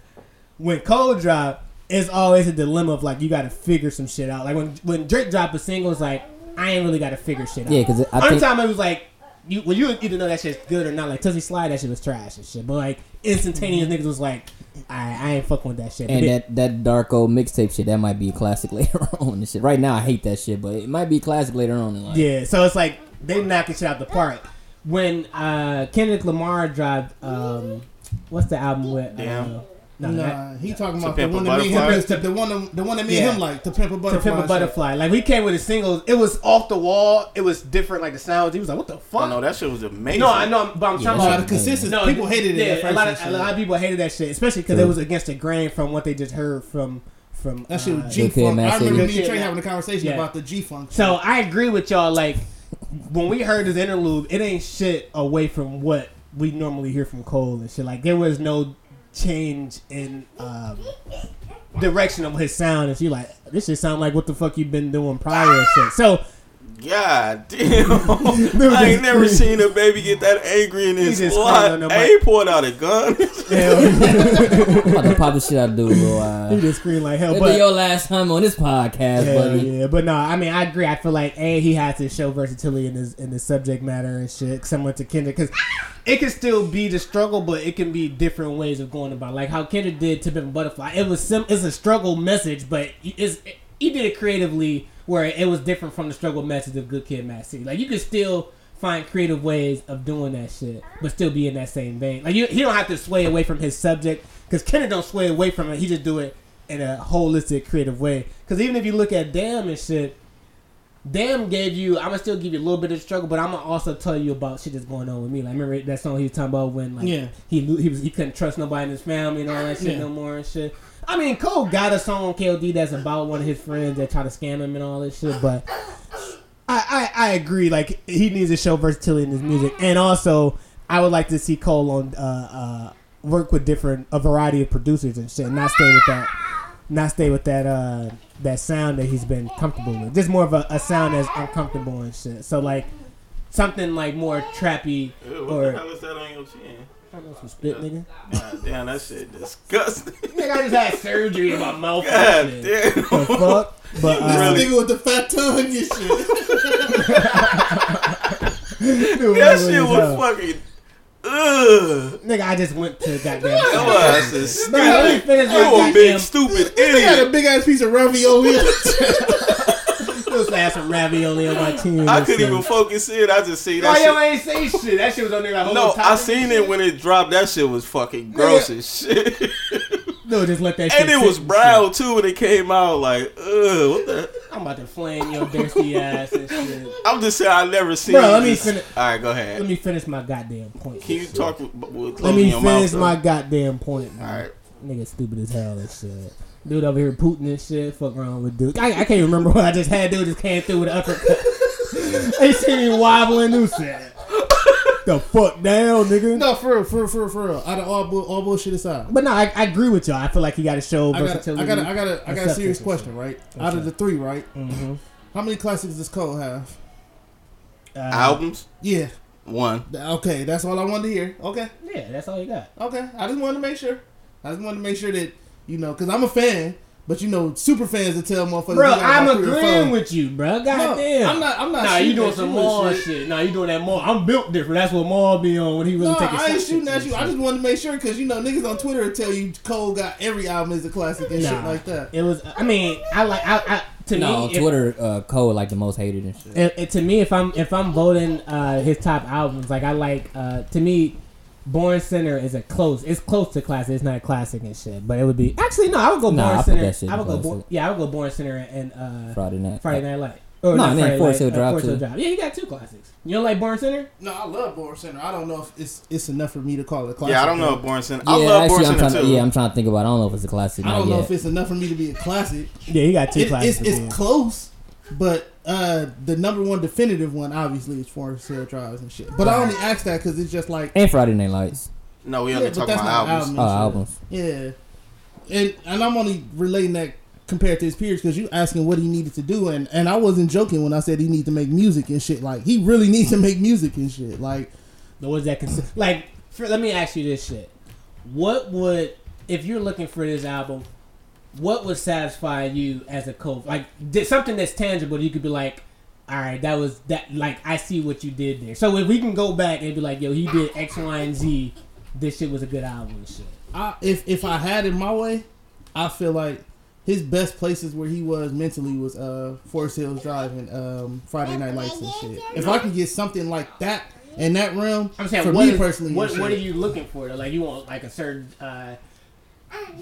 [SPEAKER 3] When Cole dropped, it's always a dilemma of like you got to figure some shit out. Like when when Drake dropped a single, it's like I ain't really got to figure shit out.
[SPEAKER 6] Yeah, 'cause I
[SPEAKER 3] Only
[SPEAKER 6] think-
[SPEAKER 3] time it was like you well you either know that shit's good or not. Like Toosie Slide, that shit was trash and shit. But like instantaneous niggas was like, I I ain't fucking with that shit.
[SPEAKER 6] And
[SPEAKER 3] then-
[SPEAKER 6] that that dark old mixtape shit, that might be a classic <laughs> later on and shit. Right now, I hate that shit, but it might be a classic later on in life.
[SPEAKER 3] Yeah, so it's like they knocking shit out the park. When uh, Kendrick Lamar dropped, um, what's the album with?
[SPEAKER 4] Damn.
[SPEAKER 3] Uh, no, that-
[SPEAKER 5] Nah, he talking about the one that me and him,
[SPEAKER 4] Butterfly?
[SPEAKER 5] the, the one, the one that me
[SPEAKER 3] Yeah.
[SPEAKER 5] and him like to pimp a
[SPEAKER 3] to
[SPEAKER 5] butterfly.
[SPEAKER 3] Pimp a
[SPEAKER 5] shit.
[SPEAKER 3] Butterfly. Like we came with a single. it was off the wall. It was different, like the sounds. He was like, "What the fuck?"
[SPEAKER 4] Oh no, that shit was amazing.
[SPEAKER 3] No, I know, but I'm
[SPEAKER 6] Yeah,
[SPEAKER 3] talking
[SPEAKER 6] that
[SPEAKER 3] about
[SPEAKER 5] the consistency.
[SPEAKER 3] No,
[SPEAKER 5] people hated it.
[SPEAKER 3] Yeah,
[SPEAKER 5] at
[SPEAKER 3] a lot of a lot of people hated that shit, especially because it was against the grain from what they just heard from from.
[SPEAKER 5] That shit
[SPEAKER 3] uh,
[SPEAKER 5] was G Funk. I remember me and Trey having a conversation
[SPEAKER 3] Yeah.
[SPEAKER 5] about the G Funk.
[SPEAKER 3] So I agree with y'all. Like when we heard this interlude, it ain't shit away from what we normally hear from Cole and shit. Like there was no change in um, direction of his sound. And she like this shit sound like what the fuck you've been doing prior and shit. So
[SPEAKER 4] God damn. <laughs> <laughs> I ain't never seen a baby get that angry in his
[SPEAKER 3] just
[SPEAKER 4] lot.
[SPEAKER 3] called
[SPEAKER 4] Hey, he pulled out a gun.
[SPEAKER 3] yeah, <laughs>
[SPEAKER 6] I'm about to pop the shit out of dude, little
[SPEAKER 3] he
[SPEAKER 6] uh,
[SPEAKER 3] just scream like hell.
[SPEAKER 6] It'll
[SPEAKER 3] But
[SPEAKER 6] be your last time on this podcast,
[SPEAKER 3] yeah,
[SPEAKER 6] buddy.
[SPEAKER 3] yeah, but no, I mean I agree. I feel like a he has to show versatility in his in the subject matter and shit, similar to Kendrick, because it can still be the struggle, but it can be different ways of going about. Like how Kendrick did "To Pimp a Butterfly," it was sim- it's a struggle message, but it's he did it creatively where it was different from the struggle message of Good Kid, Mad City. Like you can still find creative ways of doing that shit, but still be in that same vein. Like you, he don't have to sway away from his subject because Kendrick don't sway away from it. He just do it in a holistic, creative way. Because even if you look at Damn and shit, Damn gave you. I'm gonna still give you a little bit of struggle, but I'm gonna also tell you about shit that's going on with me. Like remember that song he was talking about when like
[SPEAKER 5] Yeah.
[SPEAKER 3] he he was he couldn't trust nobody in his family and all that shit
[SPEAKER 5] Yeah.
[SPEAKER 3] no more and shit. I mean, Cole got a song on KOD that's about one of his friends that try to scam him and all this shit, but I, I I agree. Like he needs to show versatility in his music, and also I would like to see Cole on uh, uh, work with different a variety of producers and shit, and not stay with that, not stay with that uh, that sound that he's been comfortable with. Just more of a, a sound that's uncomfortable and shit. So like something like more trappy
[SPEAKER 4] Ew, what
[SPEAKER 3] or
[SPEAKER 4] the hell is that on your chin?
[SPEAKER 3] I know some spit nigga.
[SPEAKER 4] God damn, that shit disgusting. <laughs>
[SPEAKER 3] Nigga, I just had surgery in my <laughs> mouth.
[SPEAKER 4] God
[SPEAKER 3] and shit.
[SPEAKER 4] damn.
[SPEAKER 3] The fuck? <laughs> But uh,
[SPEAKER 4] Really?
[SPEAKER 5] nigga with the fat tongue and shit.
[SPEAKER 3] dude,
[SPEAKER 4] That shit
[SPEAKER 3] was,
[SPEAKER 4] was fucking. Ugh.
[SPEAKER 3] Nigga, I just went to goddamn.
[SPEAKER 4] That was
[SPEAKER 3] Bro, let me
[SPEAKER 4] stupid. You a big stupid
[SPEAKER 5] He had a big ass piece of ravioli.
[SPEAKER 3] Supposed to have some ravioli on my team.
[SPEAKER 4] I couldn't even focus in. I just see
[SPEAKER 3] Why
[SPEAKER 4] that
[SPEAKER 3] yo
[SPEAKER 4] shit.
[SPEAKER 3] ain't say shit? That shit was on there like whole
[SPEAKER 4] No, I seen it when it dropped. That shit was fucking gross as shit.
[SPEAKER 3] No, just let that shit.
[SPEAKER 4] and it was brown too when it came out. Like, ugh, what the?
[SPEAKER 3] I'm about to flame your thirsty ass and shit.
[SPEAKER 4] I'm just saying I never seen.
[SPEAKER 3] Bro, let me finish-
[SPEAKER 4] All right, go ahead.
[SPEAKER 3] Let me finish my goddamn point.
[SPEAKER 4] Can you talk with, with
[SPEAKER 3] Let me
[SPEAKER 4] mouth?
[SPEAKER 3] finish
[SPEAKER 4] though?
[SPEAKER 3] my goddamn point.
[SPEAKER 4] All right.
[SPEAKER 3] Nigga stupid as hell and shit. Dude over here Putin and shit. Fuck around with dude. I, I can't remember what I just had. Dude just came through with an uppercut. <laughs> they see me wobbling. Dude said, "The fuck down, nigga."
[SPEAKER 5] no, for real, for real, for real, for real. Out of all, bull, all bullshit aside.
[SPEAKER 3] But no, I, I agree with y'all. I feel like he got to show
[SPEAKER 5] I got,
[SPEAKER 3] versatility.
[SPEAKER 5] I got, I got, a, I got a serious question, right? Out of the three, right?
[SPEAKER 3] Mhm.
[SPEAKER 5] How many classics does Cole have?
[SPEAKER 3] Uh,
[SPEAKER 4] Albums
[SPEAKER 5] Yeah.
[SPEAKER 4] one.
[SPEAKER 5] Okay, that's all I wanted to hear. Okay,
[SPEAKER 3] Yeah, that's all you got.
[SPEAKER 5] okay. I just wanted to make sure. I just wanted to make sure that you know, because I'm a fan, but you know, super fans that tell motherfuckers.
[SPEAKER 3] Bro,
[SPEAKER 5] you got
[SPEAKER 3] I'm
[SPEAKER 5] about three or
[SPEAKER 3] agreeing with you, bro.
[SPEAKER 5] No,
[SPEAKER 3] Goddamn.
[SPEAKER 5] I'm not. I'm not.
[SPEAKER 3] Nah, you doing
[SPEAKER 5] at
[SPEAKER 3] some
[SPEAKER 5] you
[SPEAKER 3] more
[SPEAKER 5] and
[SPEAKER 3] shit. Nah, you doing that more. I'm built different. That's what Mal be on when he really
[SPEAKER 5] No,
[SPEAKER 3] taking
[SPEAKER 5] I ain't shooting
[SPEAKER 3] at
[SPEAKER 5] at you. I just wanted to make sure because you know niggas on Twitter will tell you Cole got every album as a classic and
[SPEAKER 3] Nah.
[SPEAKER 5] shit like that.
[SPEAKER 3] It was. I mean, I like. I, I to
[SPEAKER 6] No,
[SPEAKER 3] me,
[SPEAKER 6] on
[SPEAKER 3] if-
[SPEAKER 6] Twitter, uh, Cole like the most hated and shit.
[SPEAKER 3] it, it- to me, if I'm if I'm voting uh, his top albums, like I like uh, to me, Born Sinner is a close. It's close to classic. It's not a classic and shit, but it would be actually no. I would go
[SPEAKER 6] Nah,
[SPEAKER 3] Born
[SPEAKER 6] I put
[SPEAKER 3] Center.
[SPEAKER 6] that shit
[SPEAKER 3] I would go.
[SPEAKER 6] classic.
[SPEAKER 3] Born, yeah, I would go Born Sinner and uh,
[SPEAKER 6] Friday night.
[SPEAKER 3] Friday Night Light. Or
[SPEAKER 6] No,
[SPEAKER 3] not
[SPEAKER 6] and then Forest Hill
[SPEAKER 3] uh,
[SPEAKER 6] Drive,
[SPEAKER 3] Forest Hill. Drive. Yeah, you got two classics. You don't like Born Sinner?
[SPEAKER 5] No, I love Born Sinner. I don't know if it's it's enough for me to call it a classic.
[SPEAKER 4] Yeah, I don't know if Born Sinner.
[SPEAKER 6] Yeah,
[SPEAKER 4] I love Born
[SPEAKER 6] I'm
[SPEAKER 4] Center
[SPEAKER 6] trying
[SPEAKER 4] too.
[SPEAKER 6] yeah, I'm trying to think about. it. I don't know if it's a classic.
[SPEAKER 5] I don't know
[SPEAKER 6] yet.
[SPEAKER 5] if it's enough for me to be a classic.
[SPEAKER 3] Yeah, you got two
[SPEAKER 5] It,
[SPEAKER 3] classics.
[SPEAKER 5] it's it's close, but uh, the number one definitive one obviously is Forest Hill Drives and shit. But I only ask that because it's just like
[SPEAKER 6] and Friday Night Lights.
[SPEAKER 4] no, we
[SPEAKER 5] Yeah,
[SPEAKER 4] only
[SPEAKER 5] but
[SPEAKER 4] talking
[SPEAKER 5] that's
[SPEAKER 4] about
[SPEAKER 5] not
[SPEAKER 4] albums.
[SPEAKER 5] album.
[SPEAKER 6] Oh,
[SPEAKER 5] shit.
[SPEAKER 6] albums.
[SPEAKER 5] Yeah, and and I'm only relating that compared to his peers because you asking what he needed to do, and and I wasn't joking when I said he needs to make music and shit. Like he really needs to make music and shit. Like
[SPEAKER 3] But what does that consider? Like, for, let me ask you this shit: What would, if you're looking for this album, what would satisfy you as a co? Like, did something that's tangible. You could be like, all right, that was that. Like, I see what you did there. So if we can go back and be like, yo, he did X, Y, and Z. This shit was a good album and shit.
[SPEAKER 5] I, if if I had it my way, I feel like his best places where he was mentally was uh Forest Hills Drive and um Friday Night Lights and shit. If I can get something like that in that realm,
[SPEAKER 3] I'm saying,
[SPEAKER 5] for me
[SPEAKER 3] is-
[SPEAKER 5] personally,
[SPEAKER 3] what what are you looking for? Like, you want like a certain uh,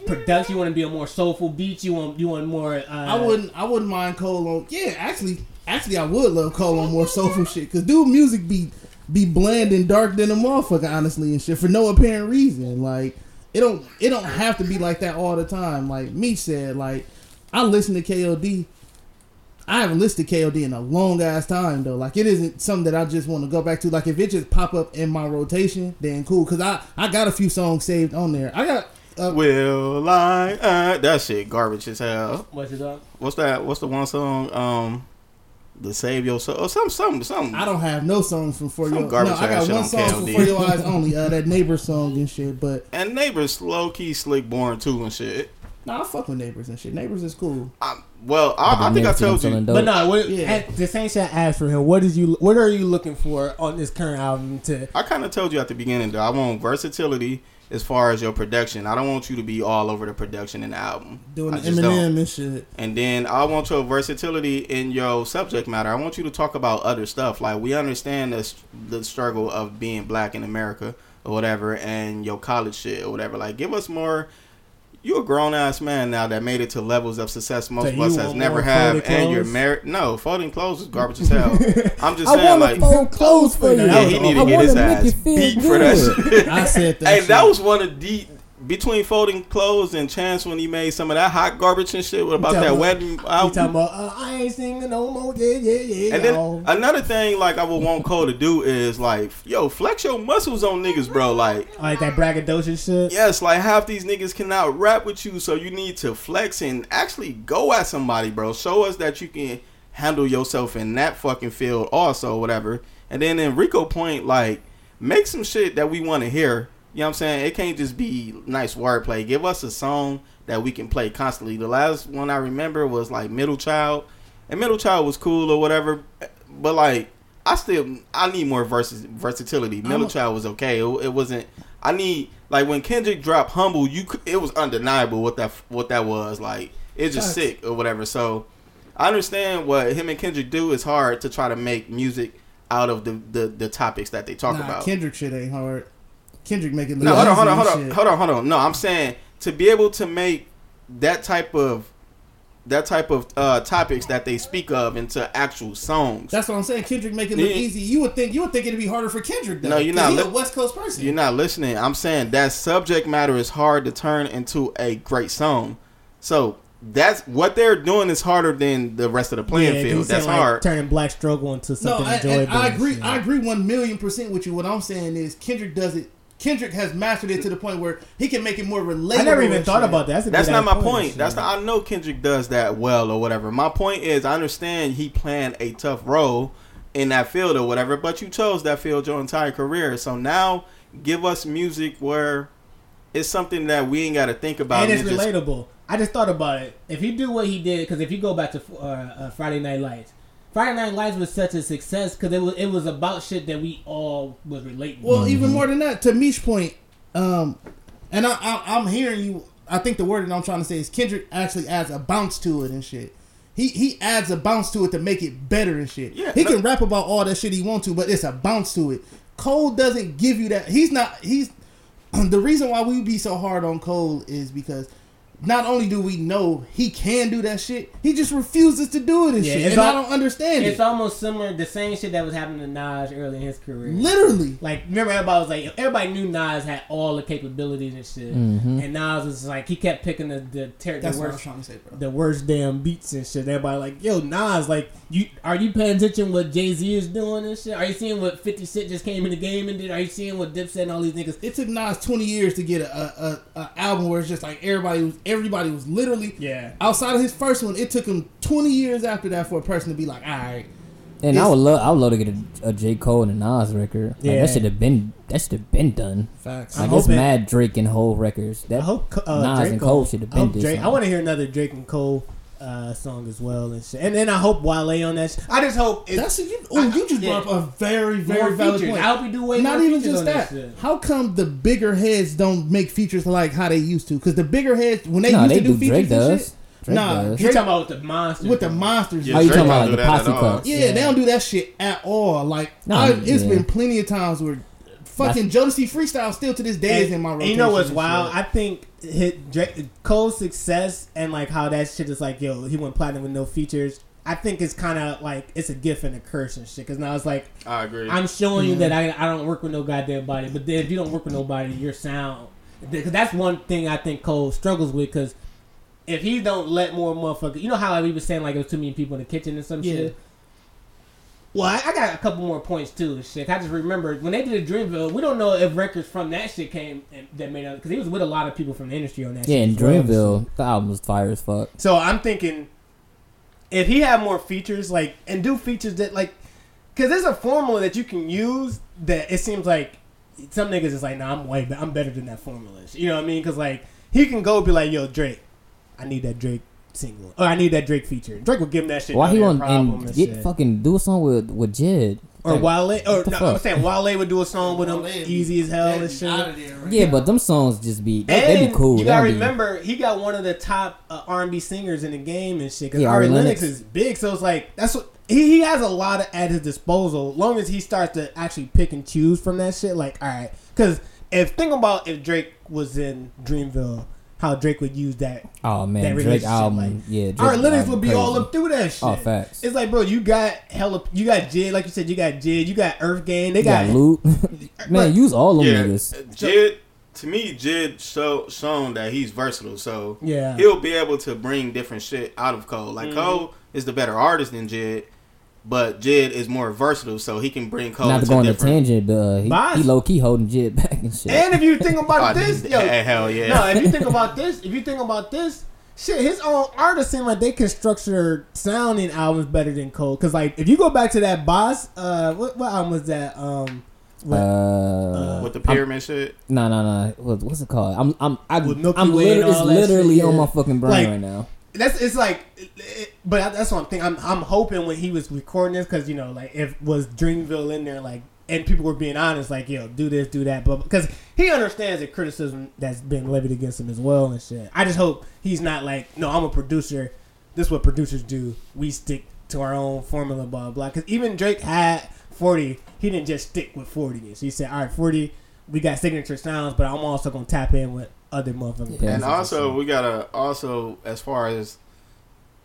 [SPEAKER 3] production? You want to be a more soulful beat? You want you want more? Uh,
[SPEAKER 5] I wouldn't I wouldn't mind Cole on. Yeah, actually, actually, I would love Cole on more soulful shit because dude, music be be bland and dark than a motherfucker, honestly, and shit for no apparent reason. Like it don't it don't have to be like that all the time. Like me said, like I listen to KOD I haven't listened to KOD in a long ass time though. Like it isn't something that I just want to go back to. Like if it just pop up in my rotation, then cool. Cause I I got a few songs saved on there. I got uh,
[SPEAKER 4] Will I? Uh, that shit garbage as hell.
[SPEAKER 3] What's your dog?
[SPEAKER 4] What's that? What's the one song? Um, the Save Your Soul or some something, something.
[SPEAKER 5] I don't have no songs from For
[SPEAKER 4] Some
[SPEAKER 5] Your. No, I got one song from For Your Eyes only. Uh, that neighbor song and shit. But
[SPEAKER 4] and neighbors low key slick born too and shit.
[SPEAKER 5] nah, I fuck with neighbors and shit. Neighbors is cool.
[SPEAKER 4] I, well, I, I think I
[SPEAKER 6] never him
[SPEAKER 4] told you.
[SPEAKER 6] dope.
[SPEAKER 3] But no, what,
[SPEAKER 5] Yeah.
[SPEAKER 3] at the same shit I asked for him. What is you? What are you looking for on this current album? To
[SPEAKER 4] I kind of told you at the beginning though. I want versatility as far as your production. I don't want you to be all over the production in the album.
[SPEAKER 5] Doing
[SPEAKER 4] just don't.
[SPEAKER 5] Eminem and shit.
[SPEAKER 4] And then I want your versatility in your subject matter. I want you to talk about other stuff. Like we understand the the struggle of being black in America or whatever, and your college shit or whatever. Like give us more. You a grown ass man now that made it to levels of success most
[SPEAKER 3] So
[SPEAKER 4] of us has never have, and you're married. No, folding clothes is garbage as hell. <laughs> I'm just
[SPEAKER 6] I
[SPEAKER 4] saying, like,
[SPEAKER 6] fold clothes for you.
[SPEAKER 4] yeah, he need to
[SPEAKER 6] I
[SPEAKER 4] get his ass beat for that shit.
[SPEAKER 5] I said <laughs> that.
[SPEAKER 4] Hey,
[SPEAKER 5] shit.
[SPEAKER 4] that was one of the between folding clothes and Chance when he made some of that hot garbage and shit. What about that
[SPEAKER 3] about-
[SPEAKER 4] wedding album?
[SPEAKER 3] talking about? Uh, I ain't singing no more. Yeah, yeah, yeah.
[SPEAKER 4] And then another thing, like I would want Cole to do is like, yo, flex your muscles on niggas, bro. Like,
[SPEAKER 3] like that braggadocious shit.
[SPEAKER 4] yes, like half these niggas cannot rap with you, so you need to flex and actually go at somebody, bro. Show us that you can handle yourself in that fucking field, also, whatever. And then in Rico Point, like, make some shit that we want to hear. You know what I'm saying? It can't just be nice wordplay. Give us a song that we can play constantly. The last one I remember was like Middle Child, and Middle Child was cool or whatever, but like I still I need more vers- versatility. Uh-huh. Middle
[SPEAKER 5] a-
[SPEAKER 4] Child was okay. It, it wasn't. I need like when Kendrick dropped Humble, you it was undeniable what that what that was like. It's just sick or whatever. So I understand what him and Kendrick do. It's hard to try to make music out of the the, the topics that they talk
[SPEAKER 5] nah,
[SPEAKER 4] about.
[SPEAKER 5] Kendrick shit ain't hard. Kendrick make it look
[SPEAKER 4] No, hold on, hold on, hold on, hold on, hold on. No, I'm saying to be able to make that type of that type of uh, topics that they speak of into actual songs.
[SPEAKER 5] That's what I'm saying. Kendrick make it look
[SPEAKER 4] Yeah.
[SPEAKER 5] easy. You would think you would think it'd be harder for Kendrick though.
[SPEAKER 4] No, you're not
[SPEAKER 5] He a West Coast person.
[SPEAKER 4] You're not listening. I'm saying that subject matter is hard to turn into a great song. So that's what they're doing is harder than the rest of the playing
[SPEAKER 3] Yeah, 'cause
[SPEAKER 4] field. That's
[SPEAKER 3] like,
[SPEAKER 4] hard.
[SPEAKER 3] Turning Black Struggle into
[SPEAKER 5] no,
[SPEAKER 3] something
[SPEAKER 5] I,
[SPEAKER 3] enjoyable.
[SPEAKER 5] and I
[SPEAKER 3] and
[SPEAKER 5] agree.
[SPEAKER 3] shit.
[SPEAKER 5] I agree one million percent with you. What I'm saying is Kendrick does it. Kendrick has mastered it to the point where he can make it more relatable.
[SPEAKER 3] I never even thought
[SPEAKER 5] shit.
[SPEAKER 3] about that. That's,
[SPEAKER 4] That's not my point.
[SPEAKER 3] and
[SPEAKER 4] That's not. I know Kendrick does that well or whatever. My point is, I understand he playing a tough role in that field or whatever, but you chose that field your entire career. So now, give us music where it's something that we ain't got to think about.
[SPEAKER 3] and it's
[SPEAKER 4] and just-
[SPEAKER 3] relatable. I just thought about it. If you do what he did, because if you go back to uh, uh, Friday Night Lights, Friday Night Lights was such a success because it was it was about shit that we all was relating.
[SPEAKER 5] Well,
[SPEAKER 3] to.
[SPEAKER 5] even more than that, to Mish point, um, and I, I, I'm hearing you. I think the word that I'm trying to say is Kendrick actually adds a bounce to it and shit. He he adds a bounce to it to make it better and shit.
[SPEAKER 4] Yeah,
[SPEAKER 5] he can rap about all that shit he wants to, but it's a bounce to it. Cole doesn't give you that. He's not. He's <clears throat> the reason why we be so hard on Cole is because. Not only do we know he can do that shit, he just refuses to do it and
[SPEAKER 3] Yeah,
[SPEAKER 5] shit.
[SPEAKER 3] it's
[SPEAKER 5] And I don't understand it.
[SPEAKER 3] it's
[SPEAKER 5] it.
[SPEAKER 3] almost similar, the same shit that was happening to Nas early in his career.
[SPEAKER 5] Literally.
[SPEAKER 3] Like, remember everybody was like, everybody knew Nas had all the capabilities and shit, mm-hmm. and Nas was like, he kept picking the the, ter- the
[SPEAKER 5] That's what I was
[SPEAKER 3] worst
[SPEAKER 5] trying to say, bro.
[SPEAKER 3] the worst damn beats and shit. Everybody like, yo, Nas, like, you are you paying attention what Jay Z is doing and shit? Are you seeing what Fifty Cent just came in the game and did? Are you seeing what Dipset and all these niggas?
[SPEAKER 5] it took Nas twenty years to get a, a, a, a album where it's just like everybody was everybody was literally
[SPEAKER 3] Yeah.
[SPEAKER 5] outside of his first one. It took him twenty years after that for a person to be like, all right,
[SPEAKER 6] And I would love, I would love to get a, a J Cole and a Nas record. Like,
[SPEAKER 3] Yeah.
[SPEAKER 6] that should have been, that should have been done.
[SPEAKER 5] facts.
[SPEAKER 3] I'm
[SPEAKER 6] Like it's
[SPEAKER 3] hoping-
[SPEAKER 6] mad Drake and Hov records. That
[SPEAKER 3] I hope uh,
[SPEAKER 6] Nas
[SPEAKER 3] Drake
[SPEAKER 6] and Cole should have been
[SPEAKER 3] hope
[SPEAKER 6] this.
[SPEAKER 3] Drake. I want to hear another Drake and Cole uh, song as well and shit. And then I hope Wale on that. Sh- I just hope it's
[SPEAKER 5] That's a, you. Oh, you just
[SPEAKER 3] Yeah.
[SPEAKER 5] brought up a very
[SPEAKER 3] more
[SPEAKER 5] very valid
[SPEAKER 3] features.
[SPEAKER 5] point.
[SPEAKER 3] I hope we do way
[SPEAKER 5] Not
[SPEAKER 3] more
[SPEAKER 5] even just
[SPEAKER 3] on
[SPEAKER 5] that.
[SPEAKER 3] shit.
[SPEAKER 5] How come the bigger heads don't make features like how they used to? Because the bigger heads when they
[SPEAKER 6] no,
[SPEAKER 5] used
[SPEAKER 6] they
[SPEAKER 5] to do
[SPEAKER 6] do.
[SPEAKER 5] features
[SPEAKER 6] Drake
[SPEAKER 5] and
[SPEAKER 6] does.
[SPEAKER 5] shit,
[SPEAKER 6] Drake
[SPEAKER 5] Nah,
[SPEAKER 6] does.
[SPEAKER 3] You talking about with the monsters?
[SPEAKER 5] with the monsters.
[SPEAKER 4] Yeah,
[SPEAKER 6] Oh, you talking about like the posse
[SPEAKER 4] at
[SPEAKER 6] cuts?
[SPEAKER 5] Yeah,
[SPEAKER 3] Yeah.
[SPEAKER 5] they don't do that shit at all. Like
[SPEAKER 6] No,
[SPEAKER 5] I, it's
[SPEAKER 6] yeah.
[SPEAKER 5] been plenty of times where fucking Jodeci freestyle still to this day is in my
[SPEAKER 3] And
[SPEAKER 5] rotation.
[SPEAKER 3] you know what's wild?
[SPEAKER 5] shit.
[SPEAKER 3] I think hit Drake, Cole's success and like how that shit is like, yo, he went platinum with no features. I think it's kind of like it's a gift and a curse and shit. Because now it's like
[SPEAKER 4] I agree.
[SPEAKER 3] I'm showing you that I, I don't work with no goddamn body. But then if you don't work with nobody, your sound. Because that's one thing I think Cole struggles with. Because if he don't let more motherfuckers, you know how like, we was saying like it was too many people in the kitchen and some
[SPEAKER 5] Yeah.
[SPEAKER 3] shit. Well, I, I got a couple more points too. Shit, I just remembered when they did a Dreamville. We don't know if records from that shit came and, that made it because he was with a lot of people from the industry on that.
[SPEAKER 6] Yeah,
[SPEAKER 3] shit
[SPEAKER 6] in
[SPEAKER 3] as well.
[SPEAKER 6] Dreamville, the album was fire as fuck.
[SPEAKER 3] So I'm thinking if he had more features, like and do features that like, because there's a formula that you can use that it seems like some niggas is like, nah, I'm way, be- I'm better than that formula. You know what I mean? Because like he can go be like, yo, Drake, I need that Drake single, or I need that Drake feature. Drake will give him that shit.
[SPEAKER 6] Why
[SPEAKER 3] no
[SPEAKER 6] he
[SPEAKER 3] damn
[SPEAKER 6] want
[SPEAKER 3] problem
[SPEAKER 6] and get
[SPEAKER 3] shit.
[SPEAKER 6] fucking do a song with with Jid?
[SPEAKER 3] or
[SPEAKER 6] Like,
[SPEAKER 3] Wale, or
[SPEAKER 6] what the
[SPEAKER 3] no, I'm saying Wale would do a song with him, easy as hell and shit.
[SPEAKER 5] right
[SPEAKER 6] Yeah,
[SPEAKER 5] now.
[SPEAKER 6] but them songs just be they,
[SPEAKER 3] And
[SPEAKER 6] they be cool.
[SPEAKER 3] You gotta
[SPEAKER 6] don't be-
[SPEAKER 3] remember, he got one of the top uh, R&B singers in the game and shit. Because
[SPEAKER 6] Yeah,
[SPEAKER 3] Ari
[SPEAKER 6] Ari
[SPEAKER 3] Lennox
[SPEAKER 6] Lennox.
[SPEAKER 3] is big, so it's like that's what he, he has a lot of, at his disposal. Long as he starts to actually pick and choose from that shit, like all right. Because if think about if Drake was in Dreamville, how Drake would use that.
[SPEAKER 6] Oh
[SPEAKER 3] that
[SPEAKER 6] man, Drake album,
[SPEAKER 3] like,
[SPEAKER 6] yeah. Drake
[SPEAKER 3] Ari Lennox
[SPEAKER 6] album
[SPEAKER 3] would be
[SPEAKER 6] crazy.
[SPEAKER 3] all up through that shit.
[SPEAKER 6] Oh, facts.
[SPEAKER 3] It's like, bro, you got hella, you got Jid, like you said, you got Jid, you got Earth Gang, they
[SPEAKER 6] You got
[SPEAKER 3] got,
[SPEAKER 6] Lute. <laughs> <laughs>
[SPEAKER 3] But-
[SPEAKER 6] man, use all them
[SPEAKER 4] Yeah,
[SPEAKER 6] niggas.
[SPEAKER 4] Jid. To me, Jid show, shown that he's versatile, so
[SPEAKER 3] Yeah.
[SPEAKER 4] he'll be able to bring different shit out of Cole. Like
[SPEAKER 3] Mhm.
[SPEAKER 4] Cole is the better artist than Jid, but Jid is more versatile, so he can bring Cole
[SPEAKER 6] Not to go on a tangent, but uh, he,
[SPEAKER 3] Boss.
[SPEAKER 6] he low key holding Jid <laughs> back and shit.
[SPEAKER 3] And if you think about <laughs>
[SPEAKER 4] Oh,
[SPEAKER 3] this, yo,
[SPEAKER 4] hell yeah.
[SPEAKER 3] No, if you think <laughs> about this, if you think about this, shit, his own artists seem like they can structure sounding albums better than Cole. Cause like if you go back to that Bas, uh, what, what album was that? Um, what,
[SPEAKER 6] uh,
[SPEAKER 4] with the pyramid shit.
[SPEAKER 6] no, no, no. What's it called? I'm, I'm, I,
[SPEAKER 3] With Milky
[SPEAKER 6] I'm
[SPEAKER 3] Way and
[SPEAKER 6] literally, it's literally
[SPEAKER 3] shit,
[SPEAKER 6] on
[SPEAKER 3] yeah.
[SPEAKER 6] my fucking brain
[SPEAKER 3] Like,
[SPEAKER 6] right now.
[SPEAKER 3] That's it's like, but that's what I'm thinking. I'm, I'm hoping when he was recording this, cause you know, like if was Dreamville in there, like. And people were being honest, like, yo, do this, do that, but because he understands the criticism that's been levied against him as well and shit. I just hope he's not like, no, I'm a producer. This is what producers do. We stick to our own formula, blah blah. Because even Drake had 40. He didn't just stick with 40. So he said, all right, 40. We got signature sounds, but I'm also gonna tap in with other motherfuckers.
[SPEAKER 6] Yeah.
[SPEAKER 4] And also, we gotta also as far as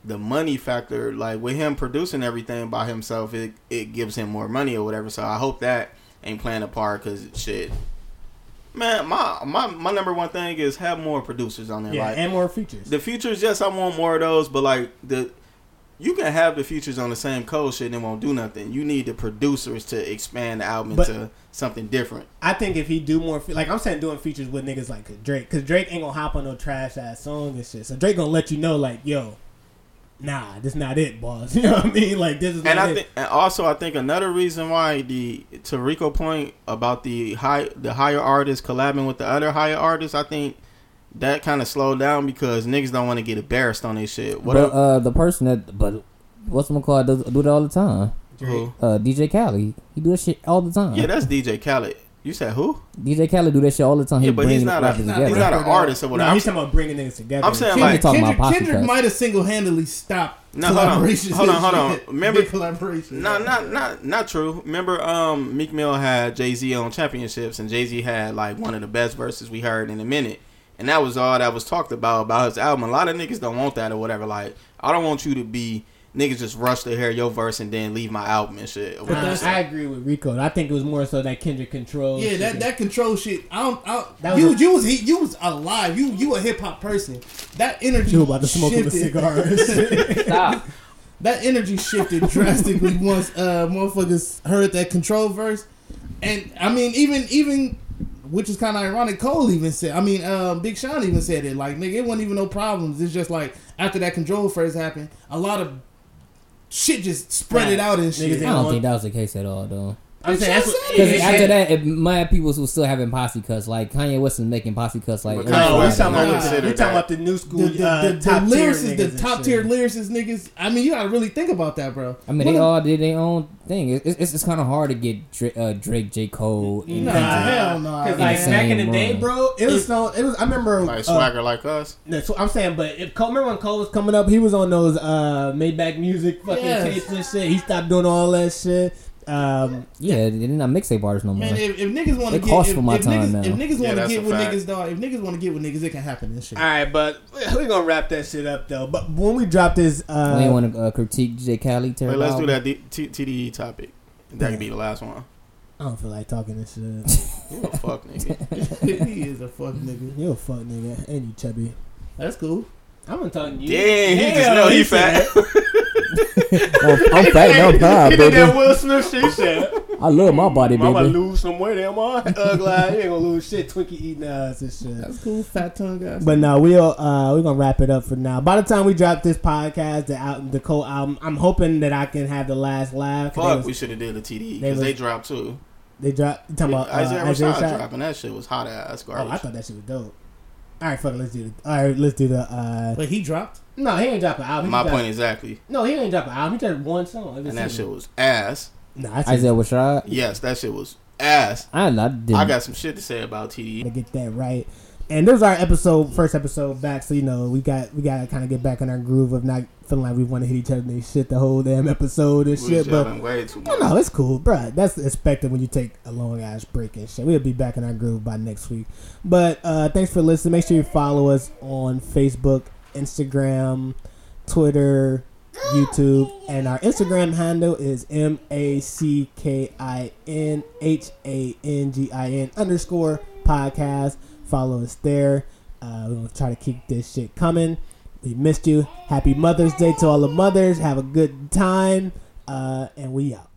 [SPEAKER 4] the money factor, like with him producing everything by himself, it it gives him more money or whatever. So I hope that ain't playing a part because shit. Man, my, my my number one thing is have more producers on there.
[SPEAKER 3] yeah,
[SPEAKER 4] like
[SPEAKER 3] and more features.
[SPEAKER 4] the features, yes, I want more of those, but like the you can have the features on the same code shit and it won't do nothing. You need the producers to expand the album
[SPEAKER 3] But-
[SPEAKER 4] into something different.
[SPEAKER 3] I think if he do more, like I'm saying, doing features with niggas like Drake, because Drake ain't gonna hop on no trash ass song and shit. So Drake gonna let you know, like, yo, nah, this not it, boss. <laughs> You know what I mean? Like this is
[SPEAKER 4] And I
[SPEAKER 3] it.
[SPEAKER 4] think, and also, I think another reason why the to Rico point about the high, the higher artists collabing with the other higher artists, I think that kind of slowed down because niggas don't want to get embarrassed on their shit. What
[SPEAKER 6] but
[SPEAKER 4] up?
[SPEAKER 6] uh, the person that, but what's my call does do that all the time.
[SPEAKER 4] Who?
[SPEAKER 6] Uh, DJ Khaled, he do that shit all the time.
[SPEAKER 4] Yeah, that's DJ Khaled. You said who?
[SPEAKER 6] DJ Khaled do that shit all the time. He
[SPEAKER 4] Yeah, but he's not a
[SPEAKER 6] rappers
[SPEAKER 4] he's not, he's not an artist or
[SPEAKER 3] no,
[SPEAKER 4] whatever.
[SPEAKER 3] he's
[SPEAKER 4] I'm,
[SPEAKER 3] talking about bringing niggas together.
[SPEAKER 4] I'm saying,
[SPEAKER 6] Kendrick
[SPEAKER 4] like-
[SPEAKER 6] talking
[SPEAKER 5] Kendrick,
[SPEAKER 6] posse
[SPEAKER 5] Kendrick might have single handedly stopped
[SPEAKER 4] No, hold on.
[SPEAKER 5] collaborations.
[SPEAKER 4] Hold on,
[SPEAKER 5] and
[SPEAKER 4] hold on. Remember-
[SPEAKER 5] Big collaborations.
[SPEAKER 4] No, not not not true. Remember, um, Meek Mill had Jay Z on championships, and Jay Z had like one of the best verses we heard in a minute, and that was all that was talked about about his album. A lot of niggas don't want that or whatever. Like, I don't want you to be niggas just rush to hear your verse and then leave my album and shit. or
[SPEAKER 3] I agree with Rico. I think it was more so that Kendrick control.
[SPEAKER 5] Yeah, that, that control shit. I don't. I
[SPEAKER 3] That
[SPEAKER 5] don't you
[SPEAKER 3] was a-
[SPEAKER 5] you was he, you was alive. You you a hip hop person. That energy.
[SPEAKER 3] You about to smoke him a
[SPEAKER 5] shifted.
[SPEAKER 3] cigar. <laughs>
[SPEAKER 6] Stop.
[SPEAKER 5] that energy shifted drastically once uh motherfuckers heard that control verse, and I mean even even. Which is kind of ironic. Cole even said, I mean, um, Big Sean even said it. Like, nigga, it wasn't even no problems. It's just like after that control first happened, a lot of shit just spread it out and
[SPEAKER 3] Niggas
[SPEAKER 5] shit.
[SPEAKER 6] I don't
[SPEAKER 3] want-
[SPEAKER 6] think that was the case at all, though.
[SPEAKER 3] I'm saying that's what.
[SPEAKER 6] Because after that, it might people who still having posse cuts. Like Kanye West is making posse cuts. Like
[SPEAKER 4] But
[SPEAKER 6] every
[SPEAKER 3] No, we
[SPEAKER 4] West
[SPEAKER 3] talking
[SPEAKER 4] not
[SPEAKER 3] about
[SPEAKER 4] considered
[SPEAKER 3] we talking
[SPEAKER 4] that.
[SPEAKER 3] about the new school
[SPEAKER 5] The, the,
[SPEAKER 3] uh,
[SPEAKER 5] the, the
[SPEAKER 3] top tier
[SPEAKER 5] lyricists,
[SPEAKER 3] niggas
[SPEAKER 5] the top tier lyricists, niggas. I mean, you gotta really think about that, bro.
[SPEAKER 6] I mean,
[SPEAKER 5] What
[SPEAKER 6] they
[SPEAKER 5] a-
[SPEAKER 6] all did their own thing. It- It's, it's, kind of hard to get Drake, uh, Drake J. Cole, and
[SPEAKER 5] Nah, hell no.
[SPEAKER 3] Because like back in the
[SPEAKER 6] same
[SPEAKER 3] day, bro, it was so. It was. I remember.
[SPEAKER 4] like
[SPEAKER 3] uh,
[SPEAKER 4] swagger like us.
[SPEAKER 3] No, so I'm saying, but if Cole, remember when Cole was coming up, he was on those uh Maybach music fucking
[SPEAKER 5] Yes.
[SPEAKER 3] tapes and shit. He stopped doing all that shit. Um,
[SPEAKER 6] Yeah, they're not mixtape artists no more.
[SPEAKER 5] Man, if, if niggas want to
[SPEAKER 6] It
[SPEAKER 5] get,
[SPEAKER 6] costs
[SPEAKER 5] if,
[SPEAKER 6] for my
[SPEAKER 5] if
[SPEAKER 6] time
[SPEAKER 5] niggas,
[SPEAKER 6] now.
[SPEAKER 5] if niggas
[SPEAKER 4] Yeah,
[SPEAKER 5] want to
[SPEAKER 4] that's
[SPEAKER 5] get
[SPEAKER 4] a
[SPEAKER 5] with
[SPEAKER 4] fact.
[SPEAKER 5] niggas, dog, if niggas want to get with niggas, it can happen and shit.
[SPEAKER 3] all right, but we're gonna wrap that shit up though. But when we drop this, uh,
[SPEAKER 6] we ain't want to uh, critique J. Khaled.
[SPEAKER 4] Wait, let's do that D- T- TDE topic. That could be the last one.
[SPEAKER 3] I don't feel like talking this shit. <laughs>
[SPEAKER 4] You a fuck nigga. <laughs>
[SPEAKER 5] he is a fuck nigga.
[SPEAKER 3] you a fuck nigga, and you chubby.
[SPEAKER 5] That's cool.
[SPEAKER 3] I'm gonna tell you.
[SPEAKER 4] Damn, he just know he
[SPEAKER 3] said
[SPEAKER 4] fat.
[SPEAKER 6] I'm, I'm fat and I'm proud,
[SPEAKER 3] He did that. Will Smith shit. He said,
[SPEAKER 6] I love my body,
[SPEAKER 3] "I'm gonna
[SPEAKER 6] baby.
[SPEAKER 3] lose some weight. Am I <laughs> ugly? You ain't gonna lose shit. Twinkie eating ass and shit."
[SPEAKER 5] That's cool, fat tongue guys.
[SPEAKER 3] But no, we'll uh we're gonna wrap it up for now. By the time we drop this podcast, the out the Cole album, I'm hoping that I can have the last laugh. 'cause
[SPEAKER 4] Fuck,
[SPEAKER 3] They,
[SPEAKER 4] we should have did a TD because
[SPEAKER 3] was-
[SPEAKER 4] they dropped too.
[SPEAKER 3] they dropped. You talking about uh,
[SPEAKER 4] Isaiah
[SPEAKER 3] Isaiah
[SPEAKER 4] Rashad dropping that shit was hot ass
[SPEAKER 3] Oh. I thought that shit was dope. All right, fuck it. Let's do it. All right, let's do the. uh
[SPEAKER 5] but he dropped.
[SPEAKER 3] No, he ain't drop an album. He
[SPEAKER 4] My
[SPEAKER 3] dropped-
[SPEAKER 4] point exactly,
[SPEAKER 3] No, he ain't drop an album. He just one song.
[SPEAKER 4] and that shit was ass.
[SPEAKER 3] Nah, I
[SPEAKER 6] Isaiah Rashad.
[SPEAKER 4] Yes, that shit was ass.
[SPEAKER 6] I, I didn't.
[SPEAKER 4] I got some shit to say about TD.
[SPEAKER 3] to get that right. And this was our episode, first episode back. So you know, we got we got to kind of get back in our groove of not feeling like we want to hit each other and shit the whole damn episode and
[SPEAKER 4] We
[SPEAKER 3] shit. But
[SPEAKER 4] way too
[SPEAKER 3] No,
[SPEAKER 4] much.
[SPEAKER 3] no, it's cool, bro. That's expected when you take a long ass break and shit. We'll be back in our groove by next week. But uh, thanks for listening. Make sure you follow us on Facebook, Instagram, Twitter, YouTube, and our Instagram handle is M A C K I N H A N G I N underscore podcast. Follow us there. Uh, gonna try to keep this shit coming. We missed you. Happy Mother's Day to all the mothers. Have a good time. Uh, and we out.